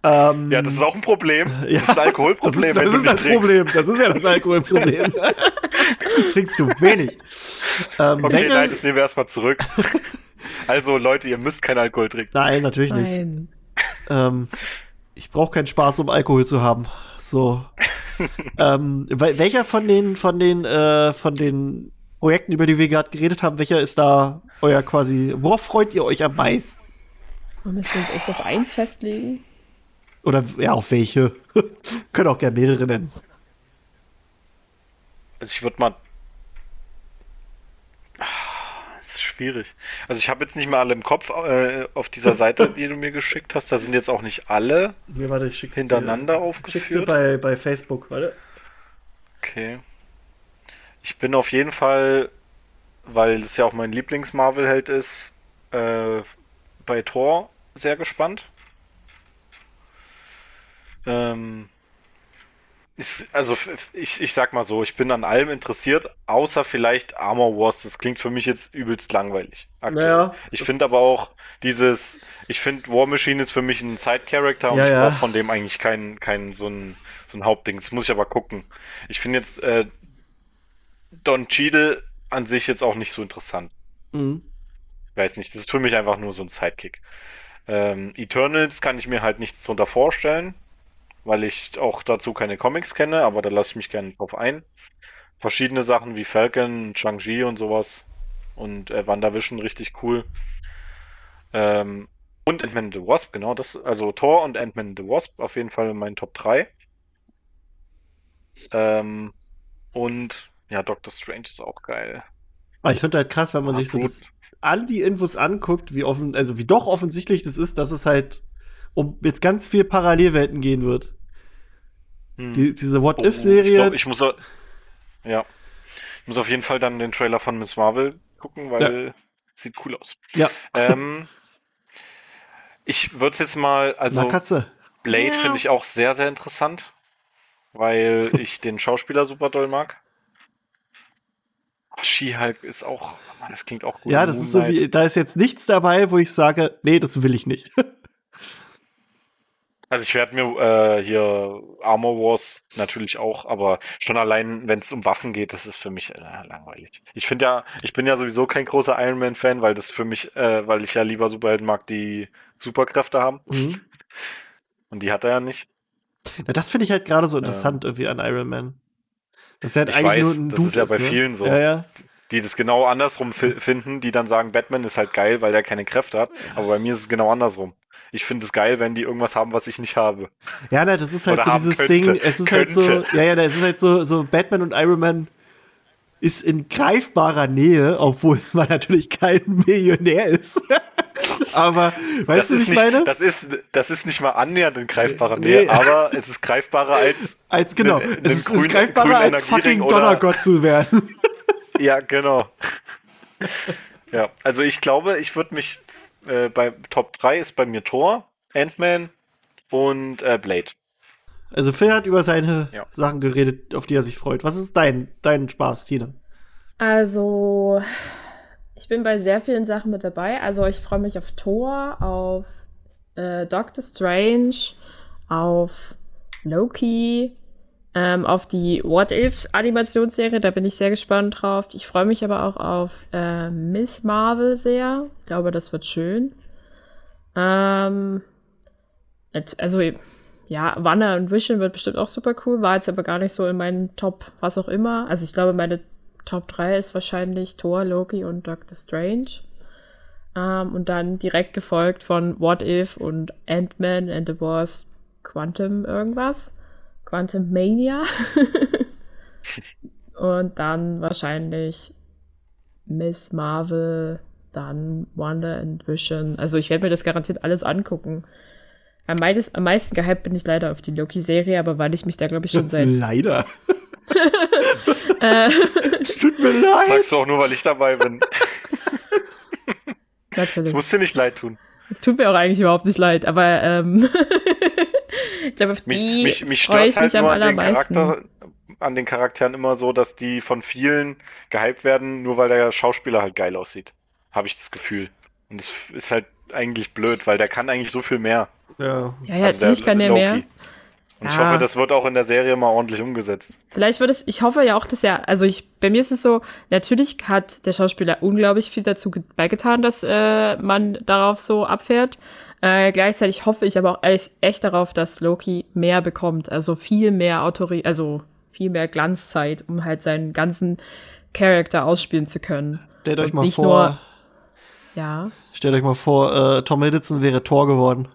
Ähm, ja, das ist auch ein Problem.
Ja, *laughs*
das
ist ein Alkoholproblem. Das ist, das, ist das Problem. Das ist ja das Alkoholproblem. du *laughs* trinkst zu wenig.
Ähm, okay, Bengel, nein, das nehmen wir erstmal zurück. *laughs* also, Leute, ihr müsst keinen Alkohol trinken.
Nein, natürlich nicht. Nein. Ähm, ich brauche keinen Spaß, um Alkohol zu haben. So. ähm, welcher von den, von den, äh, von den Projekten, über die wir gerade geredet haben, welcher ist da euer quasi, worauf freut ihr euch am meisten?
Müssen wir uns echt auf eins festlegen?
Oder ja, auf welche. *laughs* Können auch gerne mehrere nennen.
Also ich würde mal. Das ist schwierig. Also ich habe jetzt nicht mal alle im Kopf äh, auf dieser *laughs* Seite, die du mir geschickt hast. Da sind jetzt auch nicht alle nee, warte, ich hintereinander dir, aufgeführt. Schickst
du bei, bei Facebook, warte.
Okay. Ich bin auf jeden Fall, weil das ja auch mein Lieblings-Marvel-Held ist, äh, bei Thor sehr gespannt. Ähm, ist, also ich, ich sag mal so, ich bin an allem interessiert, außer vielleicht Armor Wars. Das klingt für mich jetzt übelst langweilig. Aktuell. Naja, ich finde aber auch dieses, ich finde War Machine ist für mich ein Side-Character und ja, ich brauche ja. von dem eigentlich keinen kein, so, ein, so Hauptding. Das muss ich aber gucken. Ich finde jetzt äh, Don Cheadle an sich jetzt auch nicht so interessant. Mhm. Weiß nicht, das ist für mich einfach nur so ein Sidekick. Ähm, Eternals kann ich mir halt nichts drunter vorstellen weil ich auch dazu keine Comics kenne, aber da lasse ich mich gerne drauf ein. Verschiedene Sachen wie Falcon, Shang-Chi und sowas und äh, WandaVision richtig cool. Ähm, und Ant-Man the Wasp, genau, das, also Thor und Ant-Man the Wasp auf jeden Fall meinen Top 3. Ähm, und ja, Doctor Strange ist auch geil.
Aber ah, ich finde halt krass, wenn man Ach, sich so das, all die Infos anguckt, wie offen, also wie doch offensichtlich das ist, dass es halt um jetzt ganz viel Parallelwelten gehen wird. Hm. Die, diese What-If-Serie. Oh,
ich, ich muss, ja. Ich muss auf jeden Fall dann den Trailer von Miss Marvel gucken, weil ja. sieht cool aus.
Ja.
Ähm, ich würde es jetzt mal, also Na, Katze. Blade ja. finde ich auch sehr, sehr interessant, weil *laughs* ich den Schauspieler super doll mag. She-Hulk ist auch, das klingt auch
gut. Ja, das Moonlight. ist so wie, da ist jetzt nichts dabei, wo ich sage, nee, das will ich nicht. *laughs*
Also ich werde mir äh, hier Armor Wars natürlich auch, aber schon allein, wenn es um Waffen geht, das ist für mich äh, langweilig. Ich finde ja, ich bin ja sowieso kein großer Iron Man Fan, weil das für mich, äh, weil ich ja lieber Superhelden mag, die Superkräfte haben. Mhm. *laughs* Und die hat er ja nicht.
Na, das finde ich halt gerade so interessant ähm, irgendwie an Iron Man.
Das ist halt ich eigentlich weiß, nur ein das Dude ist ja bei ne? vielen so. Ja, ja die das genau andersrum finden, die dann sagen, Batman ist halt geil, weil er keine Kräfte hat. Aber bei mir ist es genau andersrum ich finde es geil, wenn die irgendwas haben, was ich nicht habe.
Ja, na, das ist halt Oder so dieses könnte. Ding, es ist könnte. halt so, ja, ja, na, es ist halt so, so Batman und Iron Man ist in greifbarer Nähe, obwohl *laughs* man natürlich kein Millionär ist. *laughs* aber weißt das du, was ich meine?
Das ist, das ist nicht mal annähernd in greifbarer Nähe, nee. aber es ist greifbarer als.
*laughs* Als genau. Ne, ne es grün, ist greifbarer als fucking Donnergott zu werden.
ja, genau. ja, also ich glaube, ich würde mich äh, bei Top 3 ist bei mir Thor, Ant-Man und äh, Blade.
Also Phil hat über seine ja. Sachen geredet, auf die er sich freut. Was ist dein, dein Spaß, Tina?
Also, ich bin bei sehr vielen Sachen mit dabei. Also, ich freue mich auf Thor, auf äh, Doctor Strange, auf Loki, ähm, auf die What-Ifs-Animationsserie. Da bin ich sehr gespannt drauf. Ich freue mich aber auch auf äh, Miss Marvel sehr. Ich glaube, das wird schön. Ähm, also, ja, Wanna und Vision wird bestimmt auch super cool. War jetzt aber gar nicht so in meinen Top, was auch immer. Also, ich glaube, meine Top 3 ist wahrscheinlich Thor, Loki und Doctor Strange. Um, ähm, und dann direkt gefolgt von What If und Ant-Man and the Wars Quantum irgendwas. Quantum Mania. *laughs* und dann wahrscheinlich Miss Marvel, dann Wonder and Vision. Also ich werde mir das garantiert alles angucken. Am, meist, am meisten gehypt bin ich leider auf die Loki-Serie, aber weil ich mich da, glaube ich, schon *laughs* seit.
Leider. *laughs*
Äh. tut mir leid. Sagst du auch nur, weil ich dabei bin. Natürlich. Es muss dir nicht leid tun.
Es tut mir auch eigentlich überhaupt nicht leid, aber ähm ich glaube, auf mich, die mich, mich freue ich halt mich am allermeisten
an den Charakteren immer so, dass die von vielen gehypt werden, nur weil der Schauspieler halt geil aussieht. Habe ich das Gefühl. Und das ist halt eigentlich blöd, weil der kann eigentlich so viel mehr.
Ja, ja, ja also natürlich der, kann der Loki. mehr.
Und ja. ich hoffe, das wird auch in der Serie mal ordentlich umgesetzt.
Vielleicht wird es, ich hoffe ja auch, dass er, also ich, bei mir ist es so, natürlich hat der Schauspieler unglaublich viel dazu beigetan, dass äh, man darauf so abfährt. Äh, gleichzeitig hoffe ich aber auch echt, echt darauf, dass Loki mehr bekommt, also viel mehr Autorie, also viel mehr Glanzzeit, um halt seinen ganzen Charakter ausspielen zu können.
Stellt euch mal vor, Nur ja. Stellt euch mal vor, äh, Tom Hiddleston wäre Tor geworden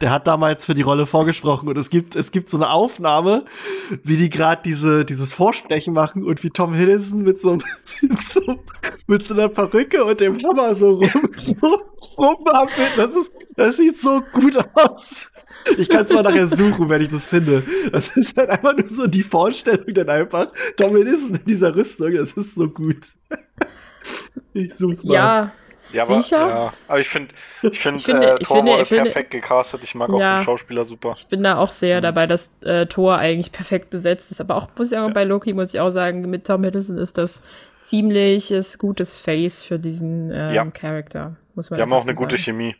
der hat damals für die Rolle vorgesprochen und es gibt es gibt so eine Aufnahme, wie die gerade diese dieses Vorsprechen machen und wie Tom Hiddleston mit so *laughs* mit so, mit so einer Perücke und dem Hammer so rum, rum rumhampelt. Das ist das sieht so gut aus. Ich kann es mal nachher suchen, wenn ich das finde. Das ist halt einfach nur so die Vorstellung dann einfach. Tom Hiddleston in dieser Rüstung, das ist so gut. Ich such's mal.
Ja. Ja, aber, Sicher? Ja. aber ich, find, ich, find, ich finde, äh, Thor wurde perfekt gecastet. Ich mag ja, auch den Schauspieler super.
Ich bin da auch sehr Und. dabei, dass äh, Thor eigentlich perfekt besetzt ist. Aber auch, muss ich auch bei Loki, muss ich auch sagen, mit Tom Hiddleston ist das ziemliches gutes Face für diesen ähm, ja. Charakter.
Muss man Wir haben auch eine sagen. gute Chemie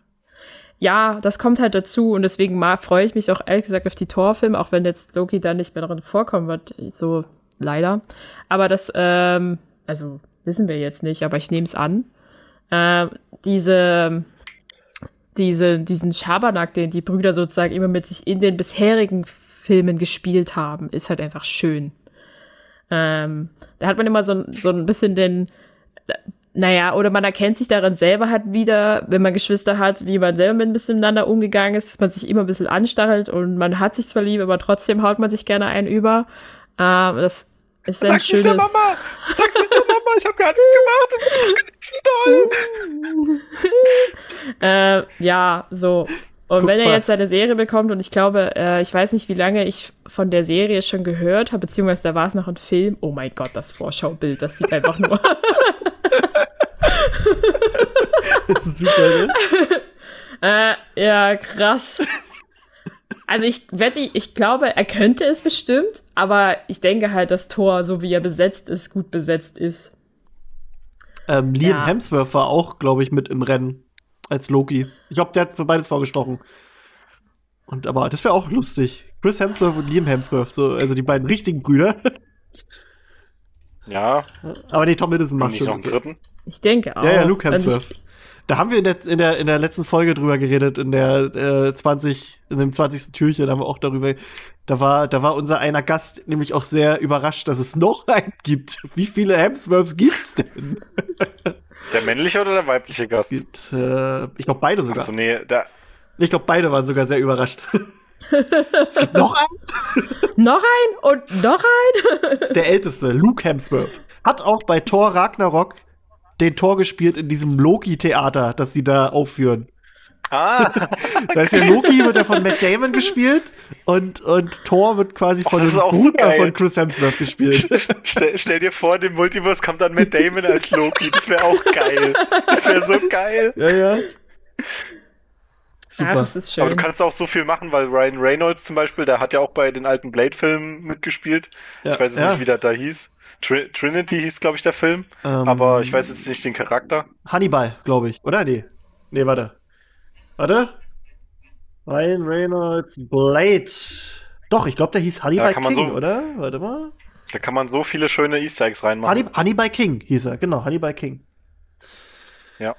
ja, das kommt halt dazu und deswegen freue ich mich auch ehrlich gesagt auf die Torfilme, auch wenn jetzt Loki da nicht mehr drin vorkommen wird, so leider. Aber das, ähm, also wissen wir jetzt nicht, aber ich nehme es an äh, diese, diese, diesen Schabernack, den die Brüder sozusagen immer mit sich in den bisherigen Filmen gespielt haben, ist halt einfach schön. Ähm, da hat man immer so, so ein bisschen den, naja, oder man erkennt sich darin selber halt wieder, wenn man Geschwister hat, wie man selber mit ein bisschen miteinander umgegangen ist, dass man sich immer ein bisschen anstachelt und man hat sich zwar lieb, aber trotzdem haut man sich gerne einen über. Ähm, das ist Sag's nicht der Mama! Sag's nicht der Mama, ich habe gar nichts gemacht, das ist nicht so toll! *laughs* äh, ja, so. Und Guck wenn er jetzt seine Serie bekommt, und ich glaube, äh, ich weiß nicht, wie lange ich von der Serie schon gehört habe, beziehungsweise da war es noch ein Film. Oh mein Gott, das Vorschaubild, das sieht einfach nur. *laughs* Super, ne? *laughs* äh, ja, krass. Also ich wette, ich glaube, er könnte es bestimmt, aber ich denke halt, dass Thor, so wie er besetzt ist, gut besetzt ist.
Ähm, Liam ja. Hemsworth war auch, glaube ich, mit im Rennen als Loki. Ich glaube, der hat für beides vorgesprochen. Und aber das wäre auch lustig. Chris Hemsworth und Liam Hemsworth, so, also die beiden richtigen Brüder.
Ja.
Aber nee, Tom Hiddleston macht schon. Noch einen dritten?
Ich denke auch. Ja, ja, Luke Hemsworth. Also ich,
da haben wir in der, in der, in der letzten Folge drüber geredet, in der äh, 20, in dem 20. Türchen haben wir auch darüber. Da war, da war unser einer Gast nämlich auch sehr überrascht, dass es noch einen gibt. Wie viele Hemsworths gibt's denn?
Der männliche oder der weibliche Gast?
Es gibt, äh, ich glaube beide sogar. Achso, nee, da. Ich glaube, beide waren sogar sehr überrascht.
es gibt noch einen? noch einen und noch einen?
*laughs* ist der älteste, Luke Hemsworth. Hat auch bei Thor Ragnarok den Tor gespielt in diesem Loki-Theater, das sie da aufführen. Ah, *laughs* da ist ja Loki, wird ja von Matt Damon gespielt und, und Thor wird quasi von oh, dem so von Chris Hemsworth gespielt. *laughs*
Stell, stell, dir vor, dem Multiverse kommt dann Matt Damon als Loki. Das wäre auch geil. Das wäre so geil. Ja, ja. Super. Ah, das ist schön. Aber du kannst auch so viel machen, weil Ryan Reynolds zum Beispiel, der hat ja auch bei den alten Blade-Filmen mitgespielt. Ja, ich weiß jetzt ja. nicht, wie das da hieß. Tr Trinity hieß, glaube ich, der Film. Ähm, aber ich weiß jetzt nicht den Charakter.
Hannibal, glaube ich. Oder? Nee. Nee, warte. Warte. Ryan Reynolds Blade. Doch, ich glaube, der hieß Hannibal King, so, oder? Warte mal.
Da kann man so viele schöne Easter Eggs reinmachen.
Honey, Hannibal King hieß er, genau, Hannibal King.
Ja.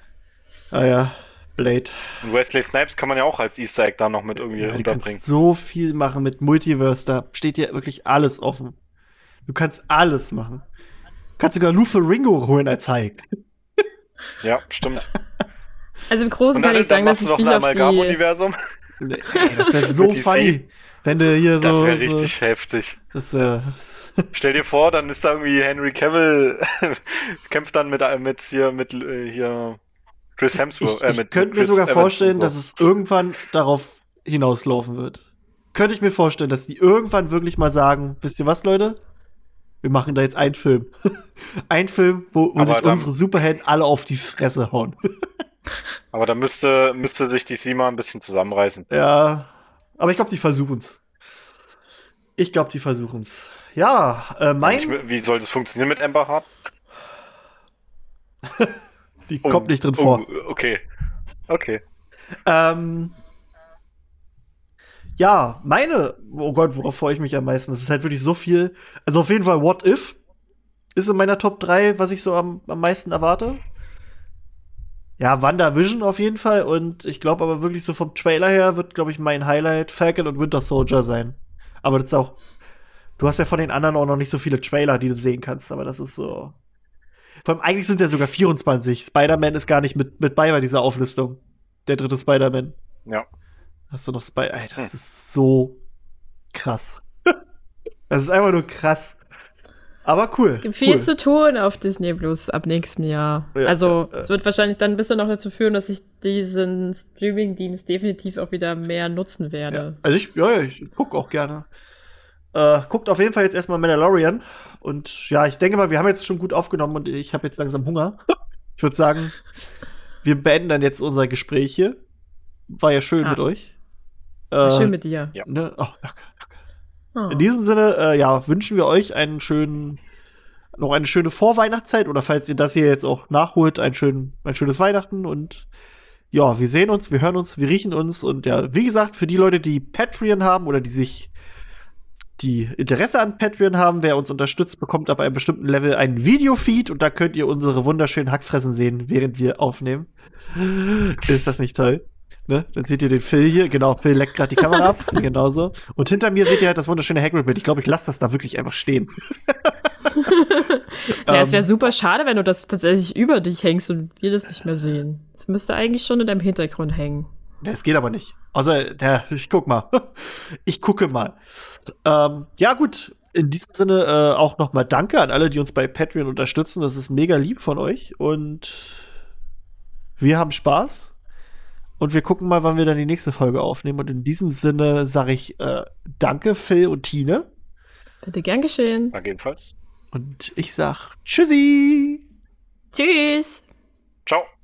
Ah ja, Blade.
Und Wesley Snipes kann man ja auch als Easter Egg da noch mit irgendwie ja,
unterbringen. Du kannst so viel machen mit Multiverse, da steht ja wirklich alles offen. Du kannst alles machen. Du kannst sogar Lufe Ringo holen als Hike. *laughs*
Ja, stimmt.
Also im Großen kann ich sagen, dass ich mich auf die...
universum Das wäre *laughs* so funny, wenn du hier so... Das
wäre
richtig
so, heftig. Das wäre... Stell dir vor, dann ist da irgendwie Henry Cavill *laughs* kämpft dann mit, mit hier mit äh, hier Chris Hemsworth. Ich, äh,
mit, könnte mit mir sogar Evans vorstellen, so. dass es irgendwann darauf hinauslaufen wird. Könnte ich mir vorstellen, dass die irgendwann wirklich mal sagen, wisst ihr was, Leute? wir machen da jetzt einen Film. *laughs* Ein Film, wo, wo sich dann, unsere Superhelden alle auf die Fresse hauen. *laughs*
aber da müsste, müsste sich die Sima ein bisschen zusammenreißen.
Ja, aber ich glaube, die versuchen es. Ich glaube, die versuchen es. Ja,
äh, mein. Ich, wie soll das funktionieren mit Amber Hart?
*laughs* die kommt oh, nicht drin um, vor.
Oh, okay. Okay.
Ähm, ja, meine, oh Gott, worauf freue ich mich am meisten? Das ist halt wirklich so viel. Also auf jeden Fall What If ist in meiner Top 3, was ich so am, am meisten erwarte. Ja, WandaVision auf jeden Fall. Und ich glaube aber wirklich so vom Trailer her wird, glaube ich, mein Highlight Falcon und Winter Soldier sein. Aber das ist auch. Du hast ja von den anderen auch noch nicht so viele Trailer, die du sehen kannst, aber das ist so. Vor allem eigentlich sind ja sogar 24. Spider-Man ist gar nicht mit, mit bei bei dieser Auflistung. Der dritte Spider-Man.
Ja.
Hast du noch Spider? Alter, das hm. ist so krass. *laughs* das ist einfach nur krass. Aber cool.
Es gibt viel cool. zu tun auf Disney Plus ab nächstem Jahr. Ja, also, ja, es wird wahrscheinlich dann ein bisschen noch dazu führen, dass ich diesen Streaming-Dienst definitiv auch wieder mehr nutzen werde.
Also, ich, ja, ich gucke auch gerne. Äh, guckt auf jeden Fall jetzt erstmal Mandalorian. Und ja, ich denke mal, wir haben jetzt schon gut aufgenommen und ich habe jetzt langsam Hunger. ich würde sagen, wir beenden dann jetzt unser Gespräch hier. War ja schön ah. mit euch
schön äh, mit dir. Ja. Ne? Oh, danke,
danke. Oh. In diesem Sinne, äh, ja, wünschen wir euch einen schönen, noch eine schöne Vorweihnachtszeit oder falls ihr das hier jetzt auch nachholt, ein, schön, ein schönes Weihnachten und ja, wir sehen uns, wir hören uns, wir riechen uns und ja, wie gesagt, für die Leute, die Patreon haben oder die sich die Interesse an Patreon haben, wer uns unterstützt, bekommt ab einem bestimmten Level einen Videofeed und da könnt ihr unsere wunderschönen Hackfressen sehen, während wir aufnehmen. Ist das nicht toll? Ne? Dann seht ihr den Phil hier, genau, Phil leckt gerade die Kamera ab, *laughs* genauso. Und hinter mir seht ihr halt das wunderschöne Hagrid-Bild. Ich glaube, ich lasse das da wirklich einfach stehen. *laughs*
ja, es wäre ähm. super schade, wenn du das tatsächlich über dich hängst und wir das nicht mehr sehen. Es müsste eigentlich schon in deinem Hintergrund hängen.
Ne,
es
geht aber nicht. Außer, ja, ich guck mal. *laughs* Ich gucke mal. Ähm, ja, gut. In diesem Sinne äh, auch nochmal Danke an alle, die uns bei Patreon unterstützen. Das ist mega lieb von euch. Und wir haben Spaß. Und wir gucken mal, wann wir dann die nächste Folge aufnehmen. Und in diesem Sinne sage ich äh, Danke, Phil und Tine.
Bitte gern geschehen. Danke ebenfalls.
Und ich sag Tschüssi. Tschüss. Ciao.